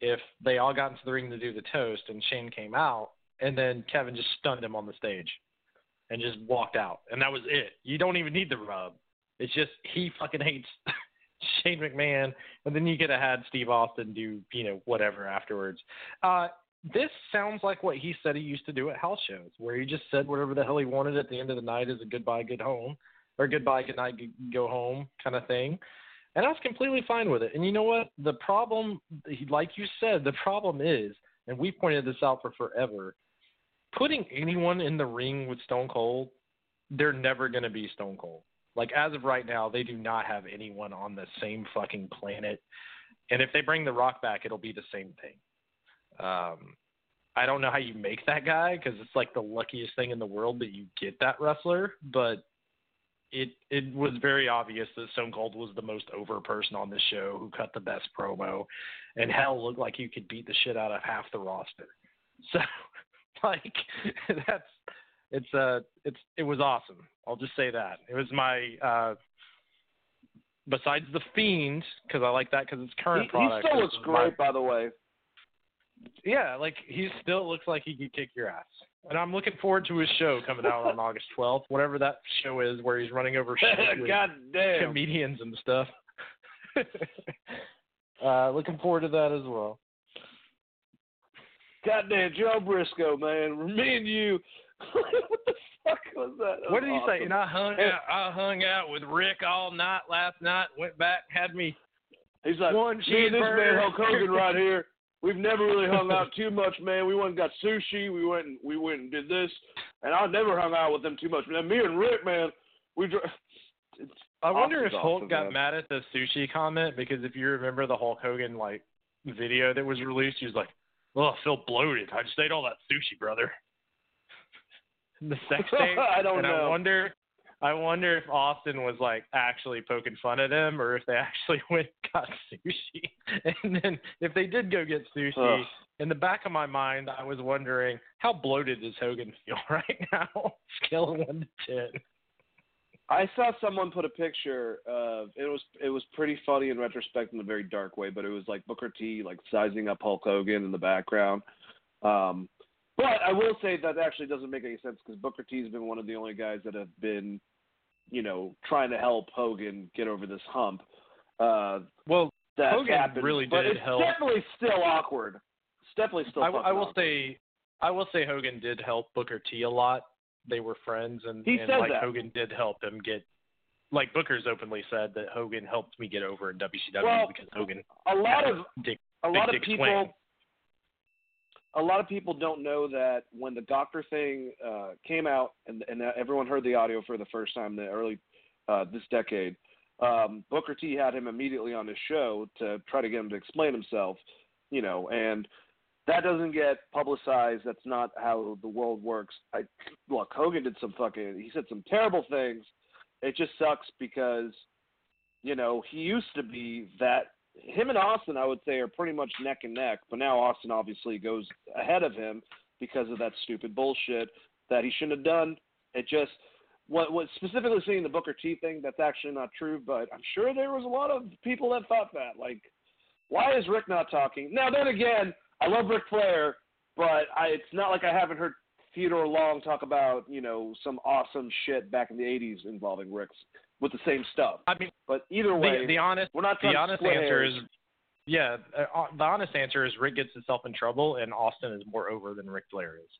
if they all got into the ring to do the toast and Shane came out and then Kevin just stunned him on the stage and just walked out. And that was it. You don't even need the rub. It's just he fucking hates [laughs] Shane McMahon and then you could have had Steve Austin do, you know, whatever afterwards. Uh this sounds like what he said he used to do at house shows, where he just said whatever the hell he wanted at the end of the night as a goodbye, good home, or goodbye, good night, go home kind of thing. And I was completely fine with it. And you know what? The problem, like you said, the problem is, and we pointed this out for forever, putting anyone in the ring with Stone Cold, they're never going to be Stone Cold. Like as of right now, they do not have anyone on the same fucking planet. And if they bring The Rock back, it'll be the same thing. Um, I don't know how you make that guy because it's like the luckiest thing in the world that you get that wrestler, but it it was very obvious that Stone Cold was the most over person on the show who cut the best promo, and hell looked like you could beat the shit out of half the roster. [laughs] So, like, [laughs] that's it's uh it's it was awesome. I'll just say that it was my uh besides the fiend because I like that because it's current he, product. He still looks great, my, by the way. Yeah, like he still looks like he could kick your ass. And I'm looking forward to his show coming out on [laughs] August 12th, whatever that show is, where he's running over [laughs] shit with comedians and stuff. [laughs] uh, looking forward to that as well. Goddamn, Joe Brisco, man, me and you. [laughs] what the fuck was that? that what did awesome. he say? And I hung out. I hung out with Rick all night last night. Went back, had me. He's like, one me and this man Hulk Hogan right [laughs] here. We've never really hung out too much, man. We went and got sushi. We went and we went and did this, and I never hung out with them too much. Man, me and Rick, man, we. It's I wonder if Hulk got man. mad at the sushi comment because if you remember the Hulk Hogan like video that was released, he was like, "Oh, I feel bloated. I just ate all that sushi, brother." The sex [laughs] tape. I don't and know. I wonder, I wonder if Austin was like actually poking fun at him, or if they actually [laughs] went and got sushi. [laughs] And then if they did go get sushi, Ugh. in the back of my mind, I was wondering how bloated does Hogan feel right now? Scale of one to ten. I saw someone put a picture of it was it was pretty funny in retrospect in a very dark way, but it was like Booker T like sizing up Hulk Hogan in the background. Um, but I will say that actually doesn't make any sense because Booker T has been one of the only guys that have been, you know, trying to help Hogan get over this hump. Uh, Well, that Hogan happened, really but did it's help. definitely still awkward. It's definitely still. I, I will awkward. say, I will say Hogan did help Booker T a lot. They were friends, and, He and said like that. Hogan did help him get. Like Booker's openly said that Hogan helped me get over in WCW Well, because Hogan a lot of a lot of people swing. A lot of people don't know that when the doctor thing uh, came out and, and everyone heard the audio for the first time in the early uh, this decade, um, Booker T had him immediately on his show to try to get him to explain himself, you know, and that doesn't get publicized. That's not how the world works. I look, Hogan did some fucking. He said some terrible things. It just sucks because, you know, he used to be that him and Austin, I would say, are pretty much neck and neck. But now Austin obviously goes ahead of him because of that stupid bullshit that he shouldn't have done. It just what what specifically seeing the Booker T thing. That's actually not true, but I'm sure there was a lot of people that thought that. Like, why is Rick not talking? Now then again, I love Ric Flair, but I, it's not like I haven't heard Theodore Long talk about you know some awesome shit back in the '80s involving Rick's with the same stuff. I mean, But either way, the, the honest, we're not trying the to honest answer hairs. is, yeah, uh, the honest answer is Rick gets himself in trouble, and Austin is more over than Ric Flair is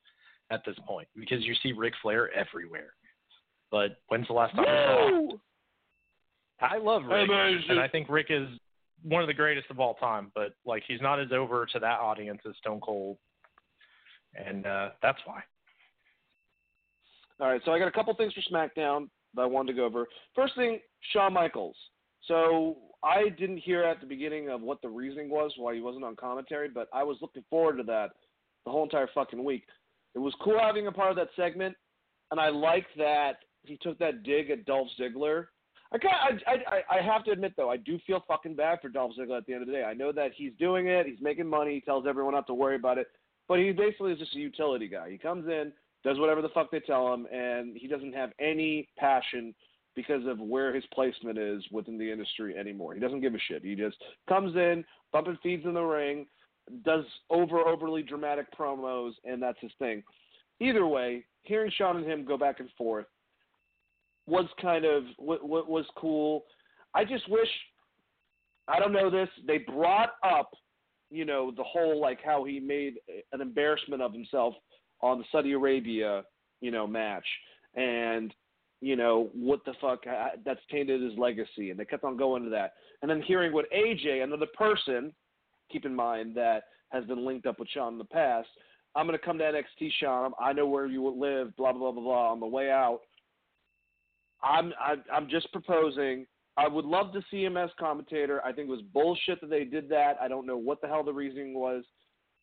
at this point because you see Ric Flair everywhere. But when's the last time you saw? Woo! I love Rick, man, and I think Rick is one of the greatest of all time. But like, he's not as over to that audience as Stone Cold, and uh, that's why. All right, so I got a couple things for SmackDown that I wanted to go over. First thing, Shawn Michaels. So I didn't hear at the beginning of what the reasoning was why he wasn't on commentary, but I was looking forward to that the whole entire fucking week. It was cool having a part of that segment, and I like that he took that dig at Dolph Ziggler. I, got, I, I, I have to admit though, I do feel fucking bad for Dolph Ziggler at the end of the day. I know that he's doing it, he's making money, he tells everyone not to worry about it, but he basically is just a utility guy. He comes in, does whatever the fuck they tell him, and he doesn't have any passion because of where his placement is within the industry anymore. He doesn't give a shit. He just comes in, bumping feeds in the ring, does over overly dramatic promos, and that's his thing. Either way, hearing Shawn and him go back and forth was kind of what, was cool. I just wish I don't know this. They brought up you know, the whole like how he made an embarrassment of himself on the Saudi Arabia, you know, match, and you know what the fuck that's tainted his legacy, and they kept on going to that, and then hearing what AJ, another person, keep in mind that has been linked up with Shawn in the past. I'm going to come to NXT, Shawn. I know where you live. Blah blah blah blah. On the way out, I'm I'm, I'm just proposing. I would love to see him as commentator. I think it was bullshit that they did that. I don't know what the hell the reasoning was,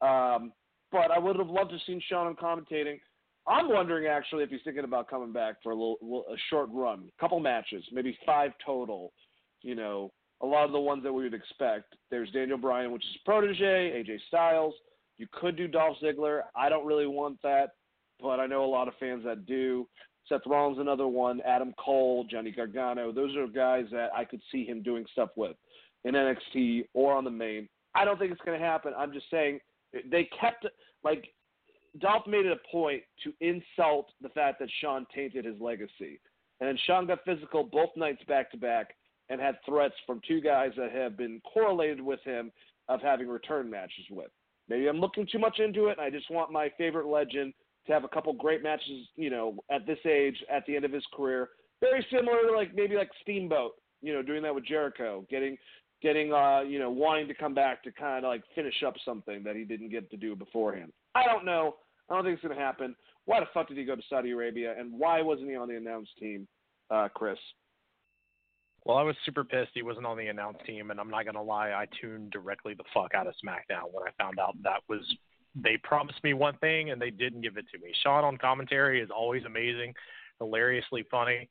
um, but I would have loved to have seen Shawn commentating. I'm wondering actually if he's thinking about coming back for a little, a short run, a couple matches, maybe five total. You know, a lot of the ones that we would expect. There's Daniel Bryan, which is protege, AJ Styles. You could do Dolph Ziggler. I don't really want that, but I know a lot of fans that do. Seth Rollins, another one. Adam Cole, Johnny Gargano. Those are guys that I could see him doing stuff with in NXT or on the main. I don't think it's going to happen. I'm just saying they kept like Dolph made it a point to insult the fact that Shawn tainted his legacy, and then Shawn got physical both nights back to back and had threats from two guys that have been correlated with him of having return matches with. Maybe I'm looking too much into it. and I just want my favorite legend to have a couple great matches, you know, at this age, at the end of his career. Very similar to like maybe like Steamboat, you know, doing that with Jericho, getting getting uh, you know, wanting to come back to kind of like finish up something that he didn't get to do beforehand. I don't know. I don't think it's gonna happen. Why the fuck did he go to Saudi Arabia and why wasn't he on the announced team, uh, Chris? Well, I was super pissed he wasn't on the announced team, and I'm not gonna lie, I tuned directly the fuck out of SmackDown when I found out that was they promised me one thing and they didn't give it to me. Shawn on commentary is always amazing, hilariously funny,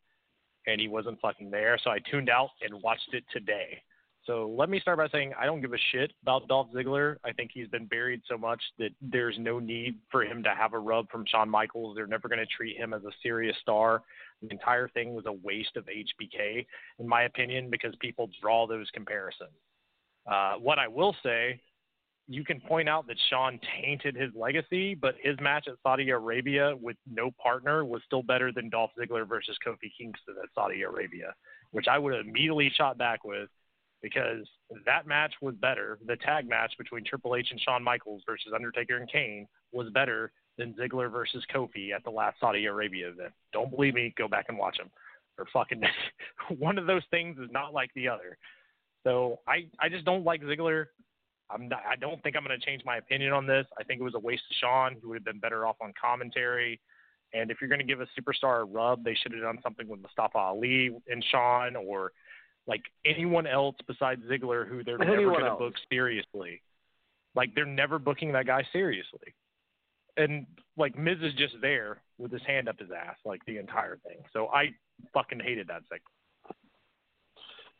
and he wasn't fucking there, so I tuned out and watched it today. So let me start by saying I don't give a shit about Dolph Ziggler. I think he's been buried so much that there's no need for him to have a rub from Shawn Michaels. They're never going to treat him as a serious star. The entire thing was a waste of HBK, in my opinion, because people draw those comparisons. Uh, what I will say, you can point out that Shawn tainted his legacy, but his match at Saudi Arabia with no partner was still better than Dolph Ziggler versus Kofi Kingston at Saudi Arabia, which I would have immediately shot back with because that match was better. The tag match between Triple H and Shawn Michaels versus Undertaker and Kane was better than Ziggler versus Kofi at the last Saudi Arabia event. Don't believe me? Go back and watch them. Or fucking [laughs] one of those things is not like the other. So I I just don't like Ziggler. I'm not, I don't think I'm going to change my opinion on this. I think it was a waste of Shawn. He would have been better off on commentary. And if you're going to give a superstar a rub, they should have done something with Mustafa Ali and Shawn or like anyone else besides Ziggler who they're never going to book seriously. Like they're never booking that guy seriously. And like Miz is just there with his hand up his ass like the entire thing. So I fucking hated that segment.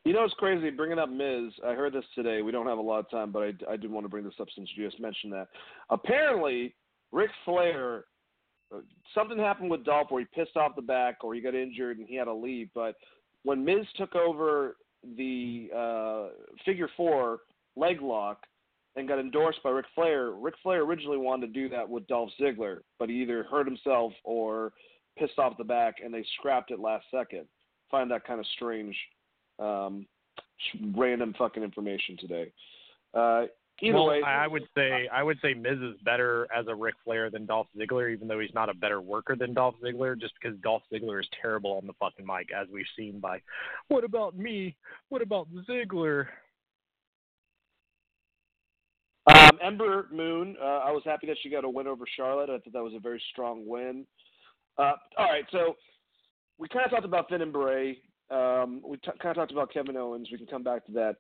You know, it's crazy bringing up Miz. I heard this today. We don't have a lot of time, but I, I did want to bring this up since you just mentioned that. Apparently, Ric Flair, uh, something happened with Dolph where he pissed off the back or he got injured and he had to leave. But when Miz took over the uh, figure four leg lock and got endorsed by Ric Flair, Ric Flair originally wanted to do that with Dolph Ziggler, but he either hurt himself or pissed off the back, and they scrapped it last second. Find that kind of strange, um, random fucking information today. Uh, Either well, way, I would say I would say Miz is better as a Ric Flair than Dolph Ziggler, even though he's not a better worker than Dolph Ziggler, just because Dolph Ziggler is terrible on the fucking mic, as we've seen by What about me? What about Ziggler? Um, Ember Moon, uh, I was happy that she got a win over Charlotte. I thought that was a very strong win. Uh, all right, so we kind of talked about Finn and Bray. Um, we t- kind of talked about Kevin Owens. We can come back to that.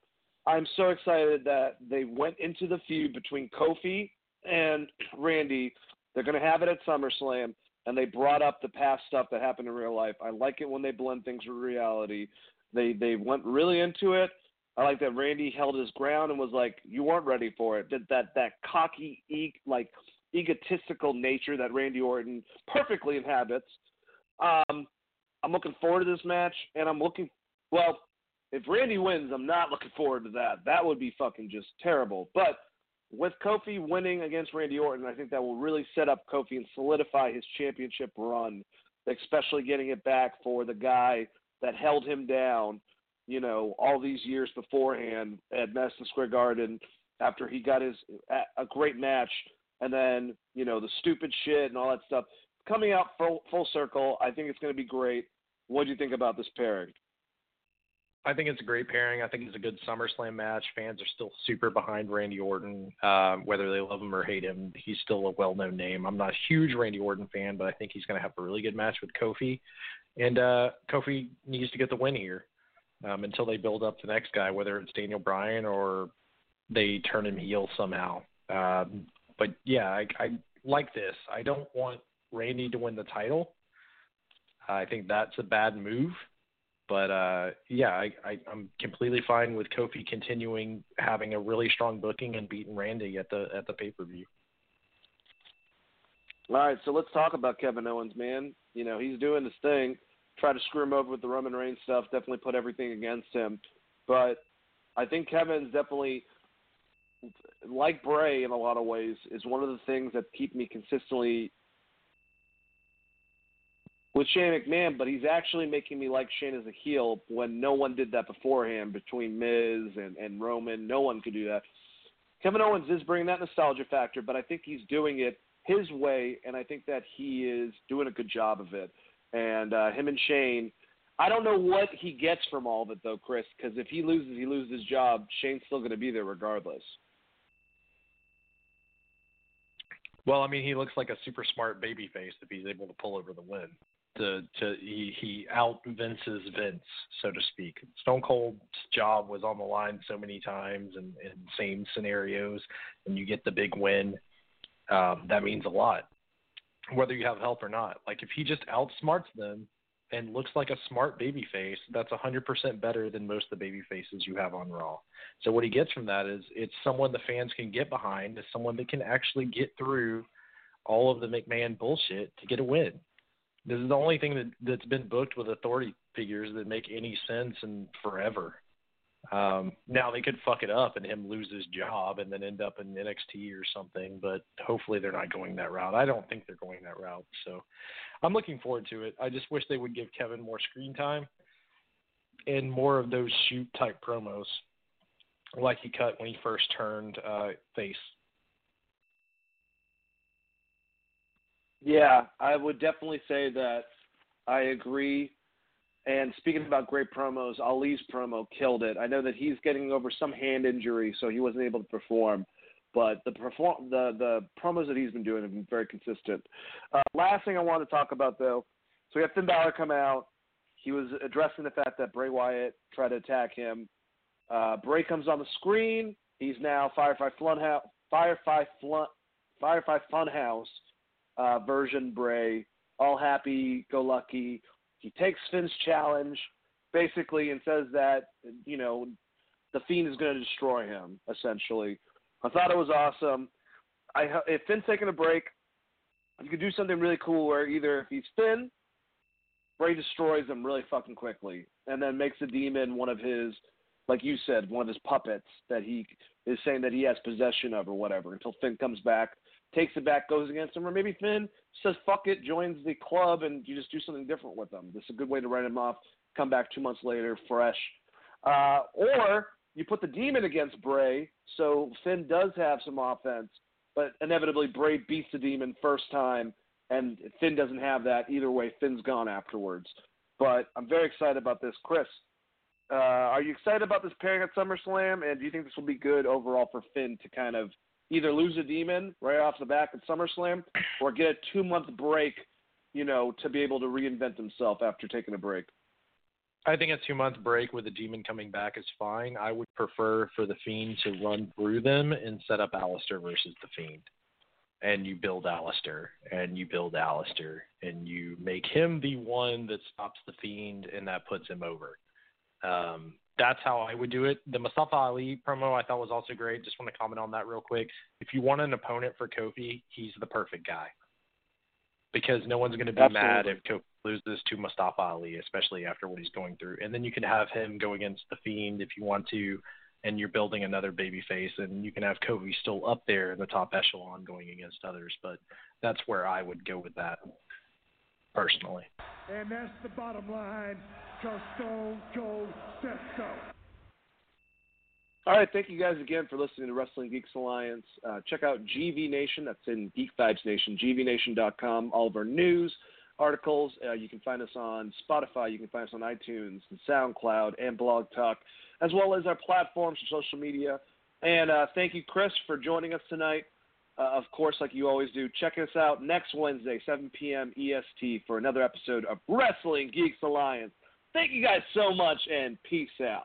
I'm so excited that they went into the feud between Kofi and [clears throat] Randy. They're going to have it at SummerSlam, and they brought up the past stuff that happened in real life. I like it when they blend things with reality. They they went really into it. I like that Randy held his ground and was like, "You weren't ready for it." That that that cocky, e- like egotistical nature that Randy Orton perfectly inhabits. Um, I'm looking forward to this match, and I'm looking well if Randy wins, I'm not looking forward to that. That would be fucking just terrible. But with Kofi winning against Randy Orton, I think that will really set up Kofi and solidify his championship run, especially getting it back for the guy that held him down, you know, all these years beforehand at Madison Square Garden after he got his a great match, and then you know the stupid shit and all that stuff coming out full full circle. I think it's going to be great. What do you think about this pairing? I think it's a great pairing. I think it's a good SummerSlam match. Fans are still super behind Randy Orton, um, whether they love him or hate him. He's still a well-known name. I'm not a huge Randy Orton fan, but I think he's going to have a really good match with Kofi, and uh, Kofi needs to get the win here um, until they build up the next guy, whether it's Daniel Bryan or they turn him heel somehow. Um, but yeah, I, I like this. I don't want Randy to win the title. I think that's a bad move. But uh, yeah, I, I, I'm completely fine with Kofi continuing having a really strong booking and beating Randy at the at the pay per view. All right, so let's talk about Kevin Owens, man. You know he's doing this thing, try to screw him over with the Roman Reigns stuff. Definitely put everything against him, but I think Kevin's definitely like Bray in a lot of ways is one of the things that keep me consistently with Shane McMahon, but he's actually making me like Shane as a heel when no one did that beforehand between Miz and, and Roman. No one could do that. Kevin Owens is bringing that nostalgia factor, but I think he's doing it his way, and I think that he is doing a good job of it. And uh, him and Shane, I don't know what he gets from all of it, though, Chris, because if he loses, he loses his job. Shane's still going to be there regardless. Well, I mean, he looks like a super smart baby face if he's able to pull over the win to to he, he out Vince's Vince, so to speak. Stone Cold's job was on the line so many times and in same scenarios, and you get the big win. Um, that means a lot, whether you have help or not. Like if he just outsmarts them and looks like a smart baby face, that's a hundred percent better than most of the baby faces you have on Raw. So what he gets from that is it's someone the fans can get behind, is someone that can actually get through all of the McMahon bullshit to get a win. This is the only thing that that's been booked with authority figures that make any sense in forever. Um, now they could fuck it up and him lose his job and then end up in NXT or something, but hopefully they're not going that route. I don't think they're going that route. So I'm looking forward to it. I just wish they would give Kevin more screen time and more of those shoot type promos like he cut when he first turned uh, face Yeah, I would definitely say that I agree. And speaking about great promos, Ali's promo killed it. I know that he's getting over some hand injury, so he wasn't able to perform. But the perform the the promos that he's been doing have been very consistent. Uh, last thing I want to talk about though, so we have Finn Balor come out. He was addressing the fact that Bray Wyatt tried to attack him. Uh, Bray comes on the screen. He's now Firefly Funhouse, Firefly Flun, Firefly Funhouse uh, version Bray, all happy go lucky. He takes Finn's challenge basically and says that you know the Fiend is going to destroy him. Essentially, I thought it was awesome. I if Finn's taking a break, you could do something really cool where either if he's Finn, Bray destroys him really fucking quickly, and then makes the demon one of his, like you said, one of his puppets that he is saying that he has possession of or whatever until Finn comes back takes it back, goes against him, or maybe Finn says fuck it, joins the club, and you just do something different with them. This is a good way to write him off. Come back two months later, fresh. Uh, or you put the demon against Bray, so Finn does have some offense, but inevitably Bray beats the demon first time, and Finn doesn't have that. Either way, Finn's gone afterwards. But I'm very excited about this, Chris. Uh, are you excited about this pairing at SummerSlam, and do you think this will be good overall for Finn to kind of either lose a demon right off the back at SummerSlam or get a two month break, you know, to be able to reinvent himself after taking a break. I think a two month break with the demon coming back is fine. I would prefer for the Fiend to run through them and set up Aleister versus the Fiend. And you build Aleister and you build Aleister and you make him the one that stops the Fiend and that puts him over. Um, that's how I would do it. The Mustafa Ali promo I thought was also great. Just want to comment on that real quick. If you want an opponent for Kofi, he's the perfect guy because no one's going to be Absolutely. mad if Kofi loses to Mustafa Ali, especially after what he's going through. And then you can have him go against the Fiend if you want to, and you're building another baby face, and you can have Kofi still up there in the top echelon going against others. But that's where I would go with that personally. And that's the bottom line All right, thank you guys again for listening to Wrestling Geeks Alliance. Uh, check out GV Nation. That's in Geek Vibes Nation. GVNation.com. All of our news, articles. Uh, you can find us on Spotify. You can find us on iTunes, and SoundCloud, and Blog Talk, as well as our platforms for social media. And uh, thank you, Chris, for joining us tonight. Uh, of course, like you always do, check us out next Wednesday, 7 p.m. EST, for another episode of Wrestling Geeks Alliance. Thank you guys so much, and peace out.